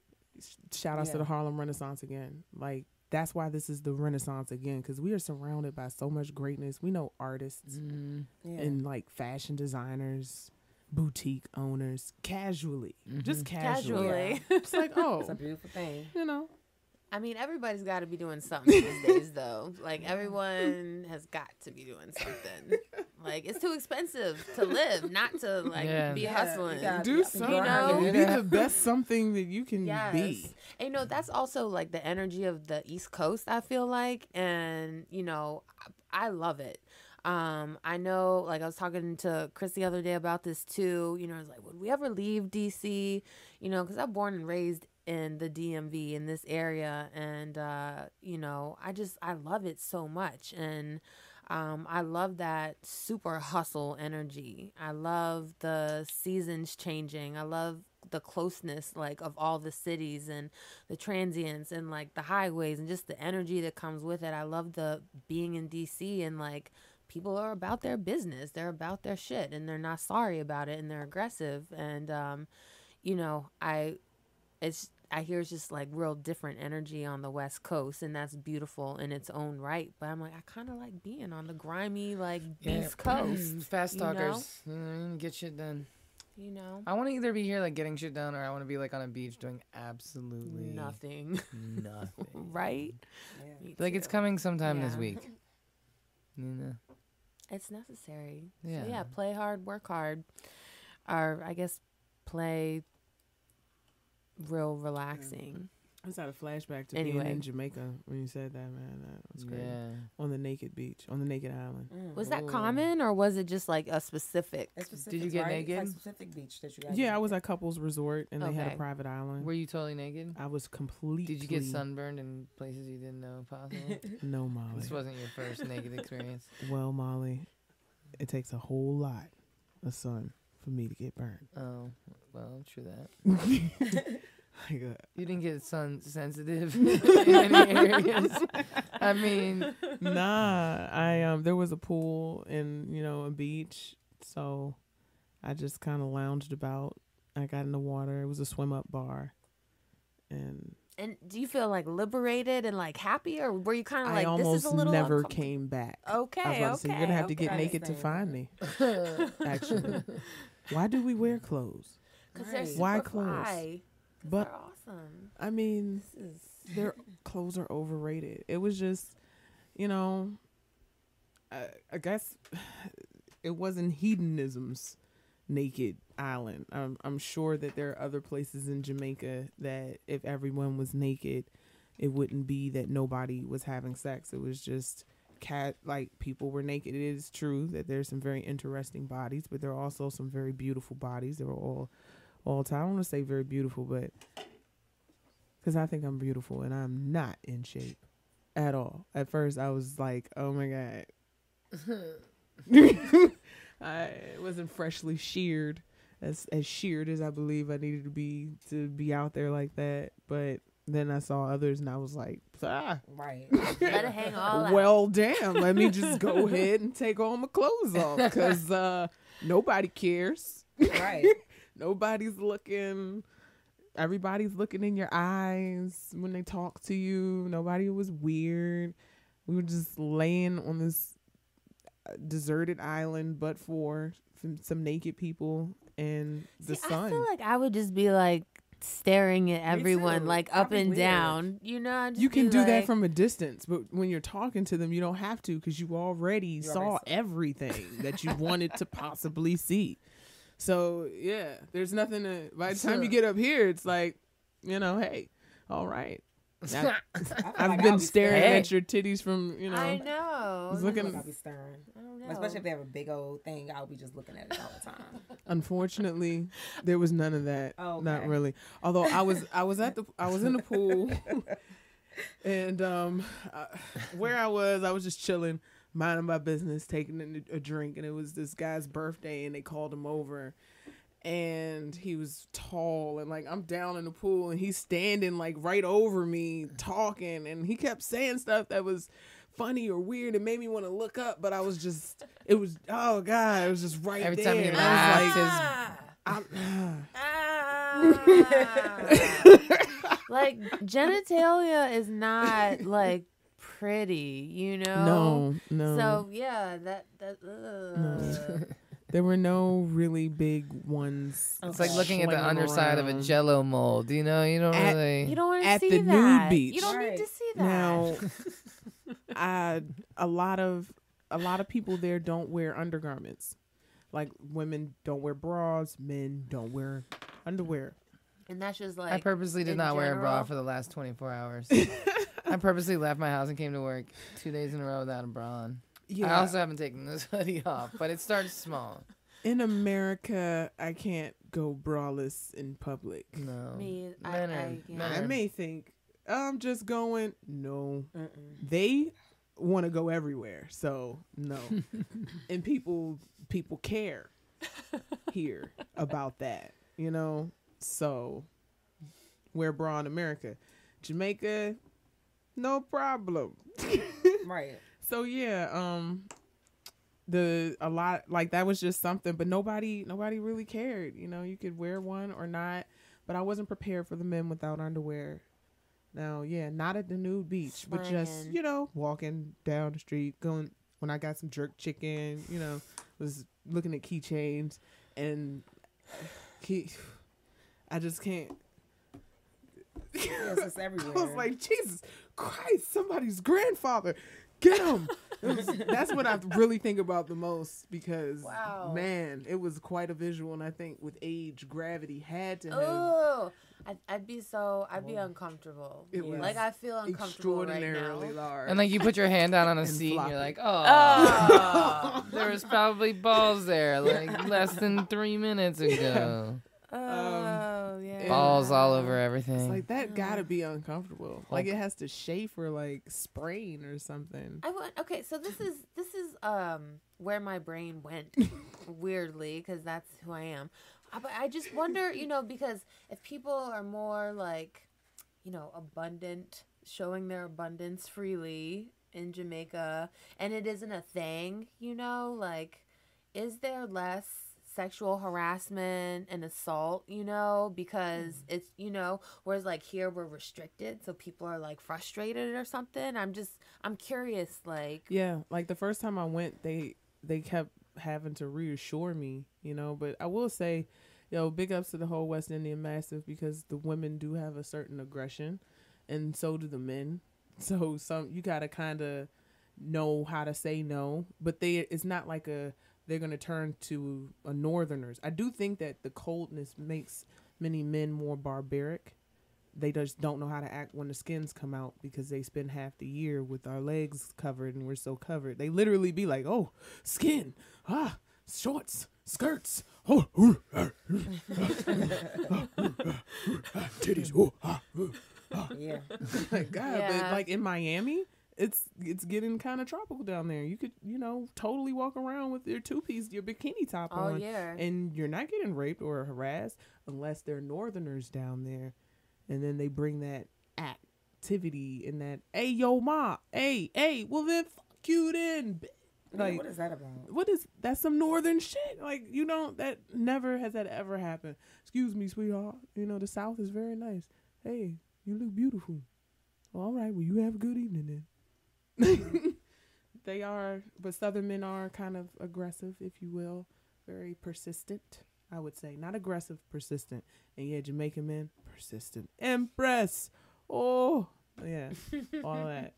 [SPEAKER 13] Shout outs to the Harlem Renaissance again. Like that's why this is the Renaissance again because we are surrounded by so much greatness. We know artists
[SPEAKER 15] Yeah.
[SPEAKER 13] and like fashion designers, boutique owners, casually, mm-hmm. just casually.
[SPEAKER 12] Casually.
[SPEAKER 13] it's like oh,
[SPEAKER 15] It's a beautiful thing.
[SPEAKER 13] you know.
[SPEAKER 12] I mean, everybody's got to be doing something these days, though. Like everyone has got to be doing something. like it's too expensive to live, not to like
[SPEAKER 13] Yeah.
[SPEAKER 12] be
[SPEAKER 13] Yeah,
[SPEAKER 12] hustling.
[SPEAKER 15] you gotta-
[SPEAKER 13] Do
[SPEAKER 15] You
[SPEAKER 13] something.
[SPEAKER 12] know?
[SPEAKER 13] Be the best something that you can
[SPEAKER 12] Yes.
[SPEAKER 13] be.
[SPEAKER 12] And you know, that's also like the energy of the East Coast, I feel like. And, you know, I, I love it. Um, I know, like, I was talking to Chris the other day about this too. You know, I was like, would we ever leave DC? You know, because I'm born and raised in the DMV in this area. And, uh, you know, I just, I love it so much. And, um, I love that super hustle energy. I love the seasons changing. I love the closeness like of all the cities and the transients and like the highways and just the energy that comes with it. I love the being in DC and like people are about their business. They're about their shit and they're not sorry about it and they're aggressive and um you know, I it's I hear it's just like real different energy on the West Coast, and that's beautiful in its own right. But I'm like, I kind of like being on the grimy, like
[SPEAKER 14] Yeah.
[SPEAKER 12] East Coast,
[SPEAKER 14] Fast talkers. You know mean? Get shit done.
[SPEAKER 12] You know,
[SPEAKER 14] I want to either be here like getting shit done, or I want to be like on a beach doing absolutely
[SPEAKER 12] Nothing.
[SPEAKER 14] Nothing.
[SPEAKER 12] right? Me
[SPEAKER 14] Like it's coming sometime this week. You know.
[SPEAKER 12] It's necessary. So
[SPEAKER 14] Yeah.
[SPEAKER 12] yeah, play hard, work hard, or I guess play real mm. relaxing.
[SPEAKER 13] I just had a flashback to
[SPEAKER 12] Anyway.
[SPEAKER 13] being in Jamaica when you said that, man. That was great.
[SPEAKER 14] Yeah.
[SPEAKER 13] On the naked beach, on the naked island. Mm.
[SPEAKER 12] Was that common, or was it just like a specific?
[SPEAKER 15] It's
[SPEAKER 14] Did you get
[SPEAKER 15] right?
[SPEAKER 14] naked?
[SPEAKER 15] It's like specific beach that you got.
[SPEAKER 13] Yeah, I was at couples resort and they had a private island.
[SPEAKER 14] Were you totally naked?
[SPEAKER 13] I was completely.
[SPEAKER 14] Did you get sunburned in places you didn't know possible?
[SPEAKER 13] No, Molly.
[SPEAKER 14] This wasn't your first naked experience.
[SPEAKER 13] Well, Molly, it takes a whole lot of sun for me to get burned.
[SPEAKER 14] Oh, well, true that.
[SPEAKER 13] Like, uh,
[SPEAKER 14] You didn't get sun sensitive in any areas. I mean,
[SPEAKER 13] nah, I um, there was a pool and you know a beach, so I just kind of lounged about. I got in the water. It was a swim up bar, and
[SPEAKER 12] And do you feel like liberated and like happy, or were you kind of like
[SPEAKER 13] I
[SPEAKER 12] this is a little
[SPEAKER 13] never
[SPEAKER 12] uncomfortable?
[SPEAKER 13] came back.
[SPEAKER 12] Okay,
[SPEAKER 13] I was about to say, you're gonna
[SPEAKER 12] okay,
[SPEAKER 13] have to get
[SPEAKER 12] okay.
[SPEAKER 13] naked to find me. Actually, why do we wear clothes?
[SPEAKER 12] Because they're super
[SPEAKER 13] Why clothes?
[SPEAKER 12] fly.
[SPEAKER 13] But
[SPEAKER 12] they're awesome.
[SPEAKER 13] I mean, their clothes are overrated. It was just, you know, I, I guess it wasn't hedonism's naked island. I'm I'm sure that there are other places in Jamaica that if everyone was naked, it wouldn't be that nobody was having sex. It was just cat like people were naked. It is true that there's some very interesting bodies, but there are also some very beautiful bodies. They were all all time. I don't want to say very beautiful, but because I think I'm beautiful and I'm not in shape at all. At first, I was like, "Oh my god." I wasn't freshly sheared as as sheared as I believe I needed to be to be out there like that. But then I saw others and I was like, ah,
[SPEAKER 15] right.
[SPEAKER 12] Let it hang all out.
[SPEAKER 13] well, damn. Let me just go ahead and take all my clothes off because uh, nobody cares.
[SPEAKER 15] Right.
[SPEAKER 13] Nobody's looking. Everybody's looking in your eyes when they talk to you. Nobody was weird. We were just laying on this uh, deserted island, but for some, some naked people and the
[SPEAKER 12] See,
[SPEAKER 13] sun.
[SPEAKER 12] I feel like I would just be like staring at everyone like
[SPEAKER 13] That'd
[SPEAKER 12] up and
[SPEAKER 13] weird.
[SPEAKER 12] down. You know, just
[SPEAKER 13] you can
[SPEAKER 12] be
[SPEAKER 13] do that from a distance, but when you're talking to them, you don't have to because you already
[SPEAKER 15] You
[SPEAKER 13] saw
[SPEAKER 15] already
[SPEAKER 13] everything that you wanted to possibly see. So yeah, there's nothing to. By the time you get up here, it's like, you know, hey, all right. I, I've
[SPEAKER 15] like
[SPEAKER 13] been
[SPEAKER 15] I'll be
[SPEAKER 13] staring
[SPEAKER 15] staring.
[SPEAKER 13] at your titties from you know.
[SPEAKER 12] I know.
[SPEAKER 13] I was
[SPEAKER 15] I
[SPEAKER 13] looking.
[SPEAKER 15] like I'll be staring.
[SPEAKER 12] I don't know.
[SPEAKER 15] Especially if they have a big old thing, I'll be just looking at it all the time.
[SPEAKER 13] Unfortunately, there was none of that.
[SPEAKER 15] Oh,
[SPEAKER 13] Not really. Although I was, I was at the, I was in the pool, and um, uh, where I was, I was just chilling, minding my business, taking a, a drink, and it was this guy's birthday, and they called him over, and he was tall, and like I'm down in the pool, and he's standing like right over me, talking, and he kept saying stuff that was funny or weird and made me want to look up but i was just it was oh god it was just right
[SPEAKER 14] Every
[SPEAKER 13] there
[SPEAKER 14] time he
[SPEAKER 13] and I was
[SPEAKER 14] laughed,
[SPEAKER 13] like, ah.
[SPEAKER 12] like genitalia is not like pretty, you know.
[SPEAKER 13] No, no.
[SPEAKER 12] So yeah, that that. ugh.
[SPEAKER 13] There were no really big ones.
[SPEAKER 14] It's like looking at the
[SPEAKER 13] swinging
[SPEAKER 14] underside of a. Jello mold. You know, you don't
[SPEAKER 13] At-
[SPEAKER 14] really.
[SPEAKER 12] You don't want to see
[SPEAKER 13] the
[SPEAKER 12] that.
[SPEAKER 13] nude beach.
[SPEAKER 12] You don't need to see that.
[SPEAKER 13] Now, I, a lot of a lot of people there don't wear undergarments. Like women don't wear bras, men don't wear underwear.
[SPEAKER 12] and that's just like
[SPEAKER 14] I purposely did
[SPEAKER 12] in
[SPEAKER 14] not wear a bra for the last 24 hours. I purposely left my house and came to work two days in a row without a bra on. I also haven't taken this hoodie off, but it starts small.
[SPEAKER 13] In America, I can't go braless in public.
[SPEAKER 14] No.
[SPEAKER 12] Me, I,
[SPEAKER 14] Men
[SPEAKER 12] I,
[SPEAKER 14] are-
[SPEAKER 12] yeah.
[SPEAKER 13] I may think I'm just going. No, they want to go everywhere. So no, and people people care here about that. You know, so wear bra in America, Jamaica, no problem.
[SPEAKER 15] right.
[SPEAKER 13] So yeah, um, the a lot like that was just something, but nobody nobody really cared. You know, you could wear one or not, but I wasn't prepared for the men without underwear. Now, yeah, not at the nude beach, but just you know, walking down the street, going when I got some jerk chicken. You know, was looking at keychains and key. I just can't.
[SPEAKER 15] Yes, it's everywhere.
[SPEAKER 13] I was like, Jesus Christ, somebody's grandfather. Get him. that's what I really think about the most because,
[SPEAKER 12] Wow.
[SPEAKER 13] man, it was quite a visual. And I think with age, gravity had to have.
[SPEAKER 12] Oh, I'd, I'd be so I'd be uncomfortable.
[SPEAKER 13] It was
[SPEAKER 12] like I feel uncomfortable right
[SPEAKER 13] extraordinarily
[SPEAKER 12] now.
[SPEAKER 13] large.
[SPEAKER 14] And like you put your hand down on a
[SPEAKER 13] And
[SPEAKER 14] seat and you're like, oh,
[SPEAKER 12] Oh.
[SPEAKER 14] there was probably balls there like less than three minutes ago.
[SPEAKER 12] Oh yeah.
[SPEAKER 14] Um, Balls all over everything.
[SPEAKER 13] It's
[SPEAKER 14] everything.
[SPEAKER 13] like that gotta be uncomfortable. Like
[SPEAKER 14] Like-
[SPEAKER 13] it has to chafe or like sprain or something.
[SPEAKER 12] I want okay, so this is this is um where my brain went weirdly because that's who I am. But I just wonder, you know, because if people are more like, you know, abundant, showing their abundance freely in Jamaica, and it isn't a thing, you know, like, is there less sexual harassment and assault, you know, because mm-hmm. it's, you know, whereas like here we're restricted, so people are like frustrated or something. I'm just, I'm curious, like,
[SPEAKER 13] Yeah, like the first time I went, they they kept having to reassure me, you know. But I will say, yo, big ups to the whole West Indian Massive because the women do have a certain aggression, and so do the men. So some you gotta kind of know how to say no, but they it's not like a they're going to turn to a northerners. I do think that the coldness makes many men more barbaric. They just don't know how to act when the skins come out because they spend half the year with our legs covered and we're so covered. They literally be like, "Oh, skin, ah, shorts, skirts, oh, ooh, ah, ooh, ah, ooh, ah, titties, oh, ah, ah."
[SPEAKER 15] Yeah.
[SPEAKER 13] God,
[SPEAKER 12] Yeah.
[SPEAKER 13] but like in Miami, it's it's getting kind of tropical down there. You could, you know, totally walk around with your two piece, your bikini top
[SPEAKER 12] Oh,
[SPEAKER 13] on,
[SPEAKER 12] yeah.
[SPEAKER 13] and you're not getting raped or harassed unless they're northerners down there, and then they bring that activity and that, hey yo ma, hey hey, well then fuck you then. bi-"
[SPEAKER 15] Yeah,
[SPEAKER 13] Like
[SPEAKER 15] what is that about?
[SPEAKER 13] What is that's some northern shit? Like you don't that never has that ever happened. Excuse me, sweetheart. You know the South is very nice. Hey, you look beautiful. All right. Well, you have a good evening then. they are, but Southern men are kind of aggressive, if you will, very persistent. I would say not aggressive, persistent, and yeah, Jamaican men persistent. Empress, oh yeah, all that.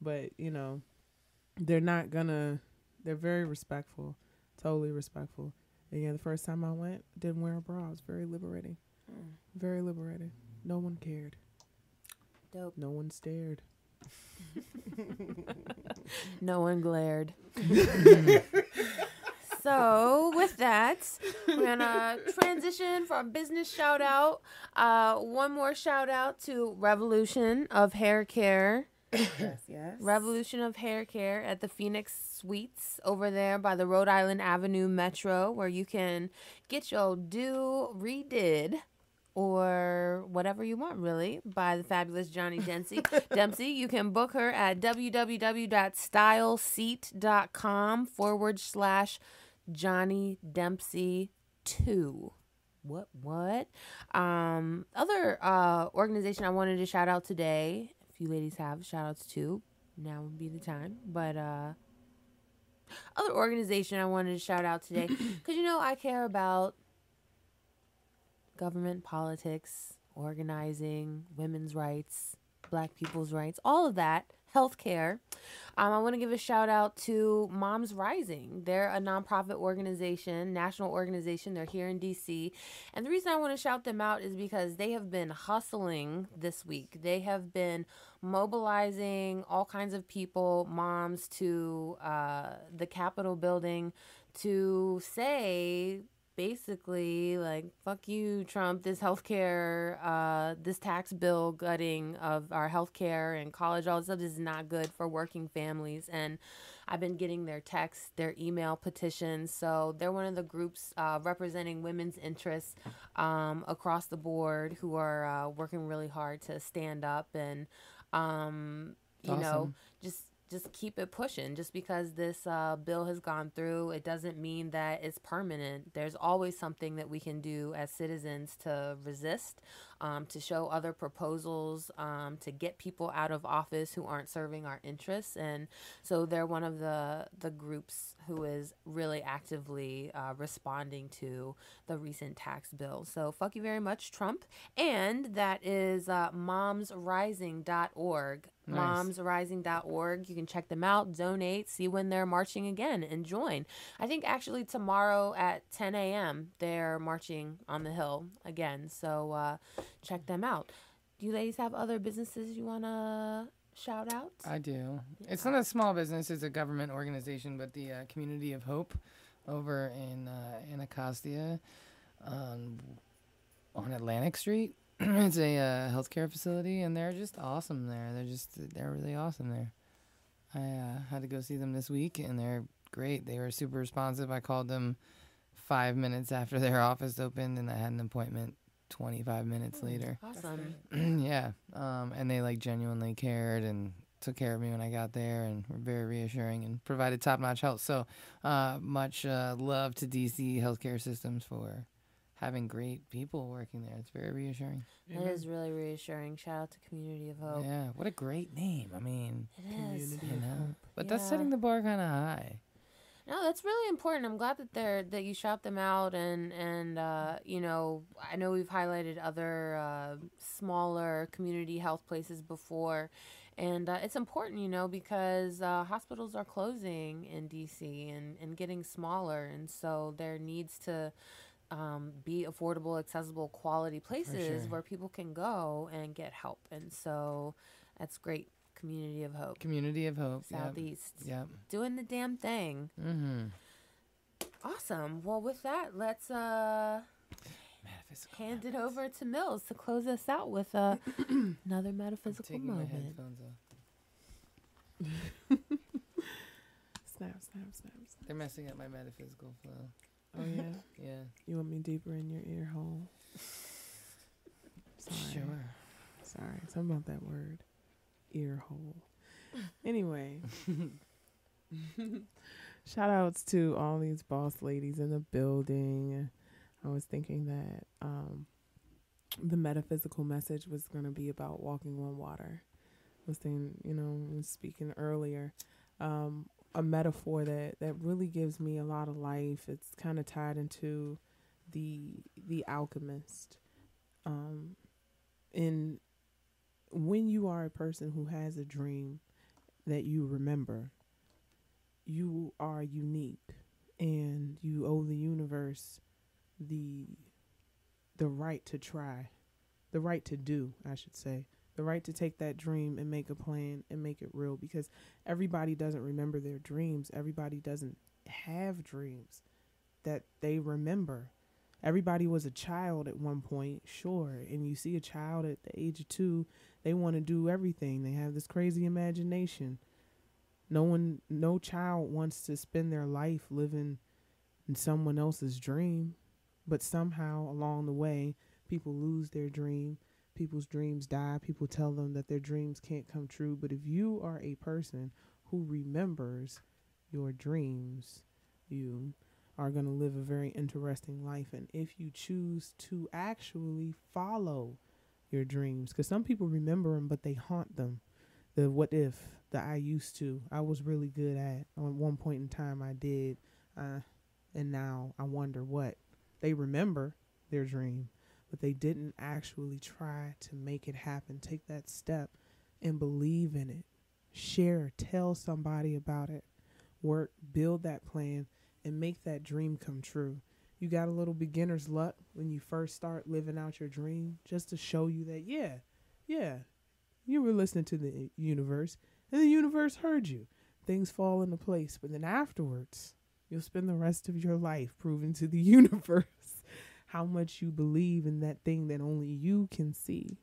[SPEAKER 13] But you know, they're not gonna. They're very respectful, totally respectful. And yeah, the first time I went, didn't wear a bra. It was very liberating,
[SPEAKER 12] Mm.
[SPEAKER 13] very liberating. No one cared.
[SPEAKER 12] Dope.
[SPEAKER 13] No one stared.
[SPEAKER 12] No one glared. so with that, we're gonna transition from business shout out. Uh, one more shout out to Revolution of Hair Care.
[SPEAKER 15] yes, yes.
[SPEAKER 12] Revolution of Hair Care at the Phoenix Suites over there by the Rhode Island Avenue Metro, where you can get your do redid or whatever you want, really, by the fabulous Johnnie Dempsey. Dempsey, you can book her at www.styleseat.com forward slash Johnnie Dempsey 2 what what? Um other uh organization i wanted to shout out today if you ladies have shout outs to now would be the time but uh other organization i wanted to shout out today because you know i care about government politics organizing women's rights black people's rights all of that healthcare. Um, i want to give a shout out to moms rising. They're a nonprofit organization national organization. They're here in dc and the reason i want to shout them out is because they have been hustling this week. They have been mobilizing all kinds of people moms to uh, the capitol building to say basically like fuck you trump this healthcare uh this tax bill gutting of our healthcare and college all this stuff is not good for working families. And i've been getting their texts their email petitions. So they're one of the groups uh, representing women's interests um, across the board who are uh, working really hard to stand up and um, you know just just keep it pushing. Just because this uh, bill has gone through, it doesn't mean that it's permanent. There's always something that we can do as citizens to resist, um, to show other proposals, um, to get people out of office who aren't serving our interests. And so they're one of the the groups who is really actively uh, responding to the recent tax bill. So fuck you very much, Trump. And that is uh, momsrising.org.
[SPEAKER 14] Nice.
[SPEAKER 12] Momsrising.org. You can check them out, donate, see when they're marching again, and join. I think actually tomorrow at 10 a.m. they're marching on the Hill again. So uh, check them out. Do you ladies have other businesses you want to shout out?
[SPEAKER 14] I do. It's not a small business; it's a government organization, but the uh, Community of Hope over in uh, Anacostia, um, on Atlantic Street. it's a uh, healthcare facility, and they're just awesome there. They're just they're really awesome there. I uh, had to go see them this week, and they're great. They were super responsive. I called them five minutes after their office opened, and I had an appointment 25 minutes later.
[SPEAKER 12] Awesome.
[SPEAKER 14] yeah. Um, and they like genuinely cared and took care of me when I got there and were very reassuring and provided top notch help. So, uh, much uh, love to DC healthcare systems for having great people working there. It's very reassuring.
[SPEAKER 12] It is really reassuring. Shout out to Community of Hope.
[SPEAKER 14] Yeah. What a great name. I mean,
[SPEAKER 12] It is.
[SPEAKER 14] you know, but that's setting the bar kind of high.
[SPEAKER 12] No, that's really important. I'm glad that they're that you shout them out and and uh, you know I know we've highlighted other uh, smaller community health places before, And uh, it's important, you know, because uh, hospitals are closing in DC and, and getting smaller. And so there needs to um, be affordable, accessible, quality places
[SPEAKER 14] sure.
[SPEAKER 12] where people can go and get help. And so that's great. Community of Hope.
[SPEAKER 14] Community of Hope.
[SPEAKER 12] Southeast.
[SPEAKER 14] Yep.
[SPEAKER 12] Doing the damn thing.
[SPEAKER 14] Mm-hmm.
[SPEAKER 12] Awesome. Well, with that, let's uh, hand it over to Mills to close us out with uh, another metaphysical
[SPEAKER 14] Taking my
[SPEAKER 12] moment.
[SPEAKER 14] headphones off.
[SPEAKER 13] Snap, snap, snap, snap.
[SPEAKER 14] They're messing up my metaphysical flow.
[SPEAKER 13] Oh yeah.
[SPEAKER 14] Yeah.
[SPEAKER 13] You want me deeper in your ear hole? Sorry.
[SPEAKER 14] Sure.
[SPEAKER 13] Sorry. Something about that word. Ear hole. Anyway. Shout outs to all these boss ladies in the building. I was thinking that um, the metaphysical message was going to be about walking on water. I was thinking, you know, speaking earlier, um, a metaphor that, that really gives me a lot of life. It's kind of tied into the the alchemist. Um, in when you are a person who has a dream that you remember, you are unique and you owe the universe the the right to try, the right to do, I should say. The right to take that dream and make a plan and make it real because everybody doesn't remember their dreams. Everybody doesn't have dreams that they remember. Everybody was a child at one point, sure. And you see a child at the age of two, they want to do everything. They have this crazy imagination. No one, no child wants to spend their life living in someone else's dream. But somehow along the way, people lose their dream. People's dreams die. People tell them that their dreams can't come true. But if you are a person who remembers your dreams, you are going to live a very interesting life. And if you choose to actually follow your dreams, because some people remember them, but they haunt them. The what if, the I used to, I was really good at. At one point in time, I did. Uh, and now I wonder what. They remember their dream, but they didn't actually try to make it happen. Take that step and believe in it. Share, tell somebody about it. Work, build that plan, and make that dream come true. You got a little beginner's luck when you first start living out your dream, just to show you that, yeah, yeah, you were listening to the uh, universe, and the universe heard you. Things fall into place. But then afterwards, you'll spend the rest of your life proving to the universe how much you believe in that thing that only you can see.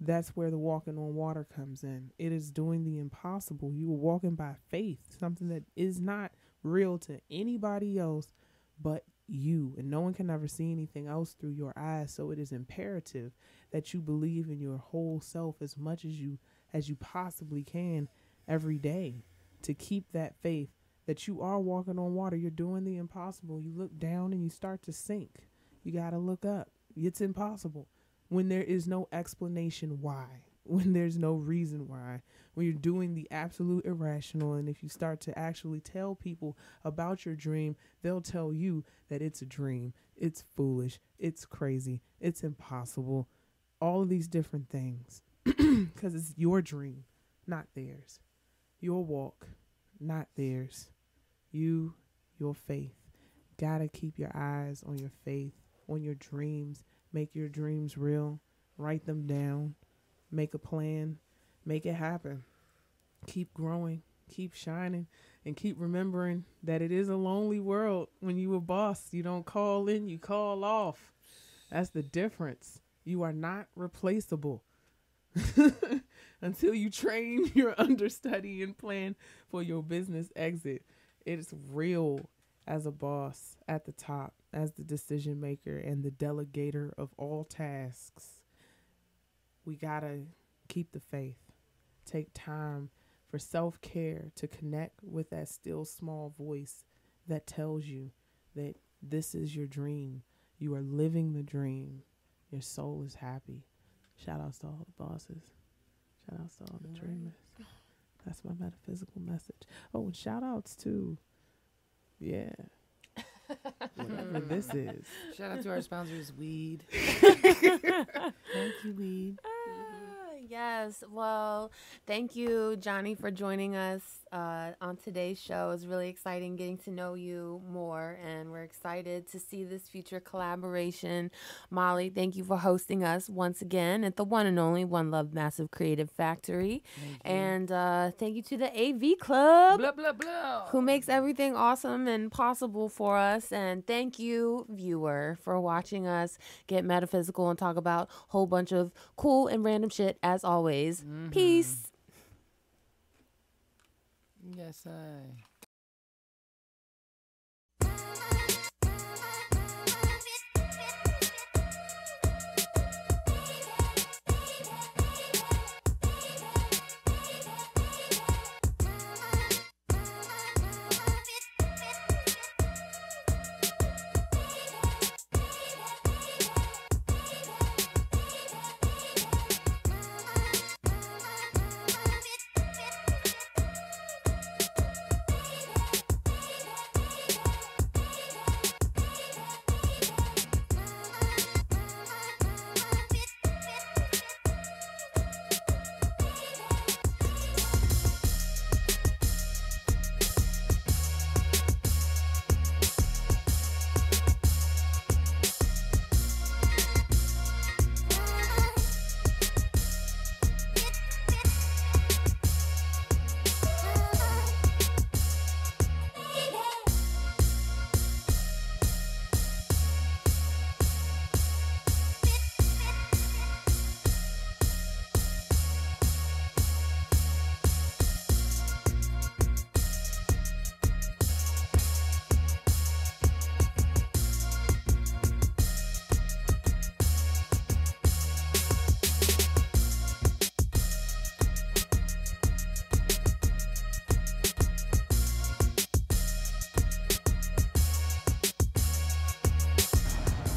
[SPEAKER 13] That's where the walking on water comes in. It is doing the impossible. You are walking by faith, something that is not real to anybody else but you. And no one can ever see anything else through your eyes. So it is imperative that you believe in your whole self as much as you as you possibly can every day to keep that faith that you are walking on water. You're doing the impossible. You look down and you start to sink. You got to look up. It's impossible when there is no explanation why, when there's no reason why, when you're doing the absolute irrational. And if you start to actually tell people about your dream, they'll tell you that it's a dream, it's foolish, it's crazy, it's impossible, all of these different things. Because it's your dream, not theirs. Your walk, not theirs. You, your faith. Gotta keep your eyes on your faith, on your dreams. Make your dreams real. Write them down. Make a plan. Make it happen. Keep growing. Keep shining. And keep remembering that it is a lonely world. When you a boss, you don't call in, you call off. That's the difference. You are not replaceable. Until you train your understudy and plan for your business exit. It's real as a boss at the top, as the decision maker and the delegator of all tasks. We gotta keep the faith, take time for self care to connect with that still small voice that tells you that this is your dream. You are living the dream. Your soul is happy. Shout outs to all the bosses. Shout outs to all the dreamers. That's my metaphysical message. Oh, and shout outs to, yeah, whatever this is.
[SPEAKER 14] Shout out to our sponsors, Weed.
[SPEAKER 13] Thank you, Weed.
[SPEAKER 12] Yes. Well, thank you, Johnnie, for joining us uh, on today's show. It's really exciting getting to know you more, and we're excited to see this future collaboration. Molly, thank you for hosting us once again at the one and only One Love Massive Creative Factory. And uh, thank you to the AV Club,
[SPEAKER 14] Blah, blah, blah.
[SPEAKER 12] who makes everything awesome and possible for us. And thank you, viewer, for watching us get metaphysical and talk about a whole bunch of cool and random shit as always. Peace.
[SPEAKER 14] Yes, I.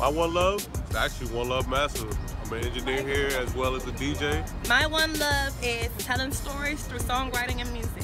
[SPEAKER 1] My One Love is actually One Love Massive. I'm an engineer here as well as a DJ.
[SPEAKER 2] My one love is telling stories through songwriting and music.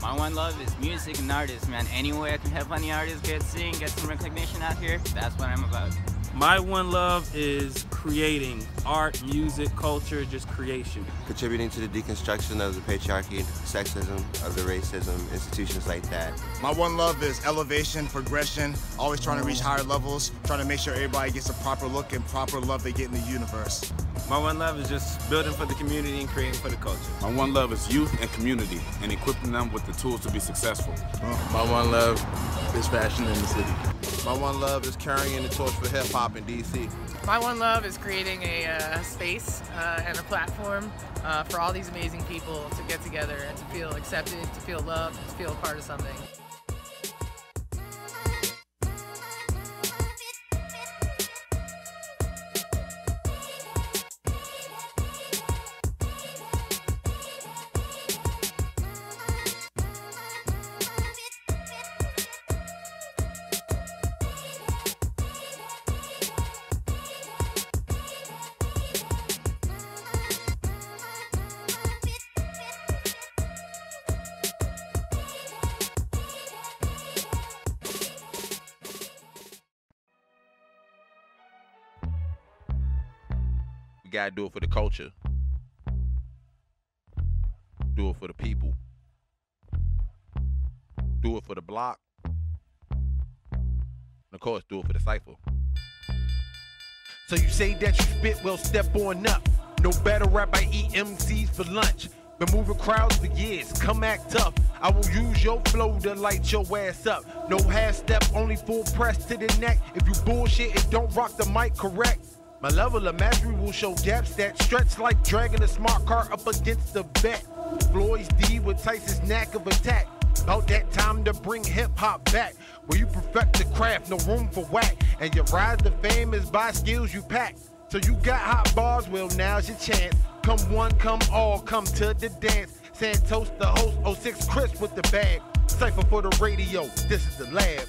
[SPEAKER 3] My one love is music and artists, man. Any way I can help any artist get seen, get some recognition out here, that's what I'm about.
[SPEAKER 4] My one love is creating art, music, culture, just creation.
[SPEAKER 5] Contributing to the deconstruction of the patriarchy, sexism, of the racism, institutions like that.
[SPEAKER 6] My one love is elevation, progression, always trying to reach higher levels, trying to make sure everybody gets a proper look and proper love they get in the universe.
[SPEAKER 8] My one love is just building for the community and creating for the culture.
[SPEAKER 7] My one love is youth and community and equipping them with the tools to be successful. Oh.
[SPEAKER 8] My one love is fashion in the city.
[SPEAKER 9] My one love is carrying the torch for hip hop in DC.
[SPEAKER 10] My one love is creating a uh, space uh, and a platform uh, for all these amazing people to get together and to feel accepted, to feel loved, to feel a part of something.
[SPEAKER 9] Gotta do it for the culture. Do it for the people. Do it for the block. And of course, do it for the cipher.
[SPEAKER 11] So you say that you spit, well step on up. No better rap, I eat MCs for lunch. Been moving crowds for years, come act tough. I will use your flow to light your ass up. No half step, only full press to the neck. If you bullshit and don't rock the mic correct. My level of mastery will show gaps that stretch like dragging a smart car up against the vet. Floyd's D with Tyson's knack of attack. About that time to bring hip hop back. Where you perfect the craft, no room for whack. And your rise to fame is by skills you pack. So you got hot bars, well now's your chance. Come one, come all, come to the dance. Santos the host, 06 Chris with the bag. Cypher for the radio, this is the lab.